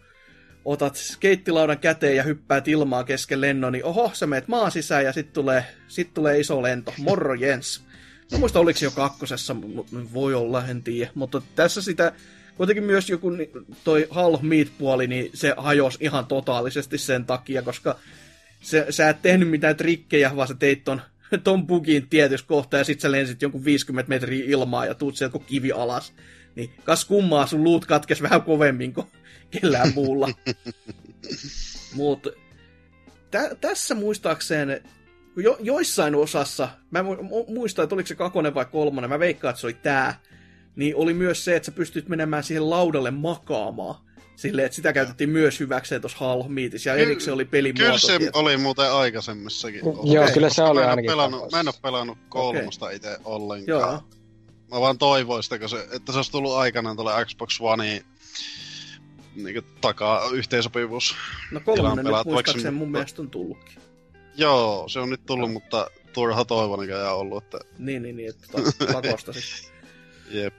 otat skeittilaudan käteen ja hyppäät ilmaa kesken lennon, niin oho, sä meet maan sisään ja sitten tulee, sit tulee iso lento. Morro Jens. Mä muista oliko jo kakkosessa, voi olla, en tiedä. Mutta tässä sitä, kuitenkin myös joku toi Hall Meat-puoli, niin se hajosi ihan totaalisesti sen takia, koska se, sä et tehnyt mitään trikkejä, vaan sä teit ton, ton bugin tietyssä kohtaa ja sit sä lensit jonkun 50 metriä ilmaa ja tuut sieltä kivi alas. Niin kas kummaa sun luut katkes vähän kovemmin kuin kellään muulla. Mutta tä, tässä muistaakseen jo, joissain osassa, mä muistan, että oliko se kakonen vai kolmonen, mä veikkaan, että se oli tää, niin oli myös se, että sä pystyt menemään siihen laudalle makaamaan. Silleen, että sitä käytettiin myös hyväkseen tuossa Hall Meetissä, ja erikseen oli pelimuoto. Kyllä se tietysti. oli muuten aikaisemmissakin. Joo, okay. kyllä se oli mä ainakin. Pelannut, mä en ole pelannut kolmosta okay. itse ollenkaan. Joo. Mä vaan toivoin sitä, se, että se olisi tullut aikanaan tuolle Xbox Oneen niin takaa yhteensopivuus. No kolmonen nyt muistaakseni mun mielestä on tullutkin. Joo, se on nyt tullut, no. mutta turha toivon ja ollut. Että... Niin, niin, niin, että pakosta sitten. Jep.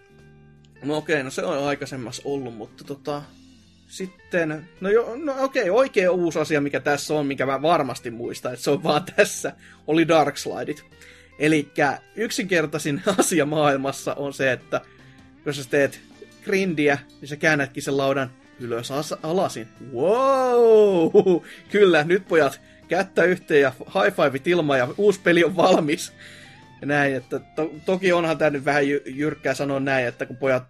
No okei, no se on aikaisemmassa ollut, mutta tota, sitten, no, jo, no okei, oikea uusi asia, mikä tässä on, mikä mä varmasti muistan, että se on vaan tässä, oli Darkslideit. Eli yksinkertaisin asia maailmassa on se, että jos sä teet grindiä, niin sä käännätkin sen laudan ylös as- alasin. Wow! Kyllä, nyt pojat, kättä yhteen ja high five ilma ja uusi peli on valmis. Ja näin, että to- toki onhan tämä nyt vähän jy- jyrkkää sanoa näin, että kun pojat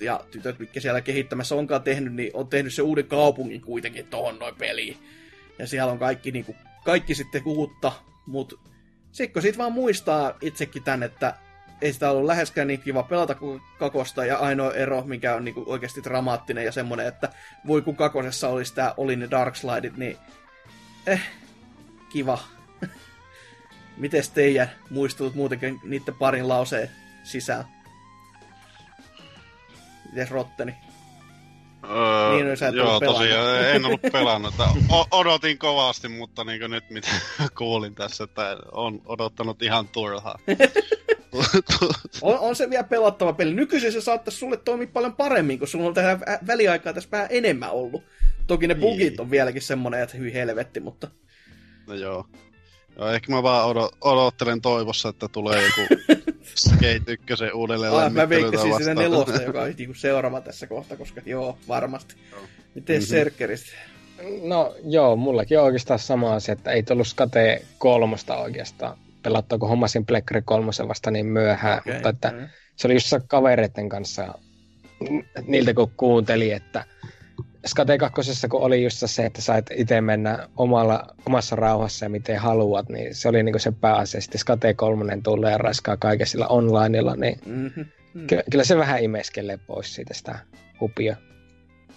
ja tytöt, mitkä siellä kehittämässä onkaan tehnyt, niin on tehnyt se uuden kaupungin kuitenkin tohon noin peliin. Ja siellä on kaikki, niin kuin, kaikki sitten uutta, mutta sitten sit vaan muistaa itsekin tän, että ei sitä ollut läheskään niin kiva pelata kuin kakosta, ja ainoa ero, mikä on niinku oikeasti dramaattinen ja semmonen, että voi kun kakosessa olisi tää, oli ne Dark Slideit, niin eh, kiva. Mites teidän muistutut muutenkin niiden parin lauseen sisään? Mites Rotteni? Öö, niin, sä joo, tosiaan en ollut pelannut. O- odotin kovasti, mutta niin nyt mitä kuulin tässä, että on odottanut ihan turhaa. on, on, se vielä pelattava peli. Nykyisin se saattaisi sulle toimia paljon paremmin, kun sulla on tähän väliaikaa tässä vähän enemmän ollut. Toki ne niin. bugit on vieläkin semmonen, että hyvin helvetti, mutta... No joo. Joo, ehkä mä vaan odot- odottelen toivossa, että tulee joku Skate 1 uudelleen ah, Mä veikkasin sitä nelosta, joka on niinku seuraava tässä kohta, koska joo, varmasti. Joo. Miten mm-hmm. Serkkeristä? No joo, mullakin on oikeastaan sama asia, että ei tullut Skate kolmosta oikeastaan pelattua, kun hommasin Plekkari kolmosen vasta niin myöhään, okay. mutta että mm. se oli just kavereiden kanssa niiltä kun kuunteli, että Skate 2, kun oli just se, että sait itse mennä omalla, omassa rauhassa ja miten haluat, niin se oli niinku se pääasia. Sitten Skate 3 tulee ja raskaa kaiken sillä onlineilla, niin mm-hmm. Mm. Kyllä, kyllä, se vähän imeskelee pois siitä sitä hupia.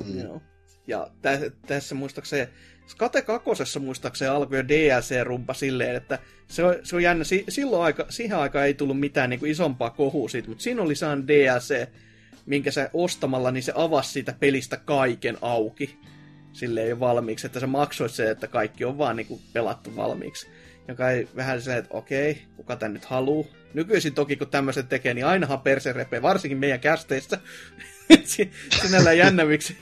Mm. Joo. Ja tä- tässä muistaakseni, Skate 2 muistaakseni alkoi jo DLC-rumpa silleen, että se on, se on jännä, si- silloin aika, siihen aikaan ei tullut mitään niin kuin isompaa kohua siitä, mutta siinä oli saan DLC, minkä sä ostamalla, niin se avasi siitä pelistä kaiken auki. Silleen jo valmiiksi, että sä maksoit se, että kaikki on vaan niinku pelattu valmiiksi. Joka ei vähän se, että okei, kuka tän nyt haluu. Nykyisin toki, kun tämmöiset tekee, niin ainahan perse repee, varsinkin meidän kästeissä. Sinällään jännä, miksi,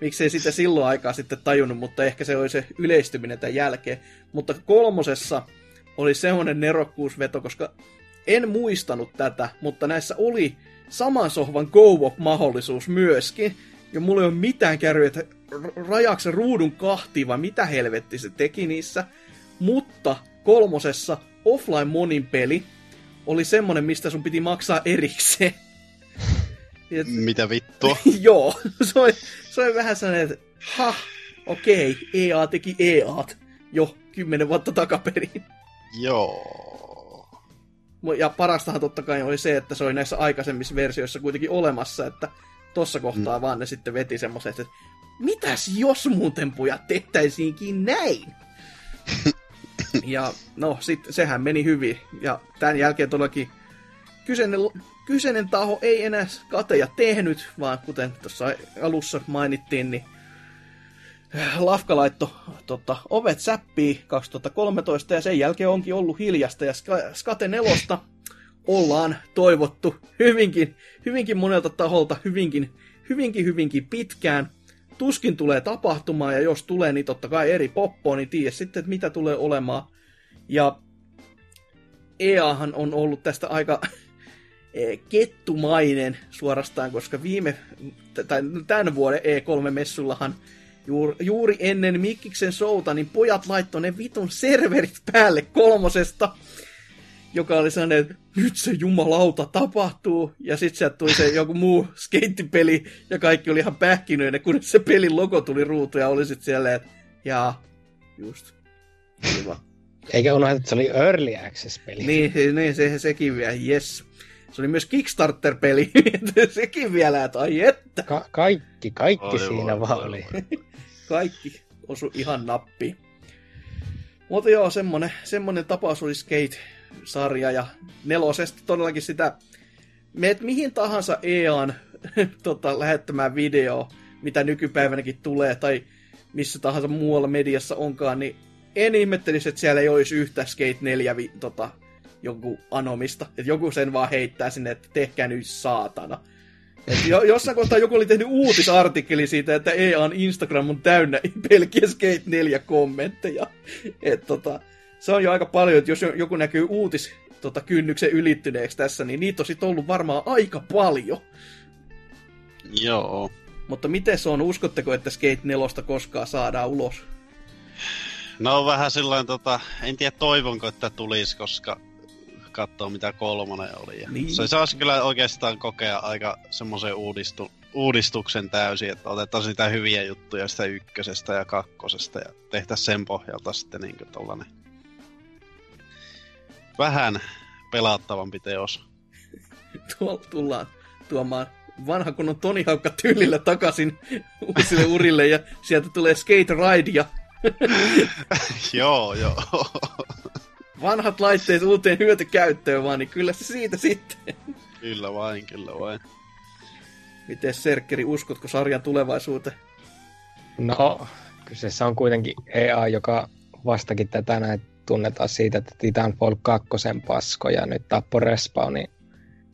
miksi ei sitä silloin aikaa sitten tajunnut, mutta ehkä se oli se yleistyminen tämän jälkeen. Mutta kolmosessa oli semmoinen nerokkuusveto, koska en muistanut tätä, mutta näissä oli saman sohvan go mahdollisuus myöskin. Ja mulla ei ole mitään kärryä, että rajaako se ruudun kahtiin vai mitä helvetti se teki niissä. Mutta kolmosessa offline monin peli oli semmonen, mistä sun piti maksaa erikseen. Et, Mitä vittua? joo, se oli, se oli vähän sellainen, että ha, okei, EA teki EAt jo kymmenen vuotta takaperin. Joo. Ja parastahan totta kai oli se, että se oli näissä aikaisemmissa versioissa kuitenkin olemassa, että tossa kohtaa mm. vaan ne sitten veti semmoiset, että mitäs jos muuten pojat tehtäisiinkin näin? ja no, sitten sehän meni hyvin. Ja tämän jälkeen todellakin kyseinen, kyseinen taho ei enää kateja tehnyt, vaan kuten tuossa alussa mainittiin, niin Lafka laitto tota, ovet säppii 2013 ja sen jälkeen onkin ollut hiljasta ja Skate 4 ollaan toivottu hyvinkin, hyvinkin monelta taholta hyvinkin, hyvinkin, hyvinkin pitkään. Tuskin tulee tapahtumaan ja jos tulee, niin totta kai eri poppoa, niin tiedä sitten, että mitä tulee olemaan. Ja EAhan on ollut tästä aika e, kettumainen suorastaan, koska viime, tai tämän vuoden E3-messullahan juuri, juuri ennen Mikkiksen showta, niin pojat laittoi ne vitun serverit päälle kolmosesta, joka oli sellainen, että nyt se jumalauta tapahtuu, ja sitten sieltä tuli se joku muu skeittipeli, ja kaikki oli ihan pähkinöinen, kun se pelin logo tuli ruutu, ja oli sitten siellä, että jaa, just, hyvä. Eikä unohda, että se oli Early Access-peli. Niin, niin se, sekin vielä, yes. Se oli myös Kickstarter-peli, sekin vielä, että ai että. Ka- kaikki, kaikki oi, siinä oi, vaan oli. kaikki osu ihan nappi. Mutta joo, semmonen, semmonen tapaus oli Skate-sarja ja nelosesta todellakin sitä, meet mihin tahansa EAN tota, lähettämään video, mitä nykypäivänäkin tulee, tai missä tahansa muualla mediassa onkaan, niin en ihmettelisi, että siellä ei olisi yhtä Skate 4 vi, tota, joku anomista. Että joku sen vaan heittää sinne, että tehkää nyt saatana. Et jo, jossain kohtaa joku oli tehnyt uutisartikkeli siitä, että EAN Instagram on täynnä pelkiä Skate 4 kommentteja. Et tota, se on jo aika paljon, että jos joku näkyy uutis tota, kynnyksen ylittyneeksi tässä, niin niitä on sitten ollut varmaan aika paljon. Joo. Mutta miten se on? Uskotteko, että Skate 4 koskaan saadaan ulos? No vähän silloin, tota, en tiedä toivonko, että tulisi, koska katsoa mitä kolmonen oli. Ja niin. Se saisi kyllä oikeastaan kokea aika semmoisen uudistu, uudistuksen täysin, että otetaan sitä hyviä juttuja sitä ykkösestä ja kakkosesta ja tehtäisiin sen pohjalta sitten niin tollanen vähän pelattavampi teos. Tuolla tullaan tuomaan vanha kunnon Toni Haukka tyylillä takaisin uusille urille ja sieltä tulee Skate Ride ja... joo, joo vanhat laitteet uuteen hyötykäyttöön vaan, niin kyllä se siitä sitten. Kyllä vain, kyllä vain. Miten Serkkeri, uskotko sarjan tulevaisuuteen? No, kyseessä on kuitenkin EA, joka vastakin tätä näin tunnetaan siitä, että Titanfall 2 pasko ja nyt tappoi Respawni.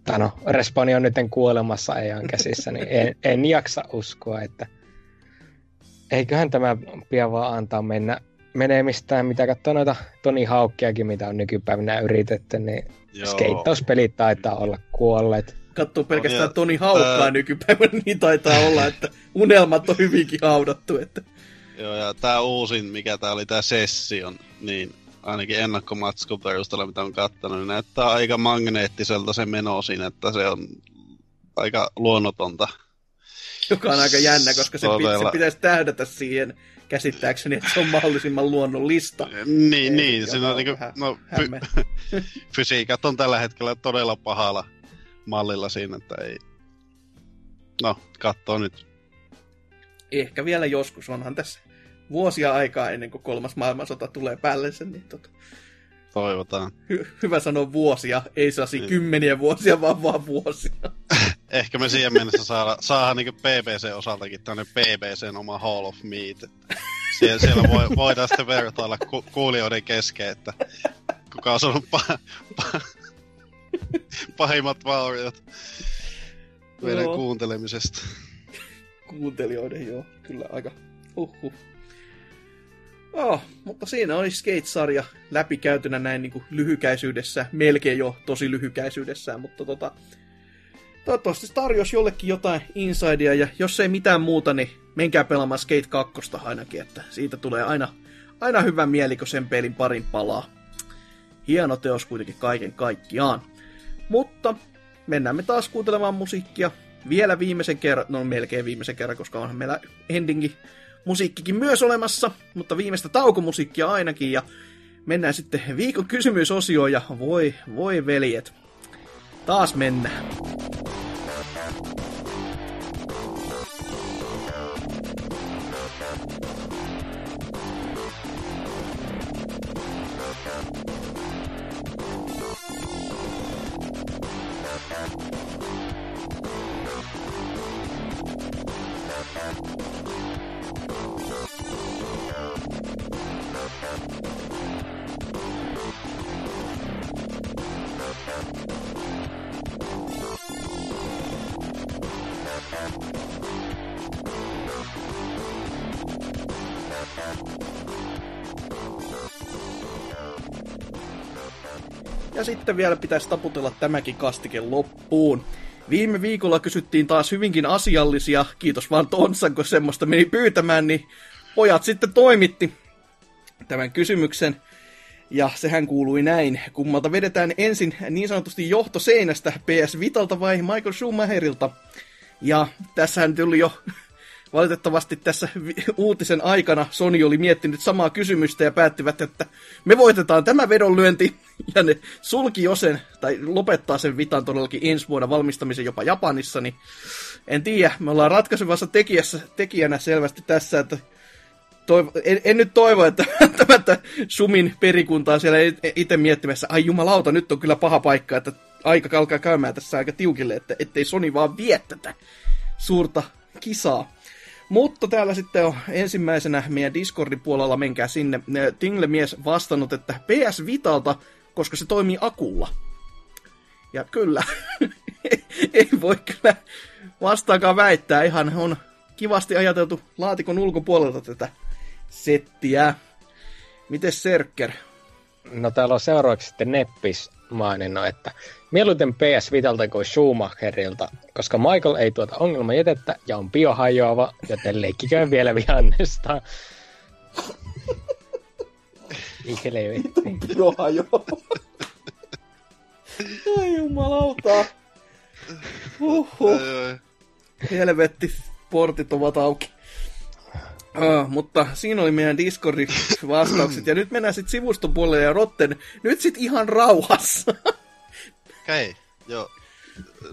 Tai no, Respawni on nyt kuolemassa EAN käsissä, niin en, en jaksa uskoa, että eiköhän tämä pian vaan antaa mennä menemistään, mitä katsoo noita Toni Haukkiakin, mitä on nykypäivänä yritetty, niin skeittauspelit taitaa olla kuolleet. Katsoo pelkästään ja, Toni Haukkaa ää... nykypäivänä, niin taitaa olla, että unelmat on hyvinkin haudattu. Että... Joo, ja tämä uusin, mikä tää oli, tämä Session, niin ainakin ennakkomatskun perusteella, mitä on kattanut, niin näyttää aika magneettiselta se meno siinä, että se on aika luonnotonta. Joka on aika jännä, koska se, se pitäisi tähdätä siihen käsittääkseni, että se on mahdollisimman luonnollista. Niin, niin. Siinä on niinku, no, fy- fysiikat on tällä hetkellä todella pahalla mallilla siinä, että ei... No, katsoo nyt. Ehkä vielä joskus, onhan tässä vuosia aikaa ennen kuin kolmas maailmansota tulee päälle sen, niin tota... Toivotaan. Hy- hyvä sanoa vuosia, ei saasi niin. kymmeniä vuosia, vaan vaan vuosia. Ehkä me siihen mennessä saada, saadaan niin BBC-osaltakin tänne BBCn oma Hall of Meat. Siellä, siellä voi, voidaan sitten vertailla ku, kuulijoiden kesken, että kuka on saanut pa, pa, pahimmat vauriot meidän joo. kuuntelemisesta. Kuuntelijoiden, joo. Kyllä aika uhuh. Oh, mutta siinä oli Skate-sarja läpikäytynä näin niin kuin lyhykäisyydessä, melkein jo tosi lyhykäisyydessään, mutta tota, toivottavasti tarjosi jollekin jotain insidea, ja jos ei mitään muuta, niin menkää pelaamaan Skate 2 ainakin, että siitä tulee aina, aina hyvä mieli, kun sen pelin parin palaa. Hieno teos kuitenkin kaiken kaikkiaan. Mutta mennään me taas kuuntelemaan musiikkia. vielä viimeisen kerran, no melkein viimeisen kerran, koska onhan meillä endingi musiikkikin myös olemassa, mutta viimeistä taukomusiikkia ainakin, ja mennään sitten viikon kysymysosioon, ja voi, voi veljet, taas mennään. Ja sitten vielä pitäisi taputella tämäkin kastike loppuun. Viime viikolla kysyttiin taas hyvinkin asiallisia, kiitos vaan Tonsan, kun semmoista meni pyytämään, niin pojat sitten toimitti tämän kysymyksen. Ja sehän kuului näin. Kummalta vedetään ensin niin sanotusti johtoseinästä PS Vitalta vai Michael Schumacherilta? Ja tässähän tuli jo valitettavasti tässä uutisen aikana Sony oli miettinyt samaa kysymystä ja päättivät, että me voitetaan tämä vedonlyönti ja ne sulki jo sen, tai lopettaa sen Vitan todellakin ensi vuonna valmistamisen jopa Japanissa, niin en tiedä, me ollaan ratkaisevassa tekijässä, tekijänä selvästi tässä, että toivo, en, en, nyt toivo, että tämä Sumin perikunta on siellä itse miettimässä, ai jumalauta, nyt on kyllä paha paikka, että aika alkaa käymään tässä aika tiukille, että ettei Sony vaan vie tätä suurta kisaa. Mutta täällä sitten on ensimmäisenä meidän Discordin puolella, menkää sinne, Tingle-mies vastannut, että PS Vitalta, koska se toimii akulla. Ja kyllä, ei voi kyllä vastaakaan väittää, ihan on kivasti ajateltu laatikon ulkopuolelta tätä settiä. Mites Serker? No täällä on seuraavaksi sitten Neppis maininnut, että mieluiten PS Vitalta kuin Schumacherilta, koska Michael ei tuota ongelmajätettä ja on biohajoava, joten leikkikö vielä vihannesta. Eikä levetti. Biohajoava. Ai jumalauta. Huhhuh. Helvetti, portit ovat auki. Uh, mutta siinä oli meidän Discordin vastaukset. Ja nyt mennään sitten sivuston puolelle ja Rotten nyt sitten ihan rauhassa. Okei, okay, joo.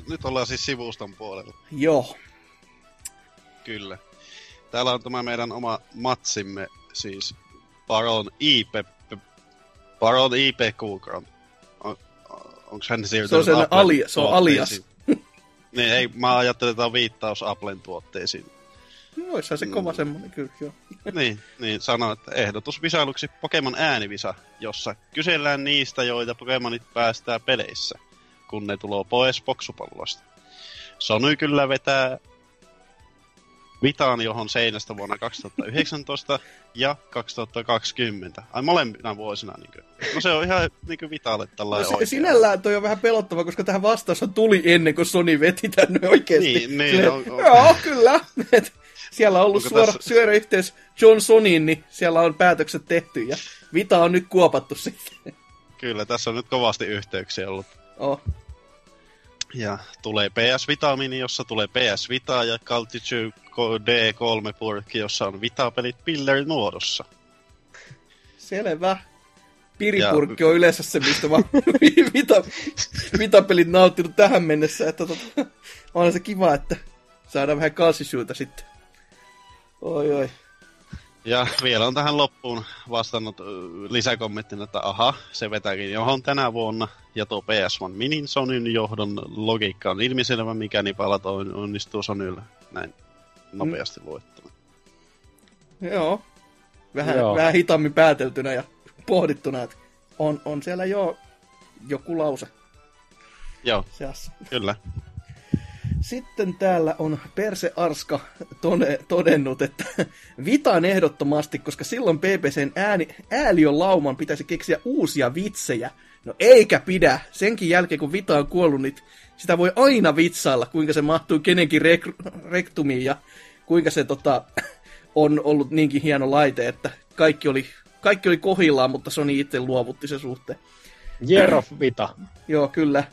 Nyt ollaan siis sivuston puolella. Joo. Kyllä. Täällä on tämä meidän oma matsimme, siis Baron IP, Baron IP Kugran. On, onko hän siirtynyt Se on, sen ali, se on alias. niin, ei, mä ajattelin, että tämä on viittaus Applen tuotteisiin. No, olisi se kova mm. semmonen kyllä, joo. niin, niin sano, että ehdotus visailuksi Pokemon äänivisa, jossa kysellään niistä, joita Pokemonit päästää peleissä, kun ne tulee pois boksupallosta. Sony kyllä vetää Vitaan johon seinästä vuonna 2019 ja 2020. Ai molempina vuosina. Niin kuin. No se on ihan niin kuin Vitalle tällainen no, Sinällään toi on vähän pelottava, koska tähän vastaus tuli ennen kuin Sony veti tänne oikeasti. Niin, niin. on, on. Joo, kyllä. siellä on ollut suora, tässä... syödä yhteys Johnsoniin, niin siellä on päätökset tehty ja Vita on nyt kuopattu sitten. Kyllä, tässä on nyt kovasti yhteyksiä ollut. Oh. Ja tulee PS Vitamini, jossa tulee PS Vita ja Caltitude D3 purkki, jossa on Vita-pelit pillerin muodossa. Selvä. Piripurkki ja... on yleensä se, mistä mä Vita, Vita-pelit nauttinut tähän mennessä. Että tota, on se kiva, että saadaan vähän kalsisyytä sitten. Oi oi. Ja vielä on tähän loppuun vastannut lisäkommenttina, että aha, se vetääkin johon tänä vuonna. Ja tuo PS1 Minin Sonyn johdon logiikka on ilmiselvä, mikäni palat onnistuu Sonylle näin nopeasti mm. voittamaan. Joo. Vähän, Joo. vähän hitaammin pääteltynä ja pohdittuna, että on, on siellä jo joku lause. Joo, Seassa. kyllä. Sitten täällä on Perse Arska tone, todennut, että Vitaan ehdottomasti, koska silloin PPCn ääni, ääliön lauman pitäisi keksiä uusia vitsejä. No eikä pidä. Senkin jälkeen, kun Vita on kuollut, niin sitä voi aina vitsailla, kuinka se mahtuu kenenkin rek- rektumiin ja kuinka se tota, on ollut niinkin hieno laite, että kaikki oli, kaikki oli kohillaan, mutta Sony itse luovutti se suhteen. Year of Vita. Joo, kyllä.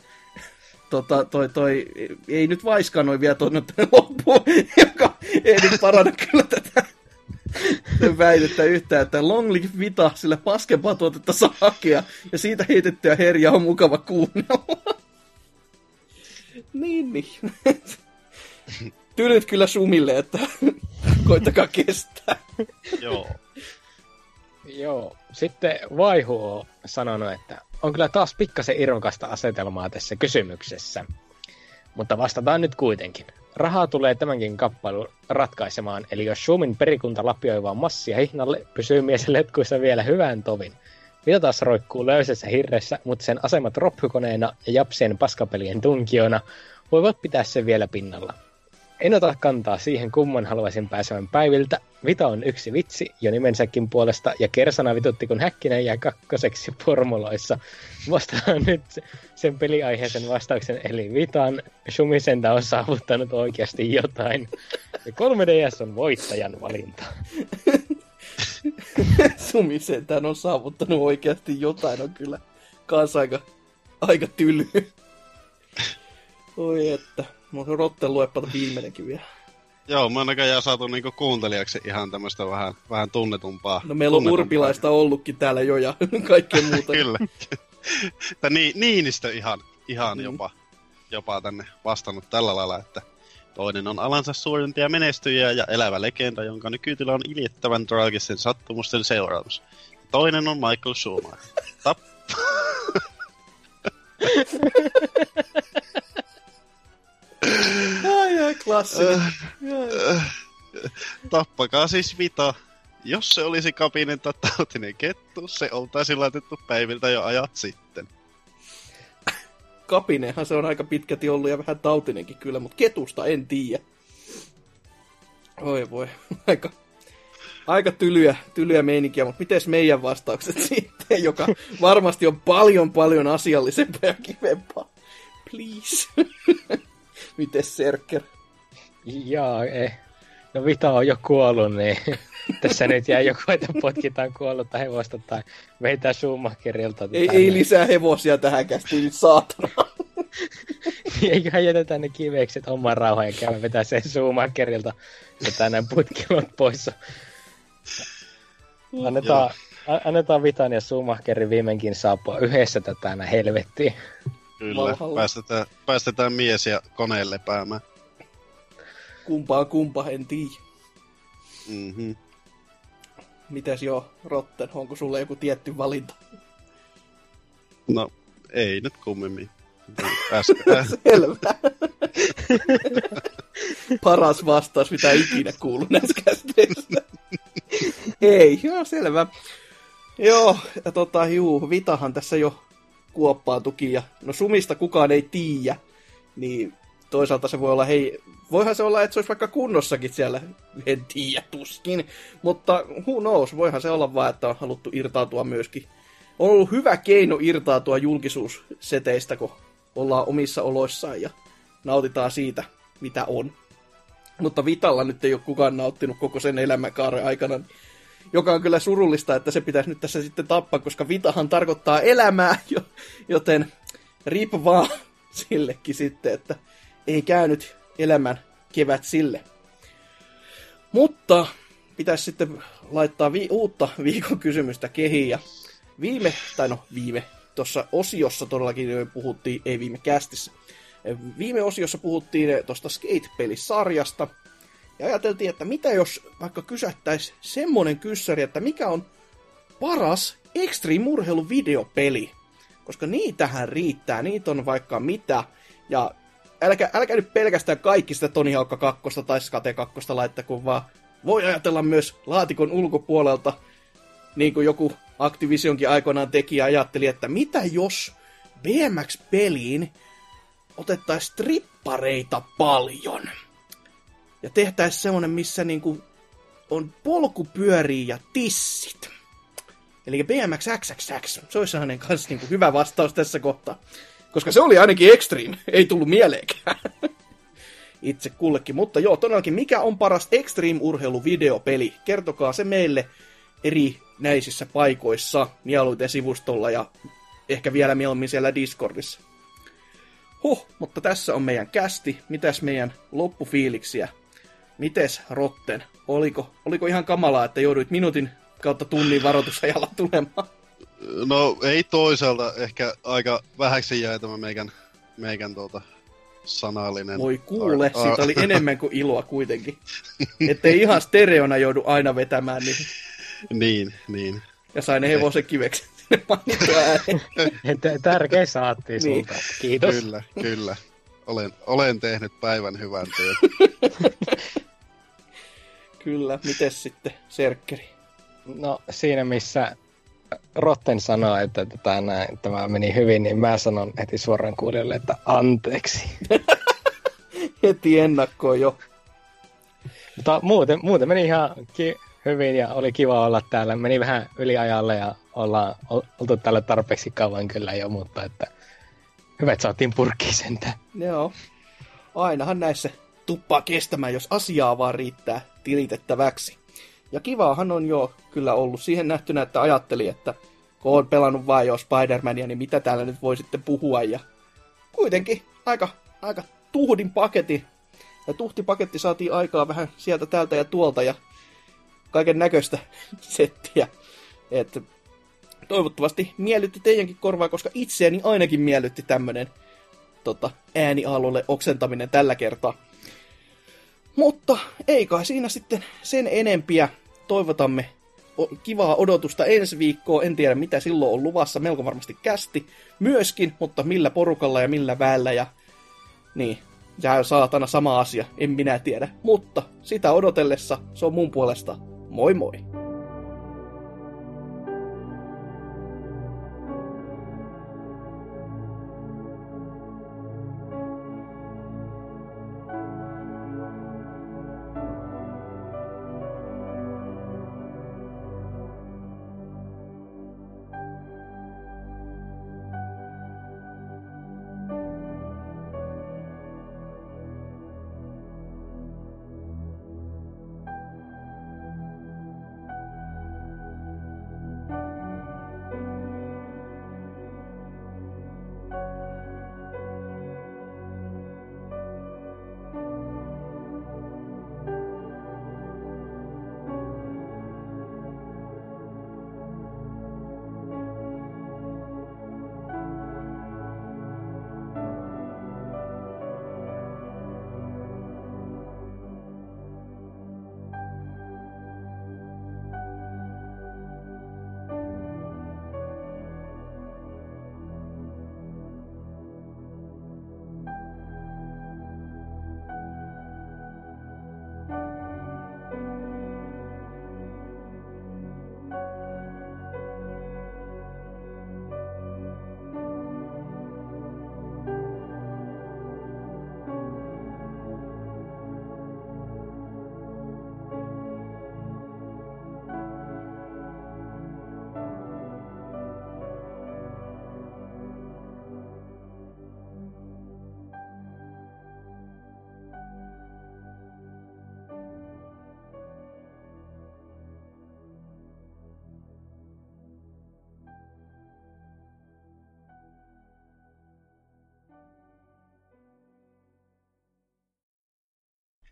Tota, toi, toi, ei nyt vaiskanoi vielä tuonne loppuun, joka ei nyt paranna kyllä tätä väitettä yhtään, että Long Live Vita, sillä paskempaa tuotetta saa hakea, ja siitä heitettyä herjaa on mukava kuunnella. niin, niin. Tylyt kyllä sumille, että koittakaa kestää. Joo. Joo. Sitten Vaihu on sanonut, että on kyllä taas pikkasen irvokasta asetelmaa tässä kysymyksessä. Mutta vastataan nyt kuitenkin. Rahaa tulee tämänkin kappalun ratkaisemaan, eli jos Shumin perikunta lapioivaa massia hihnalle, pysyy mies letkuissa vielä hyvän tovin. Mitä taas roikkuu löysässä hirressä, mutta sen asemat rophykoneena ja japsien paskapelien tunkiona voivat pitää sen vielä pinnalla. En ota kantaa siihen, kumman haluaisin pääsevän päiviltä. Vita on yksi vitsi jo nimensäkin puolesta, ja Kersana vitutti, kun Häkkinen jää kakkoseksi formuloissa. Vastaan nyt sen peliaiheisen vastauksen, eli Vitan Shumisenta on saavuttanut oikeasti jotain. Ja 3DS on voittajan valinta. Sumisentään on saavuttanut oikeasti jotain, on kyllä kanssa aika, aika tyly. Oi että. Mutta Rotten lueppata viimeinenkin vielä. Joo, mä näköjään saatu niinku kuuntelijaksi ihan tämmöstä vähän, vähän tunnetumpaa. No meillä on Urpilaista ollutkin täällä jo ja kaikkea muuta. Kyllä. Että ni, Niinistö ihan, ihan mm. jopa, jopa tänne vastannut tällä lailla, että toinen on alansa suurimpia menestyjiä ja elävä legenda, jonka nykytila on iljettävän traagisten sattumusten seuraamus. Toinen on Michael Schumacher. Tap... ai ai, klassinen. Tappakaa siis Vita. Jos se olisi kapinen tai tautinen kettu, se oltaisi laitettu päiviltä jo ajat sitten. Kapinenhan se on aika pitkälti ollut ja vähän tautinenkin kyllä, mutta ketusta en tiedä. Oi voi, aika, aika tylyä, tylyä meininkiä, mutta miten meidän vastaukset sitten, joka varmasti on paljon paljon asiallisempaa ja kivempaa. Please. Miten Serker? Jaa, ei. No Vita on jo kuollut, niin tässä nyt jää joku, että potkitaan kuollutta hevosta tai meitä Schumacherilta. Ei, ei lisää hevosia tähän kästiin nyt saatana. Eiköhän jätetä ne kivekset oman rauhan ja käydä vetää sen Schumacherilta ja tänään putkilot pois. Annetaan, annetaan Vitan ja Schumacherin viimeinkin saapua yhdessä tätä helvettiin. Kyllä, päästetään, päästetään mies ja koneen lepäämään. Kumpaa kumpa, en tiedä. Mm-hmm. Mitäs jo, Rotten, onko sulle joku tietty valinta? No, ei nyt kummemmin. Selvä. Paras vastaus, mitä ikinä kuulu näissä käsitteistä. ei, joo, selvä. Joo, ja tota, juu, Vitahan tässä jo kuoppaantukin ja no Sumista kukaan ei tiedä, niin toisaalta se voi olla, hei, voihan se olla, että se olisi vaikka kunnossakin siellä, en tiedä, tuskin, mutta who knows, voihan se olla vaan, että on haluttu irtautua myöskin. On ollut hyvä keino irtautua julkisuusseteistä, kun ollaan omissa oloissaan ja nautitaan siitä, mitä on. Mutta Vitalla nyt ei ole kukaan nauttinut koko sen elämänkaaren aikana, joka on kyllä surullista, että se pitäisi nyt tässä sitten tappaa, koska vitahan tarkoittaa elämää, joten rip vaan sillekin sitten, että ei käynyt elämän kevät sille. Mutta pitäisi sitten laittaa vi- uutta viikon kysymystä kehiin. Ja viime, tai no viime, tuossa osiossa todellakin puhuttiin, ei viime kästissä, viime osiossa puhuttiin tuosta Skate-pelisarjasta, ja ajateltiin, että mitä jos vaikka kysättäisi semmonen kyssäri, että mikä on paras Extreme videopeli. Koska niitähän riittää, niitä on vaikka mitä. Ja älkää, älkää nyt pelkästään kaikki sitä Tony Hawk 2 tai Skate 2 kun vaan voi ajatella myös laatikon ulkopuolelta, niin kuin joku Activisionkin aikoinaan teki ajatteli, että mitä jos BMX-peliin otettaisiin strippareita paljon ja tehtäisiin semmonen, missä niinku on polkupyöriä ja tissit. Eli BMX XXX. Se olisi sellainen kanssa niinku hyvä vastaus tässä kohtaa. Koska se oli ainakin extreme. Ei tullut mieleenkään. Itse kullekin. Mutta joo, todellakin, mikä on paras extreme-urheiluvideopeli? Kertokaa se meille eri näisissä paikoissa, mieluiten sivustolla ja ehkä vielä mieluummin siellä Discordissa. Huh, mutta tässä on meidän kästi. Mitäs meidän loppufiiliksiä? Mites Rotten? Oliko, oliko ihan kamalaa, että jouduit minuutin kautta tunnin varoitusajalla tulemaan? No ei toisaalta, ehkä aika vähäksi jäi tämä meikän, meikän tuota, sanallinen... Voi kuule, siitä oli enemmän kuin iloa kuitenkin. Ettei ihan stereona joudu aina vetämään niin. niin, niin. Ja sai ne hevosen kiveksi. Tärkeä saatti niin. sulta. Kiitos. Kyllä, kyllä. Olen, olen tehnyt päivän hyvän työn. Kyllä, mites sitten Serkkeri? No siinä missä Rotten sanoo, että tätä näin, tämä meni hyvin, niin mä sanon heti suoraan kuulijoille, että anteeksi. heti ennakkoon jo. Mutta muuten, muuten meni ihan ki- hyvin ja oli kiva olla täällä. Meni vähän yliajalle ja ollaan oltu täällä tarpeeksi kauan kyllä jo, mutta että hyvä, että saatiin purkkiin sentään. Joo. Ainahan näissä tuppaa kestämään, jos asiaa vaan riittää tilitettäväksi. Ja kivaahan on jo kyllä ollut siihen nähtynä, että ajatteli, että kun on pelannut vain jo Spider-Mania, niin mitä täällä nyt voi sitten puhua. Ja kuitenkin aika, aika tuhdin paketti. Ja tuhtipaketti saatiin aikaa vähän sieltä täältä ja tuolta ja kaiken näköistä settiä. Et toivottavasti miellytti teidänkin korvaa, koska itseäni ainakin miellytti tämmönen tota, ääniaalolle oksentaminen tällä kertaa. Mutta ei kai siinä sitten sen enempiä. Toivotamme kivaa odotusta ensi viikkoa. En tiedä mitä silloin on luvassa. Melko varmasti kästi myöskin, mutta millä porukalla ja millä väellä. Ja niin, ja saatana sama asia. En minä tiedä. Mutta sitä odotellessa se on mun puolesta. Moi moi!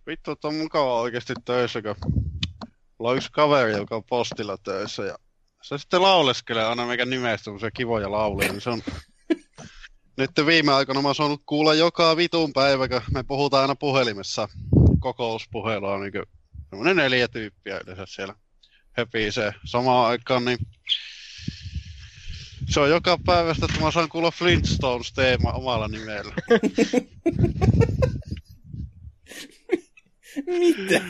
Vittu, että on mukava oikeasti töissä, kun mulla on yksi kaveri, joka on postilla töissä ja se sitten lauleskelee aina meikä nimestä semmoisia kivoja lauluja, niin se on... Nyt viime aikoina mä oon saanut kuulla joka vitun päivä, kun me puhutaan aina puhelimessa kokouspuhelua, niin semmoinen neljä tyyppiä yleensä siellä höpisee. Samaan aikaan, niin se on joka päivästä, että mä saan kuulla Flintstones-teema omalla nimellä. Mitä?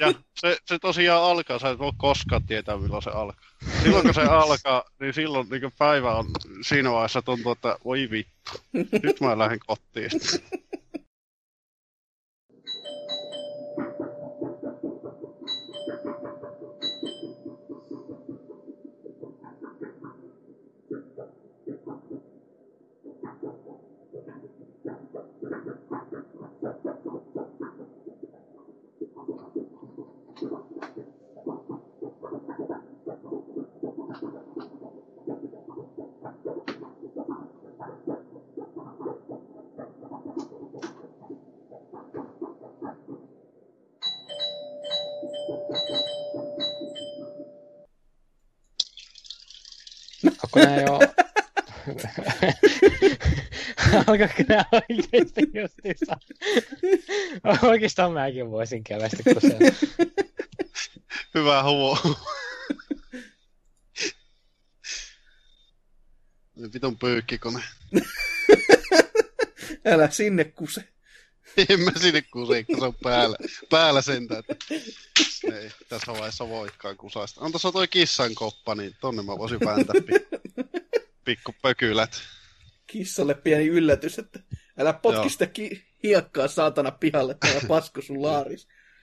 Ja se, se tosiaan alkaa, sä et voi koskaan tietää milloin se alkaa. Silloin kun se alkaa, niin silloin niin päivä on siinä vaiheessa tuntuu, että voi vittu, nyt mä lähden kotiin. Onko nää jo... Alkaako nää oikeesti justiinsa? Oikeastaan mäkin voisin kävästä kusella. Hyvä huo. Vitun pyykkikone. Älä sinne kuse. En mä sinne kuse, kun se on päällä, päällä sentään. Että ei tässä vaiheessa voikaan kusasta. On tuossa toi kissan koppa, niin tonne mä voisin vääntää pikku, pökylät. Kissalle pieni yllätys, että älä potki Joo. sitä ki- hiekkaa saatana pihalle, täällä pasku sun laaris.